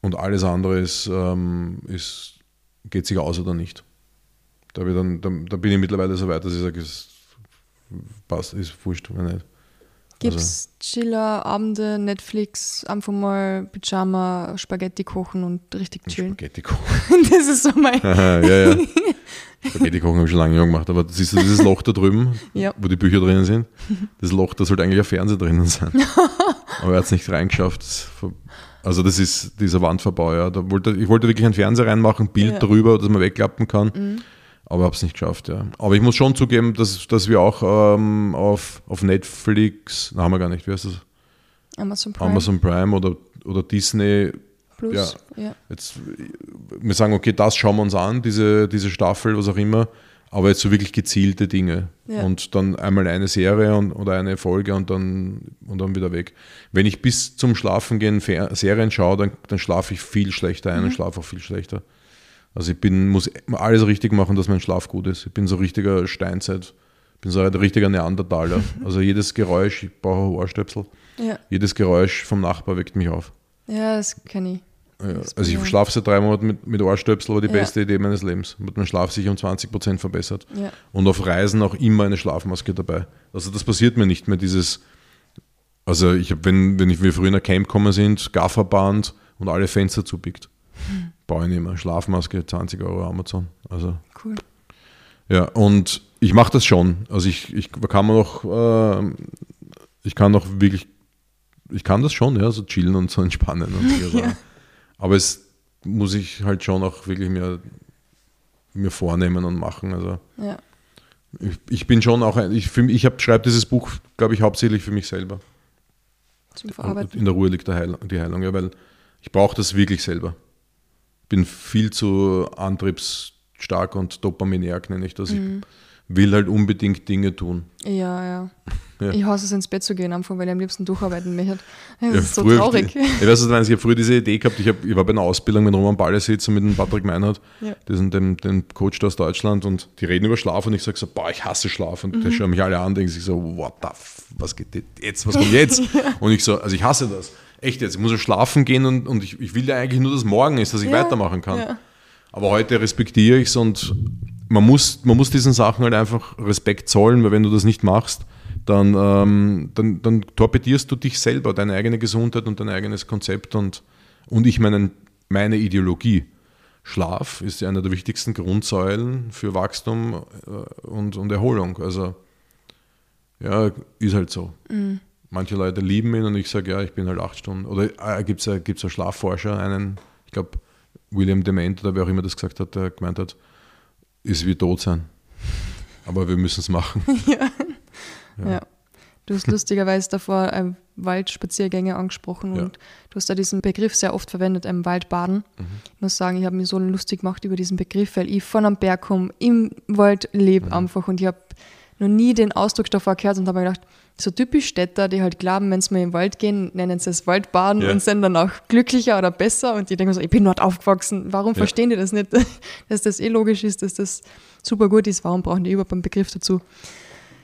und alles andere ist, ähm, ist, geht sich aus oder nicht. Da, dann, da, da, bin ich mittlerweile so weit, dass ich sage, es passt, ist wurscht, wenn nicht.
Gibt es also. Chiller, Abende, Netflix, einfach mal Pyjama, Spaghetti kochen und richtig chillen.
Spaghetti kochen. *laughs*
das ist so mein. *laughs*
ja, ja. *laughs* Spaghetti kochen habe ich schon lange nicht gemacht, aber siehst du dieses Loch da drüben, ja. wo die Bücher drinnen sind? Das Loch, da sollte eigentlich ein Fernseher drinnen sein. aber er hat es nicht reingeschafft. Also das ist dieser Wandverbau, ja. Da wollte, ich wollte wirklich einen Fernseher reinmachen, Bild ja. drüber, dass man wegklappen kann. Mhm. Aber habe es nicht geschafft, ja. Aber ich muss schon zugeben, dass, dass wir auch ähm, auf, auf Netflix, na haben wir gar nicht, wie heißt das?
Amazon Prime.
Amazon Prime oder, oder Disney.
Plus, ja,
ja. Jetzt, wir sagen, okay, das schauen wir uns an, diese, diese Staffel, was auch immer. Aber jetzt so wirklich gezielte Dinge. Ja. Und dann einmal eine Serie und, oder eine Folge und dann, und dann wieder weg. Wenn ich bis zum Schlafen gehen Serien schaue, dann, dann schlafe ich viel schlechter ein mhm. und schlafe auch viel schlechter. Also ich bin, muss alles richtig machen, dass mein Schlaf gut ist. Ich bin so ein richtiger Steinzeit. Ich bin so ein richtiger Neandertaler. *laughs* Also jedes Geräusch, ich brauche Ohrstöpsel. Ja. Jedes Geräusch vom Nachbar weckt mich auf.
Ja, das kenne ich.
Ja, also ich schlafe seit drei Monaten mit, mit Ohrstöpsel, war die ja. beste Idee meines Lebens. Hat mein Schlaf sich um 20 Prozent verbessert. Ja. Und auf Reisen auch immer eine Schlafmaske dabei. Also das passiert mir nicht mehr, dieses, also ich habe, wenn, wenn wir früher in ein Camp gekommen sind, Gafferband und alle Fenster zupickt. Hm. Baue ich nicht mehr. Schlafmaske, 20 Euro Amazon. Also.
Cool.
Ja, und ich mache das schon. Also ich, ich kann man noch, äh, ich kann noch wirklich, ich kann das schon, ja, so chillen und so entspannen. Und *laughs* ja. Aber es muss ich halt schon auch wirklich mir, mir vornehmen und machen. Also
ja.
ich, ich bin schon auch, ein, ich, ich schreibe dieses Buch, glaube ich, hauptsächlich für mich selber.
Zum Verarbeiten.
In der Ruhe liegt der Heilung, die Heilung, ja, weil ich brauche das wirklich selber. Bin viel zu antriebsstark und dopaminerg, nenne ich das. Mhm. Ich will halt unbedingt Dinge tun.
Ja, ja. Ja. Ich hasse es ins Bett zu gehen, einfach weil ich am liebsten durcharbeiten möchte. Das ja, ist so traurig.
Ich, ich weiß, was ich habe früher diese Idee gehabt, ich, hab, ich war bei einer Ausbildung mit Roman Ballesitz und mit dem Patrick Meinhardt, ja. diesen, dem, dem Coach aus Deutschland und die reden über Schlaf und ich sage so, boah, ich hasse Schlaf und mhm. die schauen mich alle an und denken sich so, what the f was geht jetzt, was kommt jetzt? *laughs* Und ich so, also ich hasse das. Echt jetzt, ich muss ja schlafen gehen und, und ich, ich will ja eigentlich nur, dass morgen ist, dass ich weitermachen kann. Aber heute respektiere ich es und man muss, man muss diesen Sachen halt einfach Respekt zollen, weil wenn du das nicht machst, dann, ähm, dann, dann torpedierst du dich selber, deine eigene Gesundheit und dein eigenes Konzept und, und ich meine, meine Ideologie. Schlaf ist eine der wichtigsten Grundsäulen für Wachstum äh, und, und Erholung. Also ja, ist halt so. Mhm. Manche Leute lieben ihn und ich sage, ja, ich bin halt acht Stunden. Oder äh, gibt es einen Schlafforscher, einen, ich glaube, William Dement oder wer auch immer das gesagt hat, der gemeint hat, ist wie tot sein. Aber wir müssen es machen. *laughs*
ja. ja. ja. Du hast lustigerweise davor ähm, Waldspaziergänge angesprochen ja. und du hast da diesen Begriff sehr oft verwendet, ähm, Waldbaden. Mhm. Ich muss sagen, ich habe mich so lustig gemacht über diesen Begriff, weil ich von einem Berg komme, im Wald lebe mhm. einfach und ich habe noch nie den Ausdruck davor gehört und habe mir gedacht, so typisch Städter, die halt glauben, wenn sie mal im Wald gehen, nennen sie es Waldbaden ja. und sind dann auch glücklicher oder besser. Und die denken so, ich bin dort aufgewachsen, warum ja. verstehen die das nicht? *laughs* dass das eh logisch ist, dass das super gut ist, warum brauchen die überhaupt einen Begriff dazu?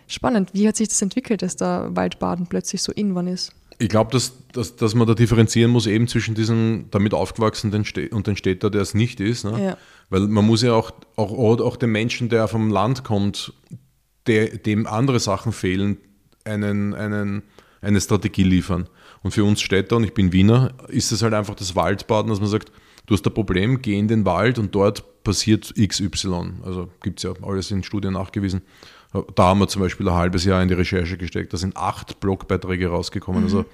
Spannend, wie hat sich das entwickelt, dass da Waldbaden plötzlich so in ist?
Ich glaube, dass, dass, dass man da differenzieren muss, eben zwischen diesem damit aufgewachsenen und den Städter, der es nicht ist. Ne? Ja. Weil man muss ja auch, auch, auch dem Menschen, der vom Land kommt, der, dem andere Sachen fehlen, einen, einen, eine Strategie liefern. Und für uns Städter, und ich bin Wiener, ist es halt einfach das Waldbaden, dass man sagt, du hast ein Problem, geh in den Wald und dort passiert XY. Also gibt es ja alles in Studien nachgewiesen. Da haben wir zum Beispiel ein halbes Jahr in die Recherche gesteckt. Da sind acht Blogbeiträge rausgekommen. Mhm. Also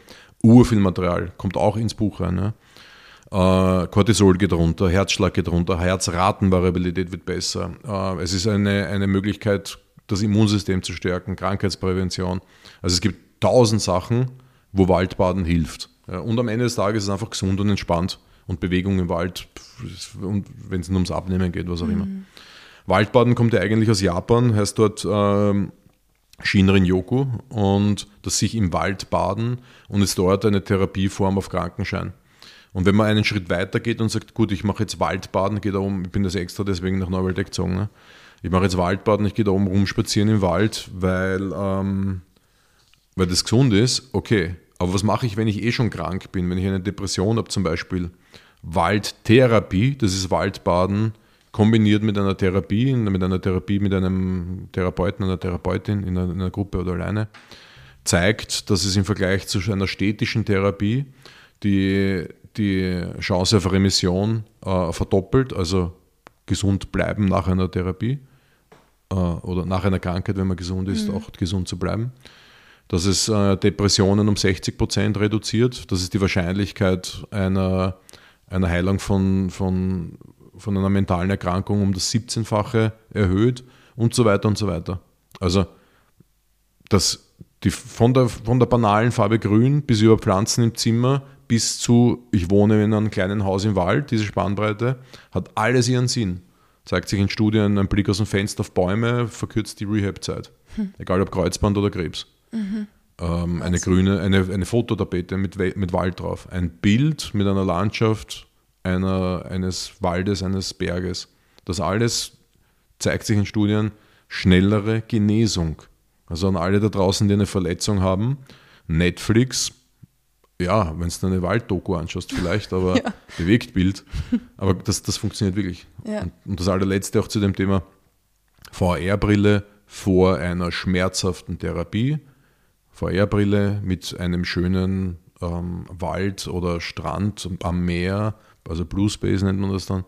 urviel Material, kommt auch ins Buch rein. Ja. Äh, Cortisol geht runter, Herzschlag geht runter, Herzratenvariabilität wird besser. Äh, es ist eine, eine Möglichkeit, das Immunsystem zu stärken, Krankheitsprävention. Also es gibt tausend Sachen, wo Waldbaden hilft. Und am Ende des Tages ist es einfach gesund und entspannt und Bewegung im Wald, und wenn es nur ums Abnehmen geht, was auch immer. Mhm. Waldbaden kommt ja eigentlich aus Japan, heißt dort ähm, Shinrin-yoku und das sich im Wald baden und ist dort eine Therapieform auf Krankenschein. Und wenn man einen Schritt weiter geht und sagt, gut, ich mache jetzt Waldbaden, gehe da um, ich bin das extra deswegen nach Neuwaldeck gezogen, ne? Ich mache jetzt Waldbaden, ich gehe da oben rumspazieren im Wald, weil, ähm, weil das gesund ist, okay. Aber was mache ich, wenn ich eh schon krank bin, wenn ich eine Depression habe zum Beispiel? Waldtherapie, das ist Waldbaden, kombiniert mit einer Therapie, mit einer Therapie mit einem Therapeuten, einer Therapeutin in einer, in einer Gruppe oder alleine, zeigt, dass es im Vergleich zu einer städtischen Therapie die, die Chance auf Remission äh, verdoppelt, also gesund bleiben nach einer Therapie oder nach einer Krankheit, wenn man gesund ist, mhm. auch gesund zu bleiben. Dass es äh, Depressionen um 60 Prozent reduziert, dass es die Wahrscheinlichkeit einer, einer Heilung von, von, von einer mentalen Erkrankung um das 17-fache erhöht und so weiter und so weiter. Also das, die, von, der, von der banalen Farbe Grün bis über Pflanzen im Zimmer bis zu, ich wohne in einem kleinen Haus im Wald, diese Spannbreite, hat alles ihren Sinn. Zeigt sich in Studien, ein Blick aus dem Fenster auf Bäume verkürzt die Rehab-Zeit. Hm. Egal ob Kreuzband oder Krebs. Mhm. Ähm, eine grüne, eine, eine Fototapete mit, mit Wald drauf. Ein Bild mit einer Landschaft einer, eines Waldes, eines Berges. Das alles zeigt sich in Studien schnellere Genesung. Also an alle da draußen, die eine Verletzung haben, Netflix ja, wenn du eine Walddoku anschaust, vielleicht, aber *laughs* ja. bewegt Bild. Aber das, das funktioniert wirklich. Ja. Und, und, das allerletzte auch zu dem Thema VR-Brille vor einer schmerzhaften Therapie. VR-Brille mit einem schönen ähm, Wald oder Strand am Meer, also Blue Space nennt man das dann,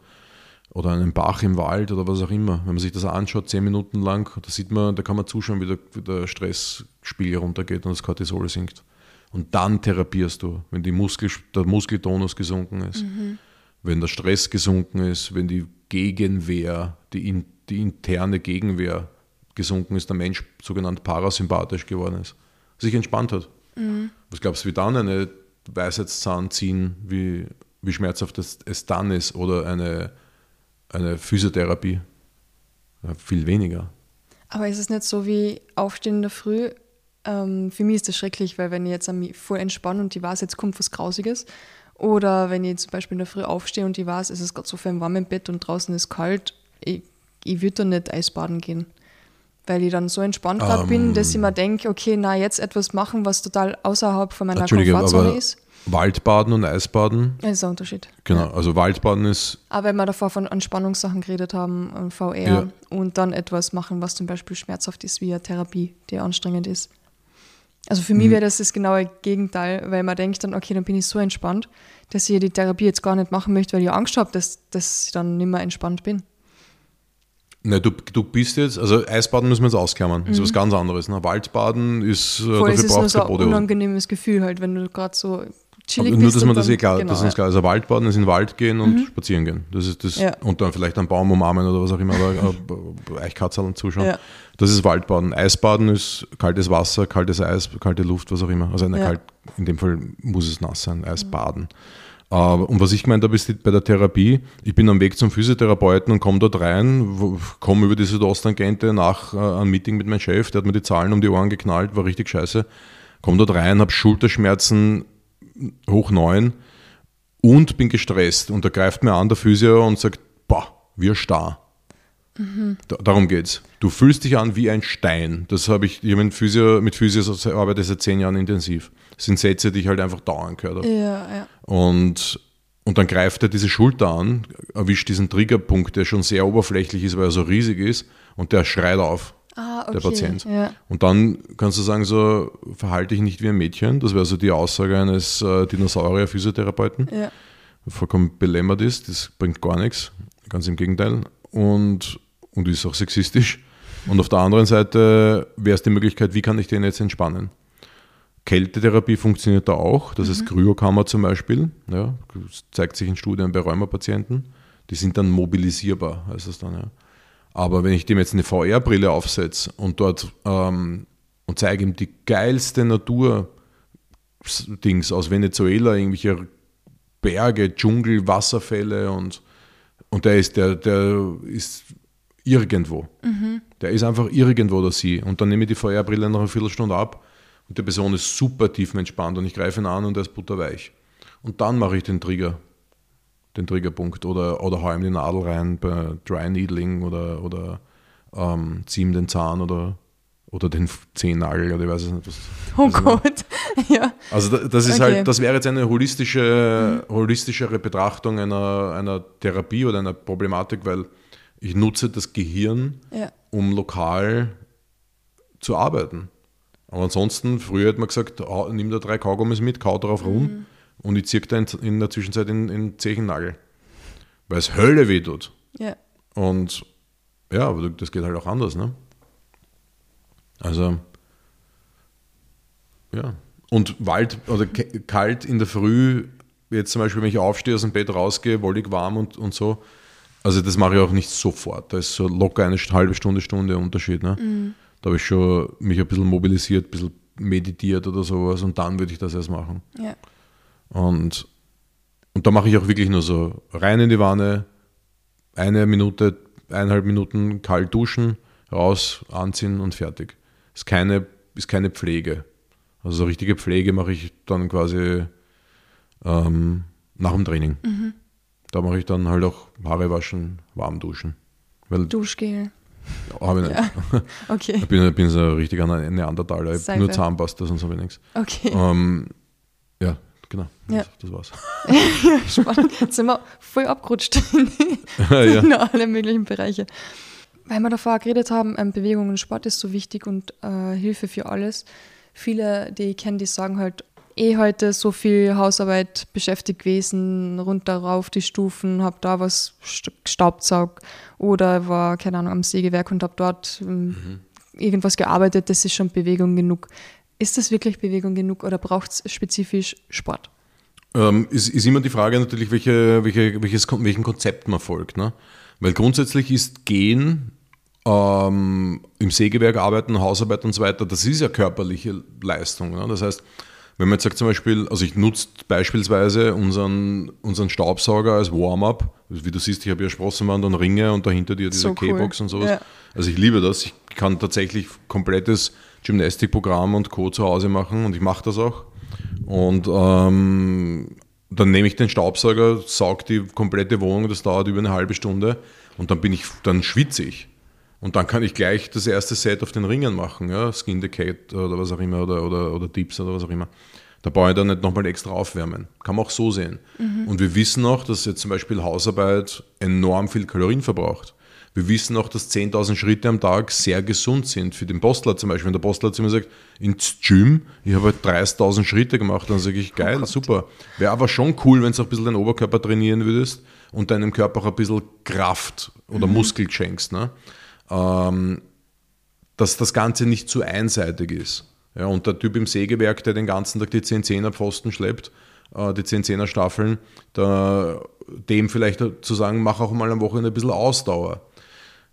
oder einem Bach im Wald oder was auch immer. Wenn man sich das anschaut, zehn Minuten lang, da sieht man, da kann man zuschauen, wie der, wie der Stressspiegel runtergeht und das Cortisol sinkt. Und dann therapierst du, wenn die Muskel, der Muskeltonus gesunken ist, mhm. wenn der Stress gesunken ist, wenn die Gegenwehr, die, in, die interne Gegenwehr gesunken ist, der Mensch sogenannt parasympathisch geworden ist, sich entspannt hat. Mhm. Was glaubst du, wie dann eine Weisheitszahn ziehen, wie, wie schmerzhaft es, es dann ist oder eine, eine Physiotherapie? Ja, viel weniger.
Aber ist es nicht so wie Aufstehen in der Früh, ähm, für mich ist das schrecklich, weil wenn ich jetzt voll entspanne und die weiß, jetzt kommt was Grausiges, oder wenn ich zum Beispiel in der Früh aufstehe und die weiß, es ist gerade so viel warm im Bett und draußen ist kalt, ich, ich würde da nicht Eisbaden gehen. Weil ich dann so entspannt gerade um, bin, ähm. dass ich mir denke, okay, na, jetzt etwas machen, was total außerhalb von meiner Komfortzone ist.
Waldbaden und Eisbaden.
Das ist ein Unterschied.
Genau, also Waldbaden ist.
Aber wenn wir davor von Entspannungssachen geredet haben, VR ja. und dann etwas machen, was zum Beispiel schmerzhaft ist, wie eine Therapie, die anstrengend ist. Also für mich mhm. wäre das das genaue Gegenteil, weil man denkt dann, okay, dann bin ich so entspannt, dass ich die Therapie jetzt gar nicht machen möchte, weil ich Angst habe, dass, dass ich dann nicht mehr entspannt bin.
Ne, du, du bist jetzt, also Eisbaden müssen wir jetzt ausklammern, das ist was mhm. ganz anderes. Ne? Waldbaden ist,
äh, Voll, dafür braucht es so ein unangenehmes Gefühl halt, wenn du gerade so
Aber Nur, dass man das eh klar, genau, das ist klar. Also Waldbaden ist in den Wald gehen und mhm. spazieren gehen. Das ist das, ja. und dann vielleicht einen Baum umarmen oder was auch immer, aber Eichkatzeln zuschauen. Ja. Das ist Waldbaden. Eisbaden ist kaltes Wasser, kaltes Eis, kalte Luft, was auch immer. Also ja. kalt, in dem Fall muss es nass sein, Eisbaden. Mhm. Uh, und was ich gemeint habe, ist bei der Therapie, ich bin am Weg zum Physiotherapeuten und komme dort rein, komme über die Südosttangente nach uh, einem Meeting mit meinem Chef, der hat mir die Zahlen um die Ohren geknallt, war richtig scheiße. Komme dort rein, habe Schulterschmerzen, hoch neun und bin gestresst. Und da greift mir an der Physio und sagt, boah, wir starr. Mhm. Da, darum geht's. Du fühlst dich an wie ein Stein. Das habe ich, ich hab mit Physio, mit Physio arbeite seit zehn Jahren intensiv. Das sind Sätze, die ich halt einfach dauernd gehört habe. Ja, ja. Und, und dann greift er diese Schulter an, erwischt diesen Triggerpunkt, der schon sehr oberflächlich ist, weil er so riesig ist, und der schreit auf ah, okay. der Patient. Ja. Und dann kannst du sagen, so verhalte ich nicht wie ein Mädchen. Das wäre so die Aussage eines äh, Dinosaurier-Physiotherapeuten. Ja. Vollkommen belämmert ist, das bringt gar nichts. Ganz im Gegenteil. Und, und ist auch sexistisch. Und auf der anderen Seite wäre es die Möglichkeit, wie kann ich den jetzt entspannen? Kältetherapie funktioniert da auch, das mhm. ist Kryokammer zum Beispiel. Ja, das zeigt sich in Studien bei Rheumapatienten. Die sind dann mobilisierbar, heißt das dann. Ja. Aber wenn ich dem jetzt eine VR-Brille aufsetze und dort ähm, und zeige ihm die geilste Natur-Dings aus Venezuela, irgendwelche Berge, Dschungel, Wasserfälle und, und der ist, der, der ist irgendwo. Mhm. Der ist einfach irgendwo oder sie. Und dann nehme ich die VR-Brille nach einer Viertelstunde ab und die Person ist super tief entspannt und ich greife ihn an und er ist butterweich. Und dann mache ich den Trigger den Triggerpunkt oder, oder hau ihm die Nadel rein bei Dry Needling oder, oder ähm, zieh ihm den Zahn oder, oder den Zehennagel oder ich weiß es nicht. Was,
oh Gott, *laughs* ja.
Also das ist halt, okay. halt, das wäre jetzt eine holistische, mhm. holistischere Betrachtung einer, einer Therapie oder einer Problematik, weil ich nutze das Gehirn, ja. um lokal zu arbeiten. Aber ansonsten, früher hat man gesagt, nimm da drei Kaugummis mit, kau darauf rum mhm. Und ich da in, in, der Zwischenzeit in, in Zechennagel. Weil es Hölle weh tut.
Ja.
Und ja, aber das geht halt auch anders, ne? Also, ja. Und Wald oder kalt in der Früh, jetzt zum Beispiel, wenn ich aufstehe, aus dem Bett rausgehe, wollig warm und, und so. Also, das mache ich auch nicht sofort. Da ist so locker eine halbe Stunde, Stunde Unterschied, ne? Mhm. Da habe ich schon mich ein bisschen mobilisiert, ein bisschen meditiert oder sowas und dann würde ich das erst machen.
Ja.
Und, und da mache ich auch wirklich nur so rein in die Wanne, eine Minute, eineinhalb Minuten kalt duschen, raus, anziehen und fertig. Ist keine, ist keine Pflege. Also so richtige Pflege mache ich dann quasi ähm, nach dem Training. Mhm. Da mache ich dann halt auch Haare waschen, warm duschen.
Weil Duschgel.
Habe ich nicht. Ja.
Okay.
Ich bin, bin so ein richtiger Neandertaler. Ich nur Zahnpasta, sonst habe ich nichts.
Okay.
Ähm, genau.
Ja.
Das, war's.
ja, *laughs* spannend. Jetzt sind wir voll abgerutscht *laughs* in, ja. in alle möglichen Bereiche. Weil wir davor geredet haben, ähm, Bewegung und Sport ist so wichtig und äh, Hilfe für alles. Viele, die ich kenne, die sagen halt, eh heute so viel Hausarbeit beschäftigt gewesen, runter rauf die Stufen, habe da was gestaubsaugt oder war, keine Ahnung, am Sägewerk und habe dort ähm, mhm. irgendwas gearbeitet, das ist schon Bewegung genug. Ist das wirklich Bewegung genug oder braucht es spezifisch Sport?
Ähm, ist, ist, immer die Frage natürlich, welche, welche, welches, welchen Konzept man folgt. Ne? Weil grundsätzlich ist Gehen ähm, im Sägewerk arbeiten, Hausarbeit und so weiter, das ist ja körperliche Leistung. Ne? Das heißt, wenn man jetzt sagt zum Beispiel, also ich nutze beispielsweise unseren, unseren Staubsauger als Warm-up, wie du siehst, ich habe ja Sprossenwand und Ringe und dahinter dir diese so K-Box und sowas. Ja. Also ich liebe das. Ich kann tatsächlich komplettes Gymnastikprogramm und Co. zu Hause machen und ich mache das auch. Und ähm, dann nehme ich den Staubsauger, saug die komplette Wohnung, das dauert über eine halbe Stunde und dann bin ich, dann schwitze ich. Und dann kann ich gleich das erste Set auf den Ringen machen, ja, Skin the Cat oder was auch immer oder, oder, oder Dips oder was auch immer. Da brauche ich dann nicht nochmal extra aufwärmen. Kann man auch so sehen. Mhm. Und wir wissen auch, dass jetzt zum Beispiel Hausarbeit enorm viel Kalorien verbraucht. Wir wissen auch, dass 10.000 Schritte am Tag sehr gesund sind. Für den Postler zum Beispiel. Wenn der Postler zu mir sagt, ins Gym, ich habe halt 30.000 Schritte gemacht, dann sage ich, geil, oh super. Wäre aber schon cool, wenn du auch ein bisschen deinen Oberkörper trainieren würdest und deinem Körper auch ein bisschen Kraft oder mhm. Muskel schenkst. Ne? ähm, dass das Ganze nicht zu einseitig ist. Ja, und der Typ im Sägewerk, der den ganzen Tag die 10-10er Pfosten schleppt, äh, die 10-10er Staffeln, da, dem vielleicht zu sagen, mach auch mal am Wochenende ein bisschen Ausdauer.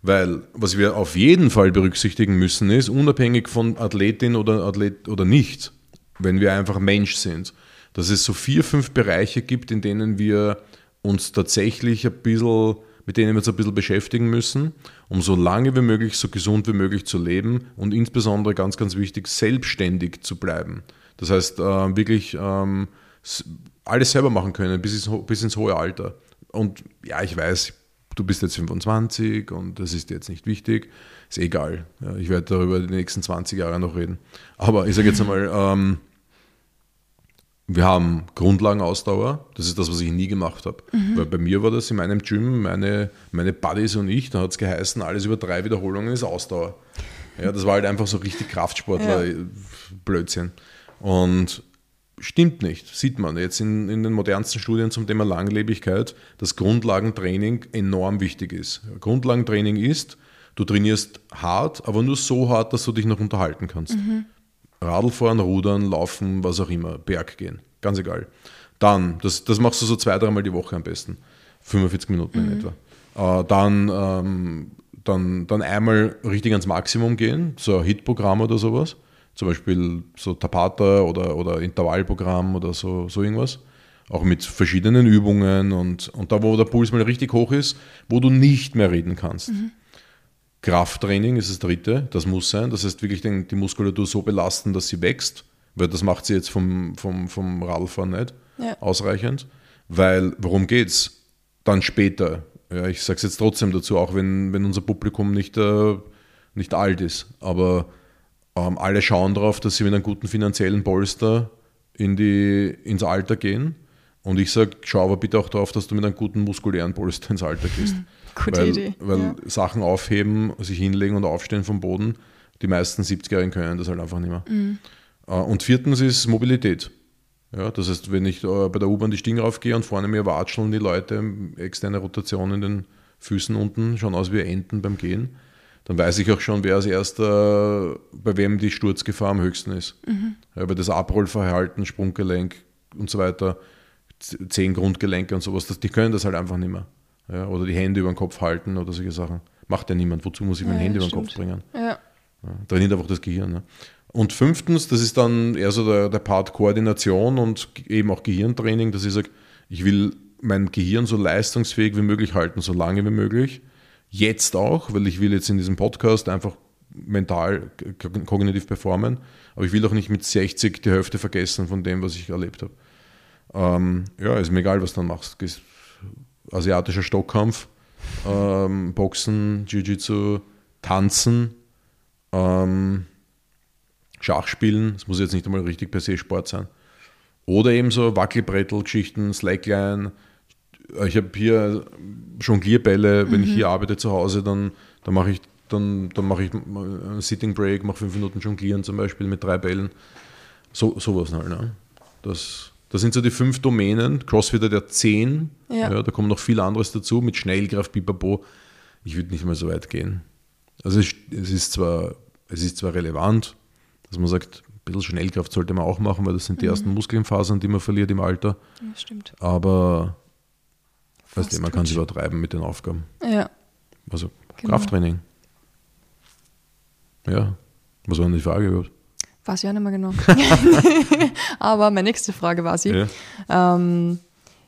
Weil was wir auf jeden Fall berücksichtigen müssen, ist, unabhängig von Athletin oder Athlet oder nicht, wenn wir einfach Mensch sind, dass es so vier, fünf Bereiche gibt, in denen wir uns tatsächlich ein bisschen mit denen wir uns ein bisschen beschäftigen müssen, um so lange wie möglich, so gesund wie möglich zu leben und insbesondere ganz, ganz wichtig, selbstständig zu bleiben. Das heißt, äh, wirklich ähm, alles selber machen können bis ins, bis ins hohe Alter. Und ja, ich weiß, du bist jetzt 25 und das ist jetzt nicht wichtig, ist egal. Ja, ich werde darüber die nächsten 20 Jahre noch reden. Aber ich sage jetzt einmal, ähm, wir haben Grundlagenausdauer, das ist das, was ich nie gemacht habe. Mhm. Weil bei mir war das in meinem Gym, meine, meine Buddies und ich, da hat es geheißen, alles über drei Wiederholungen ist Ausdauer. Ja, das war halt einfach so richtig Kraftsportler-Blödsinn. Ja. Und stimmt nicht, sieht man jetzt in, in den modernsten Studien zum Thema Langlebigkeit, dass Grundlagentraining enorm wichtig ist. Grundlagentraining ist, du trainierst hart, aber nur so hart, dass du dich noch unterhalten kannst. Mhm. Radlfahren, Rudern, Laufen, was auch immer, Berg gehen, ganz egal. Dann, das, das machst du so zwei, dreimal die Woche am besten. 45 Minuten mhm. in etwa. Äh, dann, ähm, dann, dann einmal richtig ans Maximum gehen, so ein Hit-Programm oder sowas. Zum Beispiel so Tapata oder, oder Intervallprogramm oder so, so irgendwas. Auch mit verschiedenen Übungen und, und da, wo der Puls mal richtig hoch ist, wo du nicht mehr reden kannst. Mhm. Krafttraining ist das dritte, das muss sein. Das heißt wirklich den, die Muskulatur so belasten, dass sie wächst, weil das macht sie jetzt vom, vom, vom Radlfahren nicht ja. ausreichend. Weil, worum geht's? Dann später. Ja, ich sage es jetzt trotzdem dazu, auch wenn, wenn unser Publikum nicht, äh, nicht alt ist. Aber ähm, alle schauen darauf, dass sie mit einem guten finanziellen Polster in die, ins Alter gehen. Und ich sage, schau aber bitte auch darauf, dass du mit einem guten muskulären Polster ins Alter gehst. *laughs*
Gute
weil,
Idee.
Weil ja. Sachen aufheben, sich hinlegen und aufstehen vom Boden Die meisten 70-Jährigen können das halt einfach nicht mehr. Mhm. Und viertens ist Mobilität. Ja, das heißt, wenn ich bei der U-Bahn die Stiegen raufgehe und vorne mir watscheln die Leute, externe Rotation in den Füßen unten, schauen aus wie Enten beim Gehen, dann weiß ich auch schon, wer als erster, bei wem die Sturzgefahr am höchsten ist. Mhm. Ja, weil das Abrollverhalten, Sprunggelenk und so weiter, zehn Grundgelenke und sowas, das, die können das halt einfach nicht mehr. Ja, oder die Hände über den Kopf halten oder solche Sachen. Macht ja niemand. Wozu muss ich mein ja, Handy über den Kopf bringen? Ja. Ja, trainiert einfach das Gehirn. Ne? Und fünftens, das ist dann eher so der, der Part Koordination und eben auch Gehirntraining, dass ich sage, ich will mein Gehirn so leistungsfähig wie möglich halten, so lange wie möglich. Jetzt auch, weil ich will jetzt in diesem Podcast einfach mental, kognitiv performen, aber ich will auch nicht mit 60 die Hälfte vergessen von dem, was ich erlebt habe. Ähm, ja, ist mir egal, was du dann machst. Asiatischer Stockkampf, ähm, Boxen, Jiu-Jitsu, Tanzen, ähm, Schachspielen, das muss jetzt nicht einmal richtig per se Sport sein. Oder eben so Wackelbrettel-Geschichten, Slackline. Ich habe hier Jonglierbälle, wenn mhm. ich hier arbeite zu Hause, dann, dann mache ich dann, dann mache ich einen Sitting Break, mache fünf Minuten Jonglieren zum Beispiel mit drei Bällen. So, sowas halt. Ne? Das, das sind so die fünf Domänen. CrossFit hat ja zehn. Ja. ja. da kommt noch viel anderes dazu mit Schnellkraft, Pipapo. Ich würde nicht mal so weit gehen. Also es, es, ist zwar, es ist zwar relevant, dass man sagt, ein bisschen Schnellkraft sollte man auch machen, weil das sind die mhm. ersten Muskelfasern, die man verliert im Alter.
Ja, stimmt.
Aber weißt du, man kann sich übertreiben mit den Aufgaben.
Ja.
Also genau. Krafttraining. Ja. Was war denn die Frage überhaupt?
Weiß ich auch nicht mehr genau. *laughs* *laughs* Aber meine nächste Frage war sie. Ja. Ähm,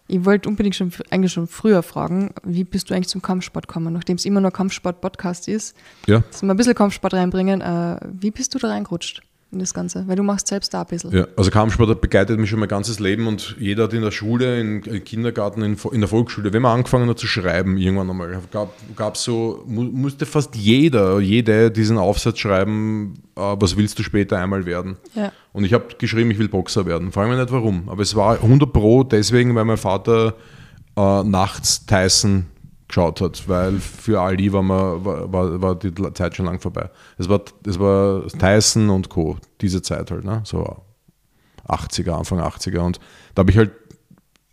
ich wollte unbedingt schon, eigentlich schon früher fragen, wie bist du eigentlich zum Kampfsport gekommen, nachdem es immer nur Kampfsport-Podcast ist,
ja.
dass wir ein bisschen Kampfsport reinbringen. Äh, wie bist du da reingerutscht? In das Ganze? Weil du machst selbst da ein bisschen.
Ja, also Kampfsport begleitet mich schon mein ganzes Leben und jeder hat in der Schule, im Kindergarten, in, in der Volksschule, wenn man angefangen hat zu schreiben, irgendwann einmal, gab es so, musste fast jeder, jede diesen Aufsatz schreiben, äh, was willst du später einmal werden?
Ja.
Und ich habe geschrieben, ich will Boxer werden. Frage mich nicht warum, aber es war 100 Pro deswegen, weil mein Vater äh, nachts Tyson geschaut hat, weil für Ali war, man, war, war, die Zeit schon lang vorbei. Es war, es war Tyson und Co., diese Zeit halt, ne? so 80er, Anfang 80er. Und da habe ich halt,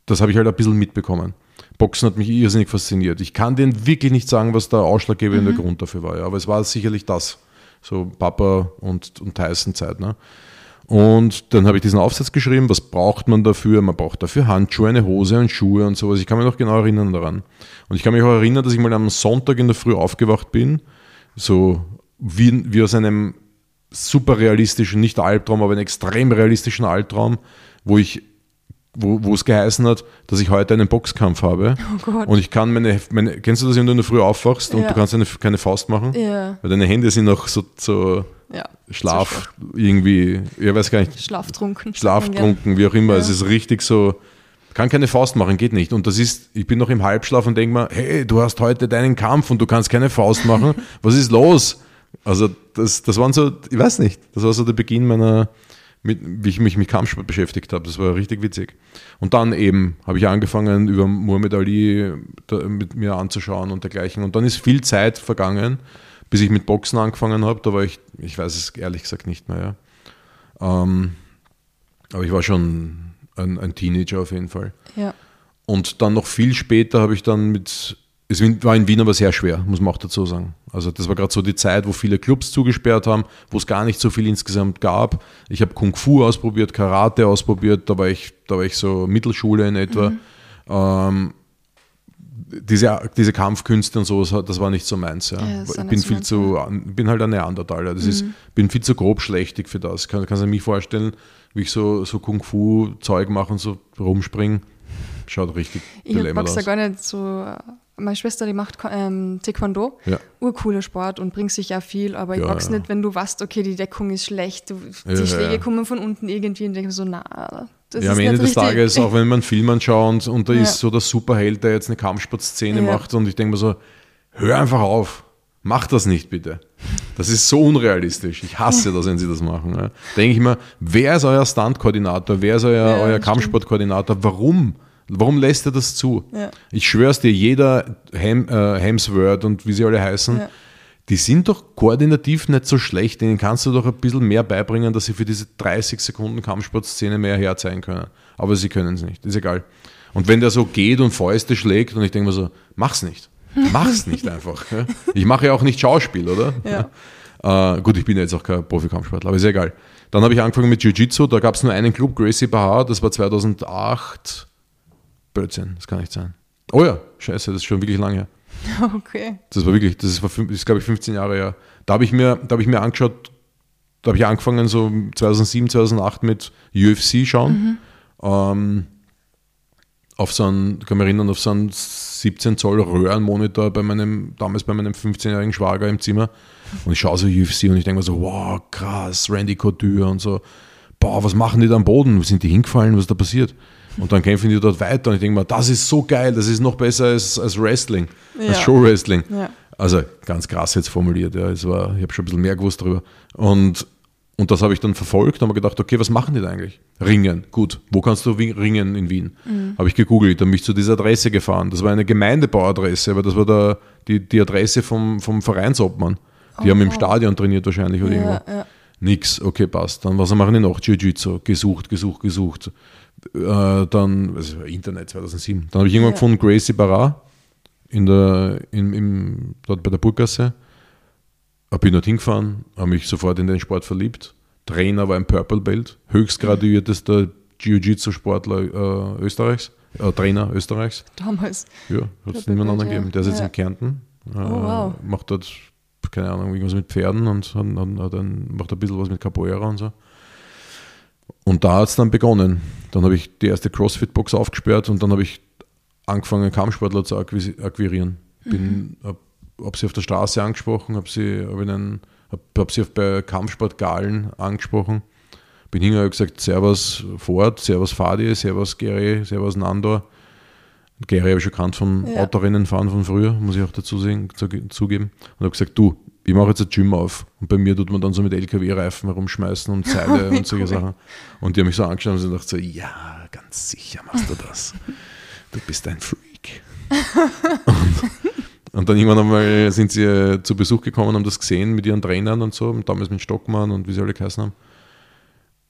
das habe ich halt ein bisschen mitbekommen. Boxen hat mich irrsinnig fasziniert. Ich kann denen wirklich nicht sagen, was der ausschlaggebende mhm. Grund dafür war, ja, aber es war sicherlich das. So Papa und, und Tyson-Zeit. Ne? Und dann habe ich diesen Aufsatz geschrieben, was braucht man dafür? Man braucht dafür Handschuhe, eine Hose und Schuhe und sowas. Ich kann mich noch genau erinnern daran. Und ich kann mich auch erinnern, dass ich mal am Sonntag in der Früh aufgewacht bin, so wie, wie aus einem super realistischen, nicht Albtraum, aber einem extrem realistischen Albtraum, wo ich wo, wo es geheißen hat, dass ich heute einen Boxkampf habe. Oh Gott. Und ich kann meine, meine kennst du das, wenn du in der Früh aufwachst und du kannst eine, keine Faust machen?
Ja.
Weil deine Hände sind noch so, so
ja,
Schlaf, irgendwie, ich weiß gar nicht.
Schlaftrunken.
Schlaftrunken, wie auch immer. Ja. Es ist richtig so, kann keine Faust machen, geht nicht. Und das ist, ich bin noch im Halbschlaf und denke mir, hey, du hast heute deinen Kampf und du kannst keine Faust machen. *laughs* Was ist los? Also das, das waren so, ich weiß nicht, das war so der Beginn meiner, mit, wie ich mich mit Kampfsport beschäftigt habe. Das war richtig witzig. Und dann eben habe ich angefangen, über Muhammad Ali da, mit mir anzuschauen und dergleichen. Und dann ist viel Zeit vergangen, bis ich mit Boxen angefangen habe. Da war ich, ich weiß es ehrlich gesagt nicht mehr. Ja. Ähm, aber ich war schon ein, ein Teenager auf jeden Fall.
Ja.
Und dann noch viel später habe ich dann mit es war in Wien aber sehr schwer, muss man auch dazu sagen. Also das war gerade so die Zeit, wo viele Clubs zugesperrt haben, wo es gar nicht so viel insgesamt gab. Ich habe Kung Fu ausprobiert, Karate ausprobiert, da war ich, da war ich so Mittelschule in etwa. Mhm. Ähm, diese, diese Kampfkünste und sowas, das war nicht so meins. Ja. ja ich bin viel zu, bin halt ein Neandertaler. Das mhm. ist, bin viel zu grobschlächtig für das. Kann, kannst du mir vorstellen, wie ich so, so Kung Fu Zeug mache und so rumspringe? Schaut richtig
Ich mag es ja gar nicht so meine Schwester, die macht ähm, Taekwondo,
ja.
urcooler Sport und bringt sich ja viel, aber ich ja, mag's ja. nicht, wenn du weißt, okay, die Deckung ist schlecht, du, die Schläge kommen von unten irgendwie und denkst so, na,
das ja, am Ende des Tages, auch wenn man einen Film anschaut und da ist so der Superheld, der jetzt eine Kampfsportszene macht und ich denke mir so, hör einfach auf, mach das nicht bitte. Das ist so unrealistisch. Ich hasse das, wenn sie das machen. Ja. Denke ich mir, wer ist euer Stunt-Koordinator, wer ist euer, euer Kampfsportkoordinator, warum? Warum lässt er das zu?
Ja.
Ich schwör's dir, jeder Hem, äh, Hemsworth und wie sie alle heißen, ja. Die sind doch koordinativ nicht so schlecht, denen kannst du doch ein bisschen mehr beibringen, dass sie für diese 30 Sekunden Kampfsportszene mehr herzeigen können. Aber sie können es nicht, ist egal. Und wenn der so geht und Fäuste schlägt und ich denke mir so, mach's nicht. Mach's *laughs* nicht einfach. Ich mache ja auch nicht Schauspiel, oder? Ja. *laughs* Äh, gut, ich bin jetzt auch kein Profikampfsportler, aber ist egal. Dann habe ich angefangen mit Jiu-Jitsu, da gab es nur einen Club, Gracie Bahar, das war 2008. Blödsinn, das kann nicht sein. Oh ja, scheiße, das ist schon wirklich lange her. *laughs* Okay. Das war wirklich, das ist, das ist glaube ich, 15 Jahre her. Da habe ich, mir, hab ich mir angeschaut, da habe ich angefangen, so 2007, 2008 mit UFC schauen. Mhm. Ähm, auf so einen, ich kann mich erinnern, auf so einen 17 Zoll Röhrenmonitor bei meinem, damals bei meinem 15-jährigen Schwager im Zimmer. Und ich schaue so UFC und ich denke mir so, wow, krass, Randy Couture und so. Boah, was machen die da am Boden? Wo sind die hingefallen? Was ist da passiert? Und dann kämpfen die dort weiter und ich denke mir, das ist so geil, das ist noch besser als, als Wrestling, ja. als Show-Wrestling. Ja. Also ganz krass jetzt formuliert, ja. Es war, ich habe schon ein bisschen mehr gewusst darüber. Und, und das habe ich dann verfolgt und habe gedacht, okay, was machen die da eigentlich? Ringen, gut. Wo kannst du ringen in Wien? Mhm. Habe ich gegoogelt, dann bin ich zu dieser Adresse gefahren. Das war eine Gemeindebauadresse, aber das war da die, die Adresse vom, vom Vereinsobmann. Die oh, haben im Stadion trainiert wahrscheinlich oder ja, irgendwo. Ja. Nix, okay, passt. Dann was machen die noch? Jiu-Jitsu, gesucht, gesucht, gesucht äh, dann, also Internet 2007, dann habe ich irgendwann ja. gefunden Gracie Barra in der, in, im, dort bei der Burggasse. Bin dort hingefahren, habe mich sofort in den Sport verliebt. Trainer war ein Purple Belt, höchstgraduiertester Jiu-Jitsu-Sportler äh, Österreichs, äh, Trainer Österreichs.
Damals.
Ja, hat es niemand anderen gegeben. Der ist jetzt ja. in Kärnten. Äh, oh, wow. Macht dort, keine Ahnung, irgendwas mit Pferden und hat, hat, hat macht ein bisschen was mit Capoeira und so. Und da hat es dann begonnen. Dann habe ich die erste CrossFit-Box aufgesperrt und dann habe ich angefangen, Kampfsportler zu akquirieren. Bin, mhm. habe hab sie auf der Straße angesprochen, habe sie, hab hab, hab sie bei Kampfsportgalen angesprochen. Bin hingegangen und gesagt, Servus Ford, Servus Fadi, Servus Gary, Servus Nandor. Gary habe ich schon kannt vom ja. Autorennen fahren von früher, muss ich auch dazu sehen, zugeben. Und habe gesagt, du, ich mache jetzt ein Gym auf und bei mir tut man dann so mit LKW-Reifen herumschmeißen und Seile *laughs* und solche cool. Sachen. Und die haben mich so angeschaut und sie dachte so, ja, ganz sicher machst du das. Du bist ein Freak. und, und, dann irgendwann einmal sind sie äh, zu Besuch gekommen, haben das gesehen mit ihren Trainern und so, damals mit Stockmann und wie sie alle geheißen haben.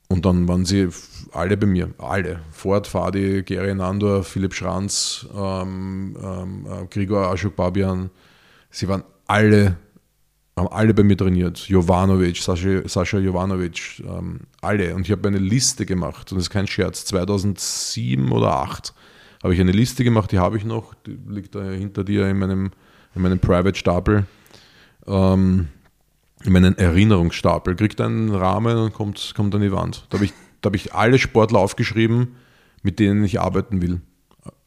Und dann waren sie alle bei mir, alle. Ford, Fadi, Gary Nandor, Philipp Schranz, ähm, ähm, äh, Grigor Ashok Babian. Sie waren alle haben alle bei mir trainiert. Jovanovic, Sascha, Sascha Jovanovic, ähm, alle. Und ich habe eine Liste gemacht, und das ist kein Scherz, 2007 oder 2008 habe ich eine Liste gemacht, die habe ich noch, die liegt da hinter dir in meinem, in meinem Private-Stapel, ähm, in meinen Erinnerungsstapel. Kriegt einen Rahmen und kommt, kommt an die Wand. Da habe ich, hab ich alle Sportler aufgeschrieben, mit denen ich arbeiten will.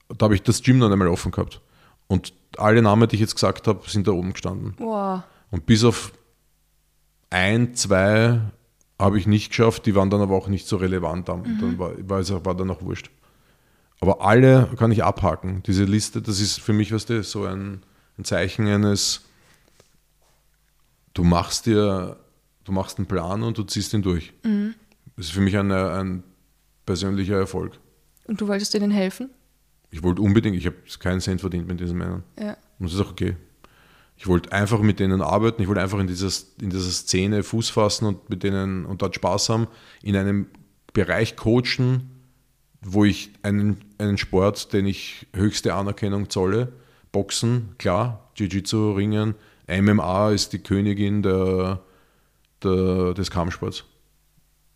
Da habe ich das Gym dann einmal offen gehabt. Und alle Namen, die ich jetzt gesagt habe, sind da oben gestanden. Wow. Und bis auf ein, zwei habe ich nicht geschafft, die waren dann aber auch nicht so relevant. Dann, mhm. dann war, war, war dann auch wurscht. Aber alle kann ich abhaken. Diese Liste, das ist für mich, weißt du, so ein, ein Zeichen eines, du machst dir, du machst einen Plan und du ziehst ihn durch. Mhm. Das ist für mich ein, ein persönlicher Erfolg.
Und du wolltest denen helfen?
Ich wollte unbedingt, ich habe keinen Cent verdient mit diesen Männern. Ja. Und das ist auch okay. Ich wollte einfach mit denen arbeiten, ich wollte einfach in dieser, in dieser Szene Fuß fassen und mit denen und dort Spaß haben, in einem Bereich coachen, wo ich einen, einen Sport, den ich höchste Anerkennung zolle, Boxen, klar, Jiu-Jitsu, Ringen, MMA ist die Königin der, der, des Kampfsports.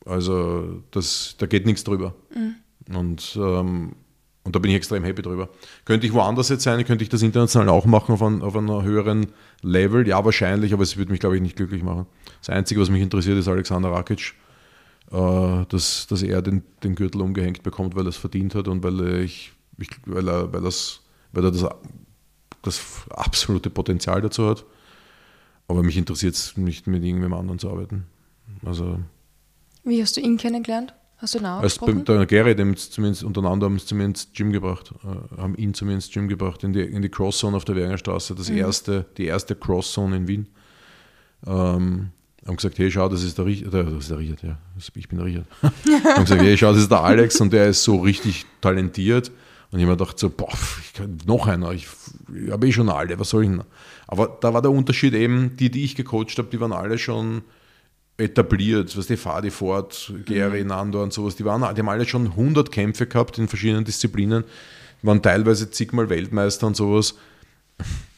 Also das, da geht nichts drüber. Mhm. Und ähm, und da bin ich extrem happy drüber. Könnte ich woanders jetzt sein, könnte ich das international auch machen auf, ein, auf einer höheren Level? Ja, wahrscheinlich, aber es würde mich, glaube ich, nicht glücklich machen. Das Einzige, was mich interessiert, ist Alexander Rakic, äh, dass, dass er den, den Gürtel umgehängt bekommt, weil er es verdient hat und weil, ich, ich, weil er, weil das, weil er das, das absolute Potenzial dazu hat. Aber mich interessiert es nicht, mit irgendwem anderen zu arbeiten. Also,
Wie hast du ihn kennengelernt? Hast du
auch also Der Gary, dem zumindest untereinander haben sie zumindest Gym gebracht, äh, haben ihn zumindest Gym gebracht, in die, in die Crosszone auf der Wernerstraße, das mhm. erste, die erste Crosszone in Wien. Ähm, haben gesagt, hey, schau, das ist der Richard, das ist der Richard, ja, ich bin der Richard. *laughs* haben gesagt, hey, schau, das ist der Alex und der ist so richtig talentiert Und ich mir gedacht so, boah, ich kann, noch einer, ich, ich habe eh schon alle, was soll ich denn? Aber da war der Unterschied eben, die, die ich gecoacht habe, die waren alle schon etabliert, was die Fadi Ford, Gary, mhm. Nando und sowas, die, waren, die haben alle schon 100 Kämpfe gehabt in verschiedenen Disziplinen, waren teilweise zigmal Weltmeister und sowas.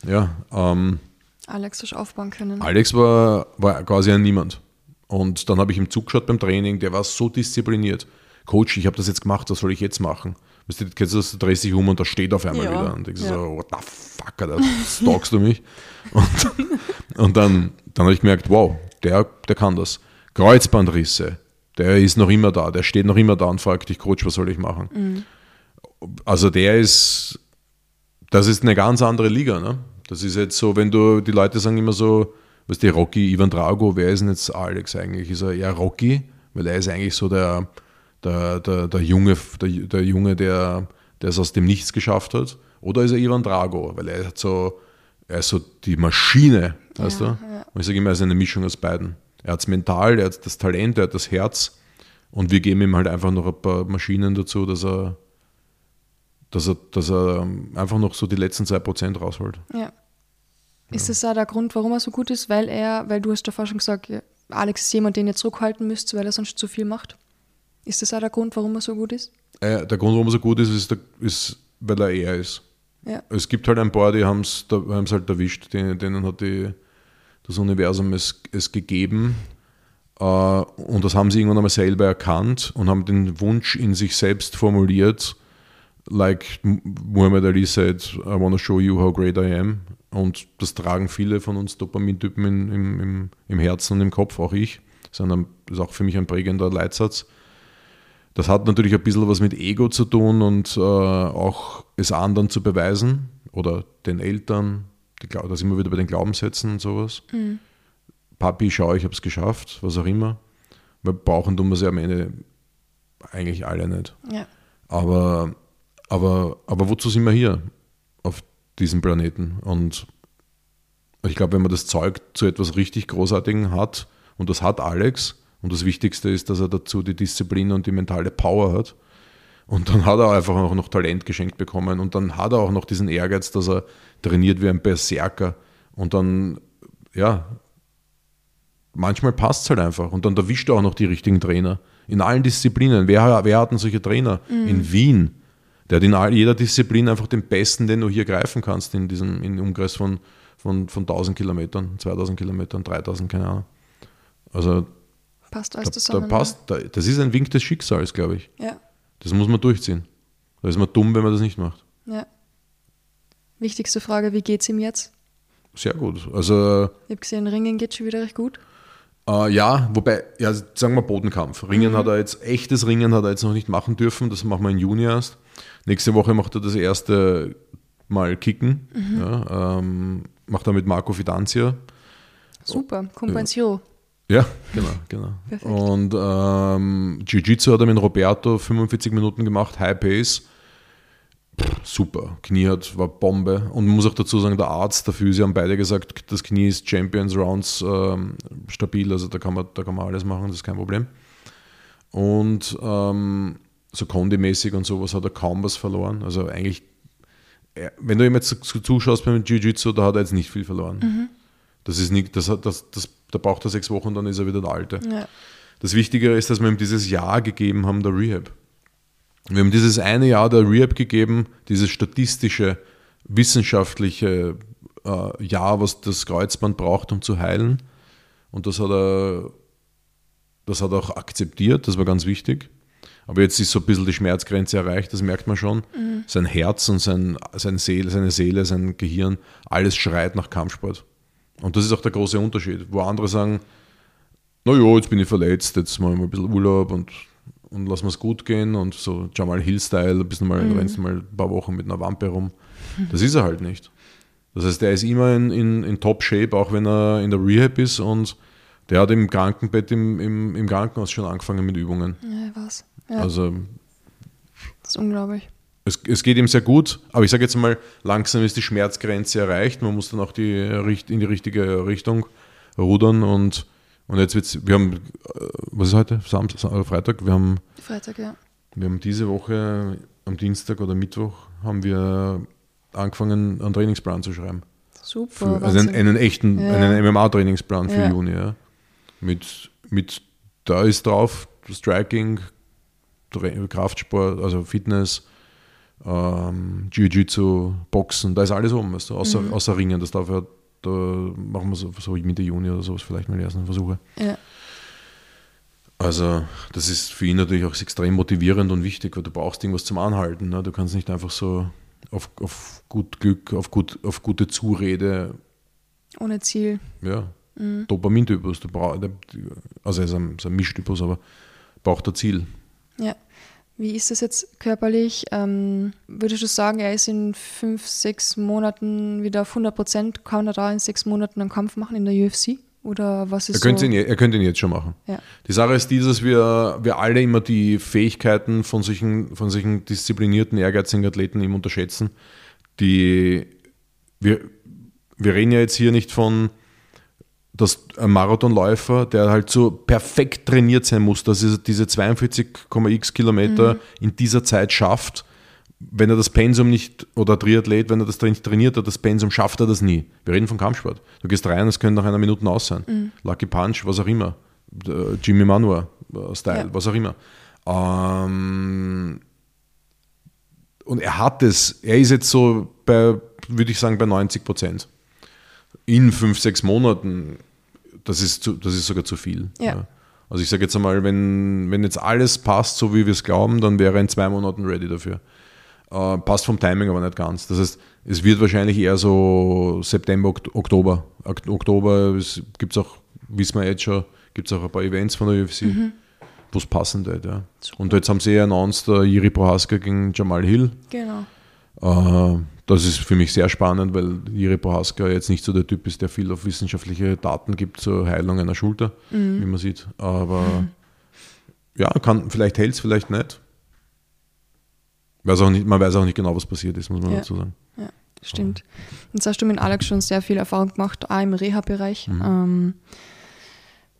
Ja, ähm,
Alex hast aufbauen können.
Alex war, war quasi ein Niemand. Und dann habe ich ihm zugeschaut beim Training, der war so diszipliniert. Coach, ich habe das jetzt gemacht, was soll ich jetzt machen? Weißt du, kennst du das, du drehst dich um und da steht auf einmal ja. wieder. Und ich ja. so, what the fuck, Alter, stalkst du mich? Und, *laughs* und dann, dann habe ich gemerkt, wow, der, der kann das. Kreuzbandrisse, der ist noch immer da, der steht noch immer da und fragt dich, Coach, was soll ich machen? Mhm. Also der ist, das ist eine ganz andere Liga. Ne? Das ist jetzt so, wenn du, die Leute sagen immer so, was die Rocky, Ivan Drago, wer ist denn jetzt Alex eigentlich? Ist er eher Rocky? Weil er ist eigentlich so der, der, der, der Junge, der, der Junge, der, der es aus dem Nichts geschafft hat. Oder ist er Ivan Drago? Weil er hat so, er ist so die Maschine, weißt ja, du? Ja. Und ich sage immer, er ist eine Mischung aus beiden. Er hat es mental, er hat das Talent, er hat das Herz und wir geben ihm halt einfach noch ein paar Maschinen dazu, dass er, dass er, dass er einfach noch so die letzten zwei Prozent rausholt.
Ja. Ist das auch der Grund, warum er so gut ist? Weil er, weil du hast davor schon gesagt, Alex ist jemand, den ihr zurückhalten müsst, weil er sonst zu viel macht. Ist das auch der Grund, warum er so gut ist?
Äh, der Grund, warum er so gut ist, ist, ist weil er er ist. Ja. Es gibt halt ein paar, die haben es halt erwischt, denen, denen hat die, das Universum es, es gegeben. Äh, und das haben sie irgendwann einmal selber erkannt und haben den Wunsch in sich selbst formuliert, like Muhammad Ali said, I want to show you how great I am. Und das tragen viele von uns Dopamintypen im, im, im Herzen und im Kopf, auch ich. Das ist auch für mich ein prägender Leitsatz. Das hat natürlich ein bisschen was mit Ego zu tun und äh, auch es anderen zu beweisen oder den Eltern, die, da sind wir wieder bei den Glaubenssätzen und sowas. Mhm. Papi, schau, ich habe es geschafft, was auch immer. Weil brauchen tun wir sie am Ende eigentlich alle nicht. Ja. Aber, aber, aber wozu sind wir hier auf diesem Planeten? Und ich glaube, wenn man das Zeug zu etwas richtig Großartigem hat, und das hat Alex, und das Wichtigste ist, dass er dazu die Disziplin und die mentale Power hat. Und dann hat er einfach auch noch Talent geschenkt bekommen. Und dann hat er auch noch diesen Ehrgeiz, dass er trainiert wie ein Berserker. Und dann, ja, manchmal passt es halt einfach. Und dann erwischt er auch noch die richtigen Trainer. In allen Disziplinen. Wer, wer hat denn solche Trainer? Mhm. In Wien. Der hat in all, jeder Disziplin einfach den Besten, den du hier greifen kannst, in diesem in Umkreis von, von, von 1000 Kilometern, 2000 Kilometern, 3000, keine Ahnung. Also
Passt alles da, zusammen.
Da passt, da, das ist ein Wink des Schicksals, glaube ich.
Ja.
Das muss man durchziehen. Da ist man dumm, wenn man das nicht macht.
Ja. Wichtigste Frage, wie geht es ihm jetzt?
Sehr gut. Also,
ich habe gesehen, Ringen geht schon wieder recht gut.
Äh, ja, wobei, ja, sagen wir Bodenkampf. Ringen mhm. hat er jetzt, echtes Ringen hat er jetzt noch nicht machen dürfen. Das machen wir im Juni erst. Nächste Woche macht er das erste Mal Kicken. Mhm. Ja, ähm, macht er mit Marco Fidanzia.
Super, Compensio.
Ja, genau, genau. Perfekt. Und ähm, Jiu-Jitsu hat er mit Roberto 45 Minuten gemacht, High Pace. Pff, super, Knie hat, war Bombe. Und man muss auch dazu sagen, der Arzt, der Physio haben beide gesagt, das Knie ist Champions Rounds ähm, stabil, also da kann, man, da kann man alles machen, das ist kein Problem. Und ähm, so Kondi-mäßig und sowas hat er kaum was verloren. Also eigentlich, wenn du ihm jetzt zuschaust beim Jiu-Jitsu, da hat er jetzt nicht viel verloren. Mhm. Das ist nicht, das, das, das da braucht er sechs Wochen, dann ist er wieder der Alte. Ja. Das Wichtige ist, dass wir ihm dieses Jahr gegeben haben, der Rehab. Wir haben dieses eine Jahr der Rehab gegeben, dieses statistische, wissenschaftliche äh, Jahr, was das Kreuzband braucht, um zu heilen. Und das hat er, das hat er auch akzeptiert, das war ganz wichtig. Aber jetzt ist so ein bisschen die Schmerzgrenze erreicht, das merkt man schon. Mhm. Sein Herz und sein, sein Seele, seine Seele, sein Gehirn, alles schreit nach Kampfsport. Und das ist auch der große Unterschied, wo andere sagen, naja, jetzt bin ich verletzt, jetzt machen wir ein bisschen Urlaub und, und lassen wir es gut gehen und so Jamal Hill-Style, ein bisschen mal, mhm. rennst mal ein paar Wochen mit einer Wampe rum. Das ist er halt nicht. Das heißt, der ist immer in, in, in Top-Shape, auch wenn er in der Rehab ist und der hat im Krankenbett im, im, im Krankenhaus schon angefangen mit Übungen.
Ja, was. Ja.
Also.
Das ist unglaublich
es, es geht ihm sehr gut, aber ich sage jetzt mal, langsam ist die Schmerzgrenze erreicht. Man muss dann auch die, in die richtige Richtung rudern und, und jetzt wird's, wir haben, äh, was ist heute? Samstag, Freitag? Wir haben,
Freitag, ja.
Wir haben diese Woche am Dienstag oder Mittwoch haben wir angefangen, einen Trainingsplan zu schreiben.
Super.
Für, also einen, einen, echten, ja. einen MMA-Trainingsplan für ja. Juni. Ja. Mit, mit, da ist drauf Striking, Kraftsport, also Fitness, ähm, Jiu-Jitsu, Boxen, da ist alles oben, weißt du, außer, mhm. außer Ringen. Das darf ja, da machen wir so, so Mitte Juni oder sowas vielleicht mal die ersten Versuche. Ja. Also, das ist für ihn natürlich auch extrem motivierend und wichtig, weil du brauchst irgendwas zum Anhalten. Ne? Du kannst nicht einfach so auf, auf gut Glück, auf, gut, auf gute Zurede.
Ohne Ziel.
Ja. Mhm. Dopamintypus. Du brauch, also, er ist ein, ist ein Mischtypus, aber braucht ein Ziel.
Ja. Wie ist das jetzt körperlich? Ähm, würdest du sagen, er ist in fünf, sechs Monaten wieder auf 100 Prozent? Kann er da in sechs Monaten einen Kampf machen in der UFC? Oder was ist
er könnte,
so?
ihn, er könnte ihn jetzt schon machen. Ja. Die Sache ist die, dass wir, wir alle immer die Fähigkeiten von solchen, von solchen disziplinierten, ehrgeizigen Athleten eben unterschätzen. Die, wir, wir reden ja jetzt hier nicht von dass ein Marathonläufer, der halt so perfekt trainiert sein muss, dass er diese 42,x Kilometer mhm. in dieser Zeit schafft, wenn er das Pensum nicht, oder Triathlet, wenn er das nicht trainiert hat, das Pensum, schafft er das nie. Wir reden von Kampfsport. Du gehst rein, es könnte nach einer Minute aus sein. Mhm. Lucky Punch, was auch immer. Jimmy Manua äh, Style, ja. was auch immer. Ähm, und er hat es, er ist jetzt so bei, würde ich sagen, bei 90 Prozent in fünf, sechs Monaten, das ist, zu, das ist sogar zu viel. Ja. Ja. Also ich sage jetzt einmal, wenn, wenn jetzt alles passt, so wie wir es glauben, dann wäre er in zwei Monaten ready dafür. Äh, passt vom Timing aber nicht ganz. Das heißt, es wird wahrscheinlich eher so September, Oktober. Oktober gibt es auch, wissen wir jetzt schon, gibt es auch ein paar Events von der UFC, mhm. wo es passend wird. Ja. Und jetzt haben sie ja announced, uh, Jiri Prohaska gegen Jamal Hill.
Genau.
Uh, das ist für mich sehr spannend, weil Jiri Prohaska jetzt nicht so der Typ ist, der viel auf wissenschaftliche Daten gibt zur Heilung einer Schulter, mhm. wie man sieht. Aber mhm. ja, kann, vielleicht hält es, vielleicht nicht. Weiß auch nicht. Man weiß auch nicht genau, was passiert ist, muss man
ja.
dazu sagen.
Ja, stimmt. Jetzt hast du mit Alex schon sehr viel Erfahrung gemacht, auch im Reha-Bereich. Mhm. Ähm,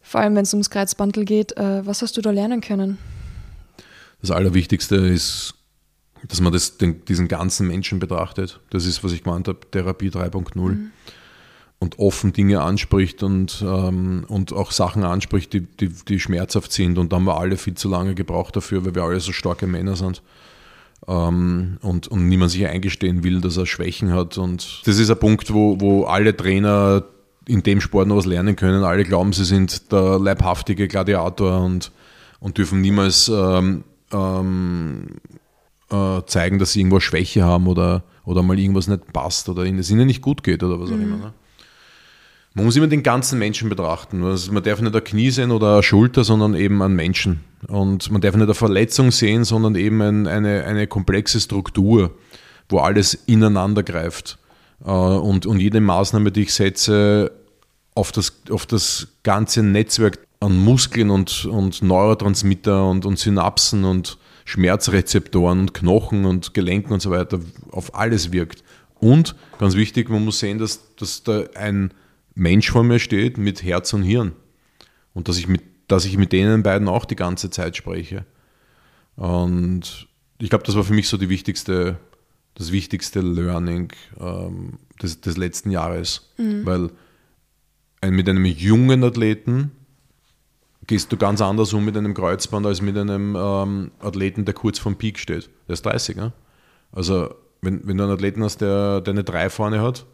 vor allem, wenn es ums Kreuzbandel geht. Äh, was hast du da lernen können?
Das Allerwichtigste ist dass man das, den, diesen ganzen Menschen betrachtet. Das ist, was ich gemeint habe, Therapie 3.0. Mhm. Und offen Dinge anspricht und, ähm, und auch Sachen anspricht, die, die, die, schmerzhaft sind. Und da haben wir alle viel zu lange gebraucht dafür, weil wir alle so starke Männer sind. Ähm, und, und niemand sich eingestehen will, dass er Schwächen hat. Und das ist ein Punkt, wo, wo alle Trainer in dem Sport noch was lernen können. Alle glauben, sie sind der leibhaftige Gladiator und, und dürfen niemals ähm, ähm, äh, zeigen, dass sie irgendwo Schwäche haben oder, oder mal irgendwas nicht passt oder es ihnen nicht gut geht oder was auch mhm. immer. Ne? Man muss immer den ganzen Menschen betrachten. Also man darf nicht eine Knie sehen oder eine Schulter, sondern eben einen Menschen. Und man darf nicht eine Verletzung sehen, sondern eben ein, eine, eine komplexe Struktur, wo alles ineinander greift. Äh, und, und jede Maßnahme, die ich setze, auf das, auf das ganze Netzwerk an Muskeln und, und Neurotransmitter und, und Synapsen und, Schmerzrezeptoren und Knochen und Gelenken und so weiter auf alles wirkt. Und ganz wichtig, man muss sehen, dass, dass da ein Mensch vor mir steht mit Herz und Hirn. Und dass ich mit, dass ich mit denen beiden auch die ganze Zeit spreche. Und ich glaube, das war für mich so die wichtigste, das wichtigste Learning ähm, des, des letzten Jahres. Mhm. Weil ein, mit einem jungen Athleten gehst du ganz anders um mit einem Kreuzband als mit einem ähm, Athleten, der kurz vom Peak steht. Der ist 30. Ne? Also, wenn, wenn du einen Athleten hast, der, der eine 3 vorne hat,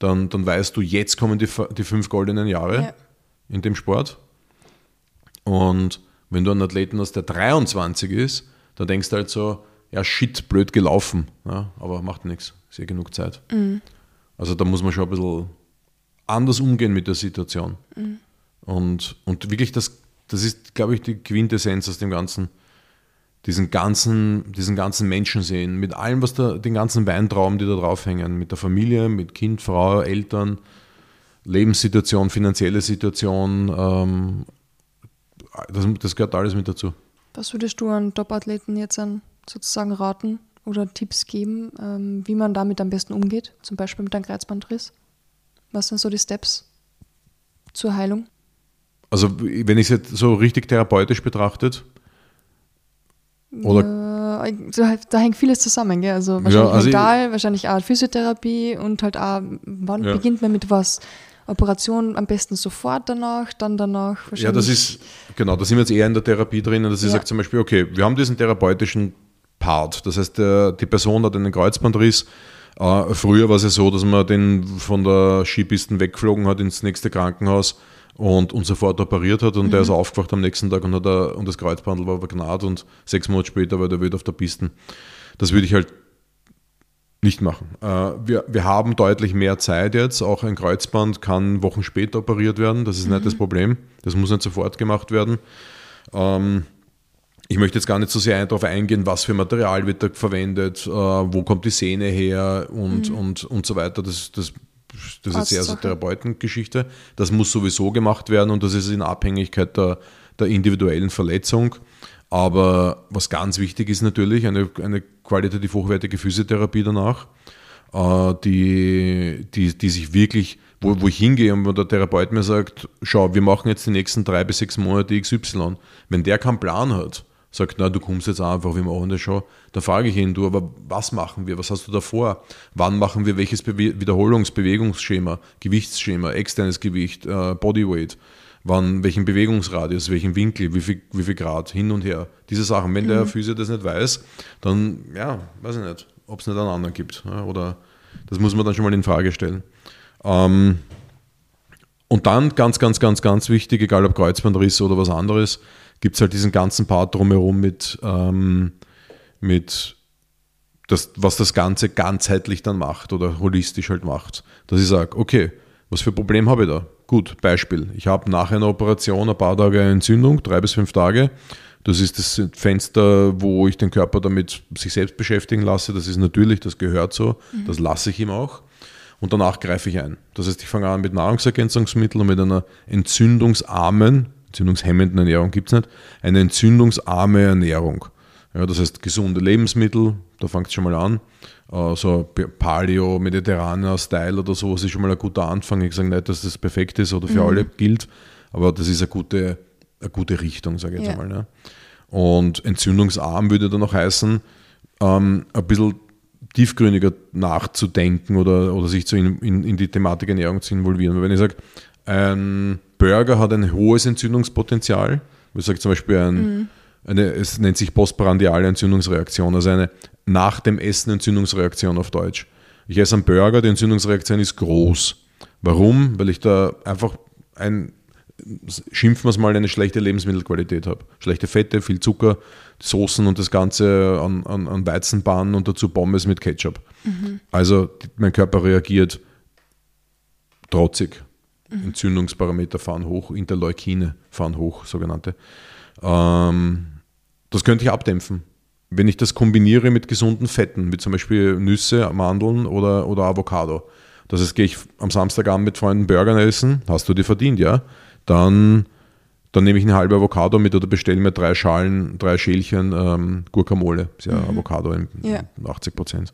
dann, dann weißt du, jetzt kommen die, die fünf goldenen Jahre ja. in dem Sport. Und wenn du einen Athleten hast, der 23 ist, dann denkst du halt so, ja, shit, blöd gelaufen. Ja, aber macht nichts, sehr genug Zeit. Mhm. Also da muss man schon ein bisschen anders umgehen mit der Situation. Mhm. Und, und wirklich, das, das ist, glaube ich, die Quintessenz aus dem Ganzen. Diesen ganzen, diesen ganzen Menschen sehen, mit allem, was da, den ganzen Weintrauben, die da draufhängen, mit der Familie, mit Kind, Frau, Eltern, Lebenssituation, finanzielle Situation, ähm, das, das gehört alles mit dazu.
Was würdest du an Top-Athleten jetzt an sozusagen raten oder Tipps geben, ähm, wie man damit am besten umgeht, zum Beispiel mit einem Kreuzbandriss? Was sind so die Steps zur Heilung?
Also wenn ich es jetzt so richtig therapeutisch betrachtet,
oder ja, da hängt vieles zusammen, gell? Also wahrscheinlich ja, also mental, ich, wahrscheinlich auch Physiotherapie und halt auch, wann ja. beginnt man mit was? Operation am besten sofort danach, dann danach
wahrscheinlich. Ja, das ist, genau, da sind wir jetzt eher in der Therapie drin, dass ich ja. sage zum Beispiel, okay, wir haben diesen therapeutischen Part, das heißt, der, die Person hat einen Kreuzbandriss, Uh, früher war es ja so, dass man den von der Skipisten weggeflogen hat ins nächste Krankenhaus und, und sofort operiert hat und mhm. der ist aufgewacht am nächsten Tag und, hat er, und das Kreuzbandel war vergnagt und sechs Monate später war der wieder auf der Piste. Das würde ich halt nicht machen. Uh, wir, wir haben deutlich mehr Zeit jetzt. Auch ein Kreuzband kann Wochen später operiert werden. Das ist mhm. nicht das Problem. Das muss nicht sofort gemacht werden. Ähm, ich möchte jetzt gar nicht so sehr darauf eingehen, was für Material wird da verwendet, äh, wo kommt die Sehne her und, mhm. und, und so weiter. Das, das das ist eher so Therapeutengeschichte. Das muss sowieso gemacht werden und das ist in Abhängigkeit der, der individuellen Verletzung. Aber was ganz wichtig ist natürlich, eine, eine qualitativ hochwertige Physiotherapie danach, äh, die, die, die sich wirklich, wo, wo ich hingehe und wo der Therapeut mir sagt, schau, wir machen jetzt die nächsten drei bis sechs Monate XY. Wenn der keinen Plan hat, sagt, na, du kommst jetzt einfach, wir machen das schon. Dann frage ich ihn, du, aber was machen wir? Was hast du da vor? Wann machen wir welches Bewe Wiederholungs-, Bewegungsschema, Gewichtsschema, externes Gewicht, äh, Bodyweight? Wann, welchen Bewegungsradius, welchen Winkel, wie viel, wie viel Grad, hin und her. Diese Sachen. Wenn mhm. der Physio das nicht weiß, dann, ja, weiß ich nicht, ob es nicht einen anderen gibt. Oder das muss man dann schon mal in Frage stellen. Ähm, und dann ganz, ganz, ganz, ganz wichtig, egal ob Kreuzbandriss oder was anderes, gibt es halt diesen ganzen Part drumherum mit, ähm, mit das, was das Ganze ganzheitlich dann macht oder holistisch halt macht. Dass ich sage, okay, was für ein Problem habe ich da? Gut, Beispiel. Ich habe nach einer Operation ein paar Tage Entzündung, drei bis fünf Tage. Das ist das Fenster, wo ich den Körper damit sich selbst beschäftigen lasse. Das ist natürlich, das gehört so. Mhm. Das lasse ich ihm auch. Und danach greife ich ein. Das heißt, ich fange an mit Nahrungsergänzungsmitteln und mit einer entzündungsarmen, entzündungshemmenden Ernährung gibt es nicht, eine entzündungsarme Ernährung. Ja, das heißt gesunde Lebensmittel, da fängt es schon mal an. Uh, so Paleo, mediterraner Style oder sowas ist schon mal ein guter Anfang. Ich sage nicht, dass das perfekt ist oder für mhm. alle gilt, aber das ist eine gute, eine gute Richtung, sage ich jetzt ja. einmal. Ne? Und entzündungsarm würde dann noch heißen, ähm, ein bisschen tiefgründiger nachzudenken oder, oder sich zu in, in, in die Thematik Ernährung zu involvieren. Weil wenn ich sage, ein Burger hat ein hohes Entzündungspotenzial. Ich sage zum Beispiel ein, mhm. eine, es nennt sich postprandiale Entzündungsreaktion, also eine nach dem Essen Entzündungsreaktion auf Deutsch. Ich esse einen Burger, die Entzündungsreaktion ist groß. Warum? Weil ich da einfach ein, schimpfen wir es mal, eine schlechte Lebensmittelqualität habe. Schlechte Fette, viel Zucker, Soßen und das Ganze an, an, an Weizenbahnen und dazu Pommes mit Ketchup. Mhm. Also mein Körper reagiert trotzig. Mhm. Entzündungsparameter fahren hoch, Interleukine fahren hoch, sogenannte. Ähm, das könnte ich abdämpfen. Wenn ich das kombiniere mit gesunden Fetten, wie zum Beispiel Nüsse, Mandeln oder, oder Avocado. Das heißt, gehe ich am Samstagabend mit Freunden Burger essen, hast du dir verdient, ja? Dann, dann nehme ich eine halbe Avocado mit oder bestelle mir drei Schalen, drei Schälchen ähm, Guacamole. Das ist ja mhm. Avocado in ja. 80 Prozent.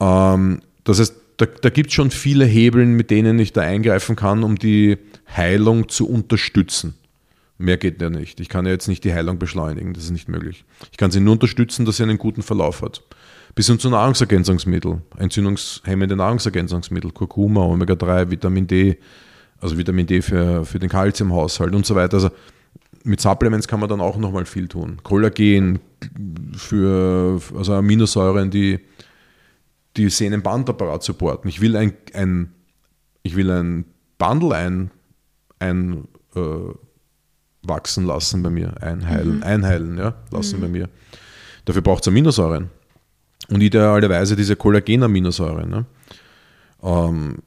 Ähm, das heißt, da, da gibt es schon viele Hebeln, mit denen ich da eingreifen kann, um die Heilung zu unterstützen. Mehr geht ja nicht. Ich kann ja jetzt nicht die Heilung beschleunigen, das ist nicht möglich. Ich kann sie nur unterstützen, dass sie einen guten Verlauf hat. Bis hin zu Nahrungsergänzungsmittel, entzündungshemmende Nahrungsergänzungsmittel, Kurkuma, Omega-3, Vitamin D, also Vitamin D für, für den Kalziumhaushalt und so weiter. Also mit Supplements kann man dann auch nochmal viel tun. Kollagen für also Aminosäuren, die die Sehnenbandapparat supporten. Ich will ein, ein, ich will ein Bundle ein, ein äh, wachsen lassen bei mir, einheilen, mhm. einheilen ja, lassen mhm. bei mir. Dafür braucht es Aminosäuren. Und idealerweise diese Kollagenaminosäuren. Ne? Ähm,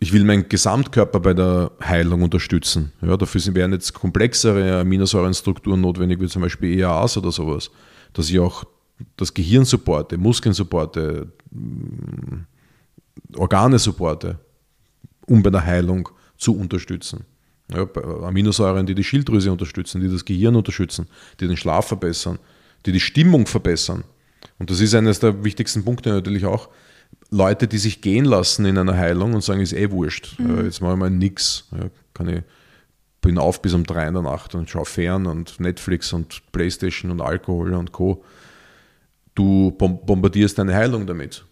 ich will meinen Gesamtkörper bei der Heilung unterstützen. Ja, dafür wären jetzt komplexere Aminosäurenstrukturen notwendig, wie zum Beispiel EAAs oder sowas, dass ich auch das Gehirn supporte, Muskeln supporte, mm, Organe supporte, um bei der Heilung zu unterstützen. Ja, Aminosäuren, die die Schilddrüse unterstützen, die das Gehirn unterstützen, die den Schlaf verbessern, die die Stimmung verbessern. Und das ist eines der wichtigsten Punkte natürlich auch. Leute, die sich gehen lassen in einer Heilung und sagen, ist eh wurscht, mhm. jetzt mache ich mal nix. Ja, kann ich, bin auf bis um drei in der Nacht und schaue fern und Netflix und Playstation und Alkohol und Co du bombardierst deine Heilung damit.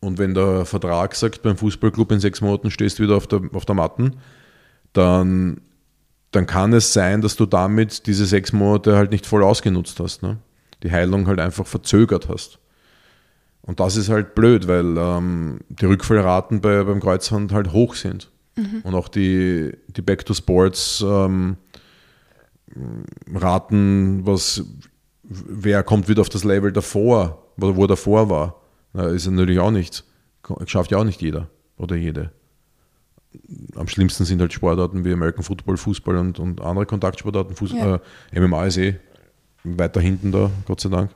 Und wenn der Vertrag sagt, beim Fußballclub in sechs Monaten stehst du wieder auf der, auf der Matten, dann, dann kann es sein, dass du damit diese sechs Monate halt nicht voll ausgenutzt hast. Ne? Die Heilung halt einfach verzögert hast. Und das ist halt blöd, weil ähm, die Rückfallraten bei, beim Kreuzhand halt hoch sind. Mhm. Und auch die, die Back to Sports ähm, Raten, was wer kommt wieder auf das Level davor, wo er davor war. Na, ist natürlich auch nichts. Schafft ja auch nicht jeder oder jede. Am schlimmsten sind halt Sportarten wie American Football, Fußball und, und andere Kontaktsportarten. Fuß, ja. äh, MMA ist eh weiter hinten da, Gott sei Dank.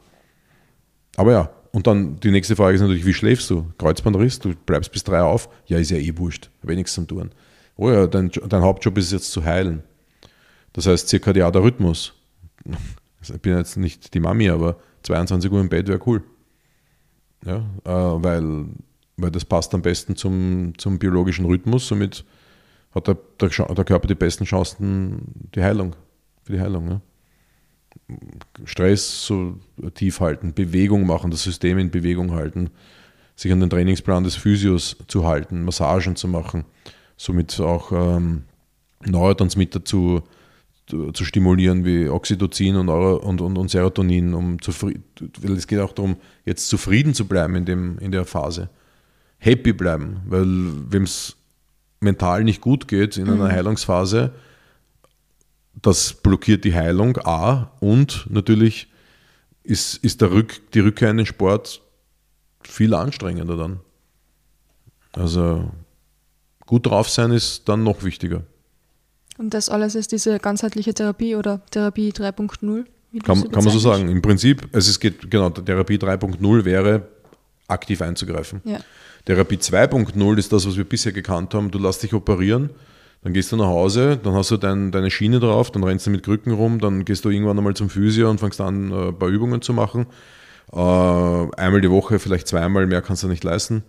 Aber ja, und dann die nächste Frage ist natürlich, wie schläfst du? Kreuzbandriss, du bleibst bis drei auf? Ja, ist ja eh wurscht, wenigstens zum Tun. Oh ja, dein, dein Hauptjob ist jetzt zu heilen. Das heißt, zirkadianer Rhythmus. Ich bin jetzt nicht die Mami, aber 22 Uhr im Bett wäre cool. Ja, äh, weil, weil das passt am besten zum, zum biologischen Rhythmus. Somit hat der, der, der Körper die besten Chancen die Heilung, für die Heilung. Ja. Stress so tief halten, Bewegung machen, das System in Bewegung halten, sich an den Trainingsplan des Physios zu halten, Massagen zu machen, somit auch ähm, Neurotransmitter zu, zu stimulieren wie Oxytocin und, und, und, und Serotonin, um zufrieden, weil es geht auch darum, jetzt zufrieden zu bleiben in, dem, in der Phase. Happy bleiben, weil wem es mental nicht gut geht in einer mhm. Heilungsphase, das blockiert die Heilung, A, und natürlich ist, ist der Rück, die Rückkehr in den Sport viel anstrengender dann. Also gut drauf sein ist dann noch wichtiger.
Und das alles ist diese ganzheitliche Therapie oder Therapie 3.0?
Kann, kann man so sagen. Im Prinzip, es ist, geht, genau, Therapie 3.0 wäre aktiv einzugreifen. Ja. Therapie 2.0 ist das, was wir bisher gekannt haben. Du lässt dich operieren, dann gehst du nach Hause, dann hast du dein, deine Schiene drauf, dann rennst du mit Krücken rum, dann gehst du irgendwann einmal zum Physio und fängst an, äh, ein paar Übungen zu machen. Äh, einmal die Woche, vielleicht zweimal, mehr kannst du nicht leisten.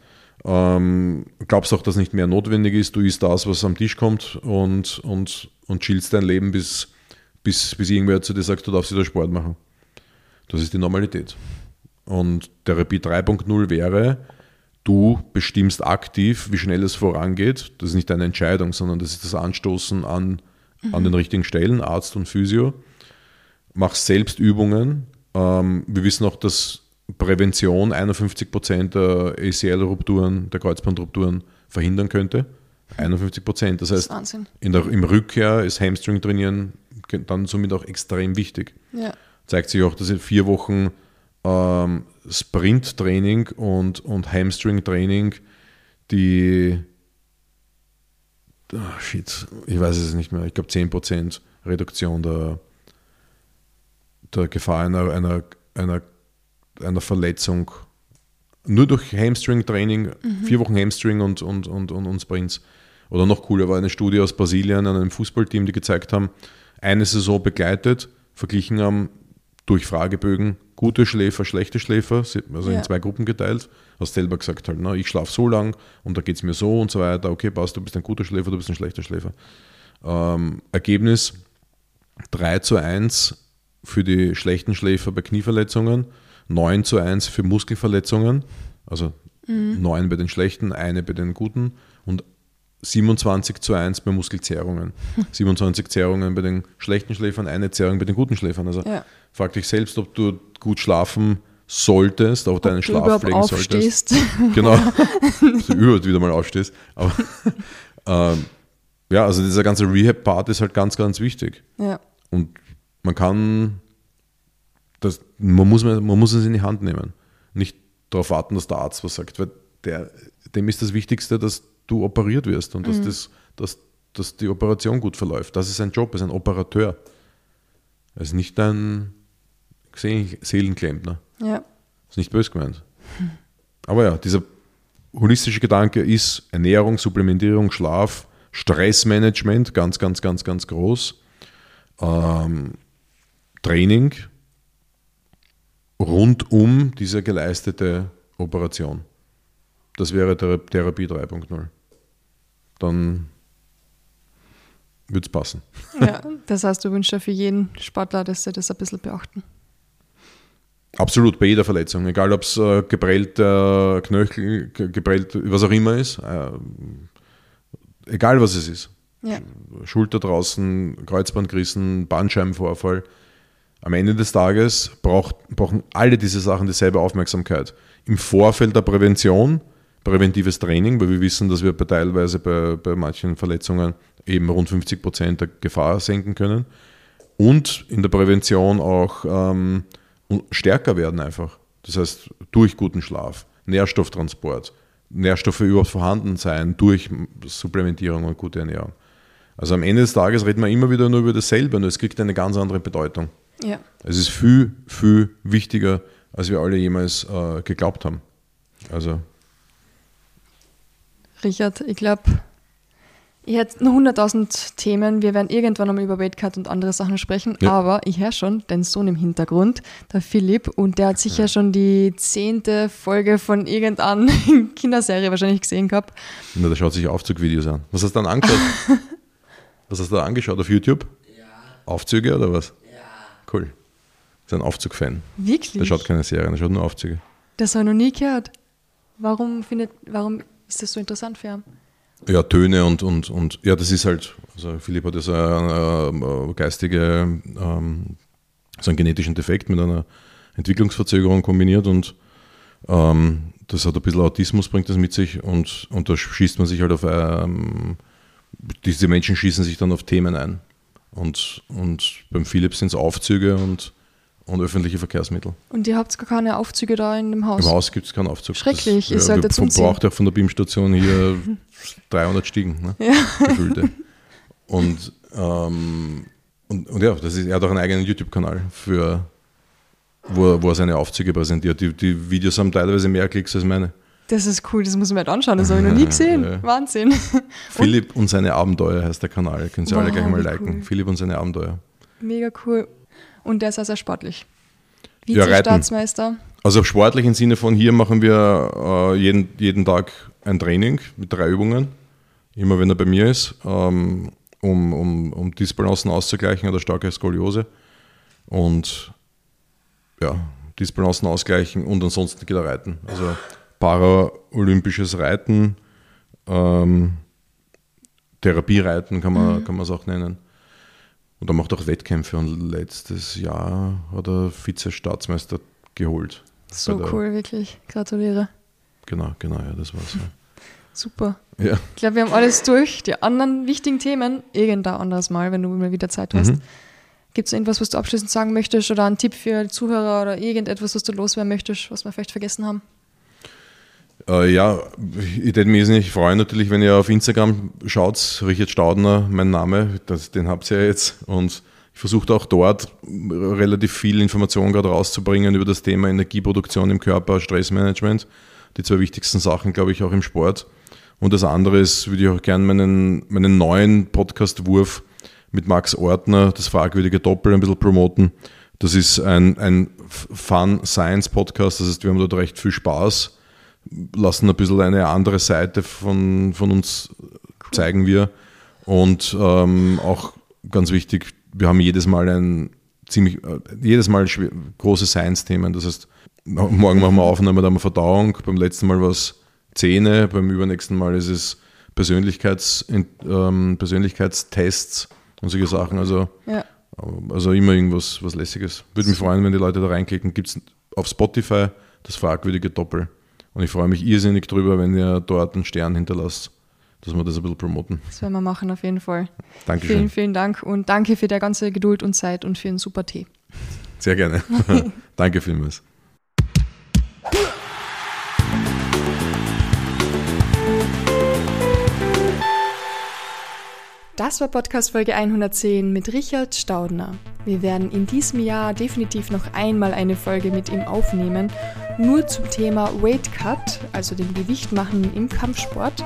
Ähm, glaubst auch, dass nicht mehr notwendig ist. Du isst das, was am Tisch kommt und, und, und chillst dein Leben, bis, bis, bis irgendwer zu dir sagt, du darfst wieder Sport machen. Das ist die Normalität. Und Therapie 3.0 wäre, du bestimmst aktiv, wie schnell es vorangeht. Das ist nicht deine Entscheidung, sondern das ist das Anstoßen an, mhm. an den richtigen Stellen, Arzt und Physio. Machst selbst Übungen. Ähm, wir wissen auch, dass Prävention 51 Prozent der ACL-Rupturen, der Kreuzbandrupturen verhindern könnte. 51 Prozent. Das heißt, das in der, im Rückkehr ist Hamstring trainieren dann somit auch extrem wichtig. Ja. Zeigt sich auch, dass in vier Wochen ähm, Sprint-Training und, und Hamstring-Training die oh shit, ich weiß es nicht mehr, ich glaube 10% Reduktion der, der Gefahr einer, einer, einer einer Verletzung nur durch Hamstring-Training, mhm. vier Wochen Hamstring und, und, und, und, und Sprints. Oder noch cooler war eine Studie aus Brasilien an einem Fußballteam, die gezeigt haben, eine Saison begleitet, verglichen haben durch Fragebögen gute Schläfer, schlechte Schläfer, also ja. in zwei Gruppen geteilt. Hast selber gesagt halt, ne, ich schlafe so lang und da geht es mir so und so weiter. Okay, passt, du bist ein guter Schläfer, du bist ein schlechter Schläfer. Ähm, Ergebnis 3 zu 1 für die schlechten Schläfer bei Knieverletzungen 9 zu 1 für Muskelverletzungen, also mhm. 9 bei den schlechten, eine bei den guten und 27 zu 1 bei Muskelzerrungen. 27 *laughs* Zerrungen bei den schlechten Schläfern, eine Zerrung bei den guten Schläfern. Also ja. frag dich selbst, ob du gut schlafen solltest, auch deinen Schlaf pflegen solltest. *laughs* Genau, *laughs* dass du überhaupt wieder mal aufstehst. Aber ähm, ja, also dieser ganze Rehab-Part ist halt ganz, ganz wichtig. Ja. Und man kann das, man, muss, man muss es in die Hand nehmen. Nicht darauf warten, dass der Arzt was sagt. Weil der, dem ist das Wichtigste, dass du operiert wirst und dass, mhm. das, dass, dass die Operation gut verläuft. Das ist sein Job, er ist ein Operateur. Er ist nicht ein Seelenklempner. Ja. Ist nicht böse gemeint. Aber ja, dieser holistische Gedanke ist Ernährung, Supplementierung, Schlaf, Stressmanagement, ganz, ganz, ganz, ganz groß. Ähm, Training, rund um diese geleistete Operation. Das wäre Therapie 3.0. Dann würde es passen.
Ja, *laughs* das heißt, du wünschst ja für jeden Sportler, dass sie das ein bisschen beachten.
Absolut, bei jeder Verletzung. Egal, ob es äh, geprellt äh, Knöchel, geprellt, was auch immer ist. Äh, egal, was es ist. Ja. Schulter draußen, Kreuzbandgerissen, Bandscheibenvorfall. Am Ende des Tages braucht, brauchen alle diese Sachen dieselbe Aufmerksamkeit. Im Vorfeld der Prävention, präventives Training, weil wir wissen, dass wir bei teilweise bei, bei manchen Verletzungen eben rund 50 Prozent der Gefahr senken können. Und in der Prävention auch ähm, stärker werden einfach. Das heißt, durch guten Schlaf, Nährstofftransport, Nährstoffe überhaupt vorhanden sein durch Supplementierung und gute Ernährung. Also am Ende des Tages reden wir immer wieder nur über dasselbe, nur es kriegt eine ganz andere Bedeutung. Ja. Es ist viel, viel wichtiger, als wir alle jemals äh, geglaubt haben. Also.
Richard, ich glaube, ich hätte noch 100.000 Themen. Wir werden irgendwann einmal über Weightcut und andere Sachen sprechen. Ja. Aber ich höre schon deinen Sohn im Hintergrund, der Philipp, und der hat sicher ja. schon die zehnte Folge von irgendeiner *laughs* Kinderserie wahrscheinlich gesehen gehabt.
Na, der schaut sich Aufzugvideos an. Was hast du dann angeschaut? *laughs* was hast du da angeschaut auf YouTube? Ja. Aufzüge oder was? Cool. Ist ein Aufzug-Fan.
Wirklich?
Der schaut keine Serien, der schaut nur Aufzüge.
Das habe ich noch nie gehört. Warum, findet, warum ist das so interessant für ihn?
ja, Töne und, und, und ja, das ist halt, also Philipp hat ja so eine, eine geistige, ähm, so einen genetischen Defekt mit einer Entwicklungsverzögerung kombiniert und ähm, das hat ein bisschen Autismus, bringt das mit sich und, und da schießt man sich halt auf, ähm, diese Menschen schießen sich dann auf Themen ein. Und, und beim Philipp sind es Aufzüge und und öffentliche Verkehrsmittel.
Und ihr habt gar keine Aufzüge da in dem Haus?
Im Haus gibt es keinen Aufzug.
Schrecklich,
das, ihr solltet ja, braucht ja von der BIM-Station hier *laughs* 300 Stiegen, ne? ja. gefüllte. Und, ähm, und, und, ja, das ist, er hat auch einen eigenen YouTube-Kanal, für, wo, wo er seine Aufzüge präsentiert. Die, die Videos haben teilweise mehr Klicks als meine.
Das ist cool, das muss man halt anschauen, das habe ich noch nie *laughs* gesehen. Ja. Wahnsinn. *laughs*
Philipp und seine Abenteuer heißt der Kanal, können Sie wow, alle gleich mal liken. Cool. Philipp und seine Abenteuer.
Mega cool. Und der ist auch sehr sportlich. Vize-Staatsmeister.
also sportlich im Sinne von hier machen wir äh, jeden, jeden Tag ein Training mit drei Übungen, immer wenn er bei mir ist, ähm, um, um, um Disbalancen auszugleichen oder starke Skoliose. Und ja, Disbalancen ausgleichen und ansonsten geht er reiten. Also paralympisches Reiten, ähm, Therapiereiten kann man mhm. es auch nennen. Und er macht auch Wettkämpfe und letztes Jahr hat er Vize-Staatsmeister geholt.
So cool, wirklich. Gratuliere.
Genau, genau, ja, das war's. Ja. *laughs*
Super. Ja. Ich glaube, wir haben alles durch. Die anderen wichtigen Themen, irgendein anderes Mal, wenn du mal wieder Zeit hast. Mhm. Gibt es irgendwas, was du abschließend sagen möchtest oder einen Tipp für die Zuhörer oder irgendetwas, was du loswerden möchtest, was wir vielleicht vergessen haben?
Äh, ja, ich würde mich nicht freuen natürlich, wenn ihr auf Instagram schaut, Richard Staudner, mein Name, das, den habt ihr ja jetzt. Und ich versuche auch dort relativ viel Informationen gerade rauszubringen über das Thema Energieproduktion im Körper, Stressmanagement, die zwei wichtigsten Sachen, glaube ich, auch im Sport. Und das andere ist, würde ich auch gerne meinen, meinen neuen Podcast-Wurf mit Max Ortner, das fragwürdige Doppel, ein bisschen promoten. Das ist ein, ein Fun-Science-Podcast, das heißt, wir haben dort recht viel Spaß lassen ein bisschen eine andere Seite von, von uns zeigen wir. Und ähm, auch ganz wichtig, wir haben jedes Mal ein ziemlich, äh, jedes Mal große Science-Themen. Das heißt, morgen machen wir Aufnahme, da haben wir Verdauung, beim letzten Mal war es Zähne, beim übernächsten Mal ist es Persönlichkeits, ähm, Persönlichkeitstests und solche Sachen. Also, ja. also immer irgendwas was Lässiges. Würde mich freuen, wenn die Leute da reinklicken. Gibt es auf Spotify das fragwürdige Doppel. Und ich freue mich irrsinnig drüber, wenn ihr dort einen Stern hinterlasst, dass wir das ein bisschen promoten.
Das werden wir machen, auf jeden Fall.
Dankeschön.
Vielen, vielen Dank und danke für die ganze Geduld und Zeit und für den super Tee.
Sehr gerne. *laughs* danke vielmals.
Das war Podcast Folge 110 mit Richard Staudner. Wir werden in diesem Jahr definitiv noch einmal eine Folge mit ihm aufnehmen, nur zum Thema Weight Cut, also dem Gewichtmachen im Kampfsport.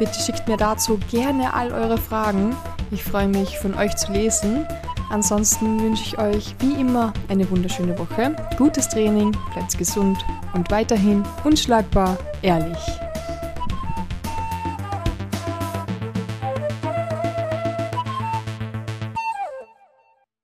Bitte schickt mir dazu gerne all eure Fragen. Ich freue mich, von euch zu lesen. Ansonsten wünsche ich euch wie immer eine wunderschöne Woche, gutes Training, bleibt gesund und weiterhin unschlagbar ehrlich.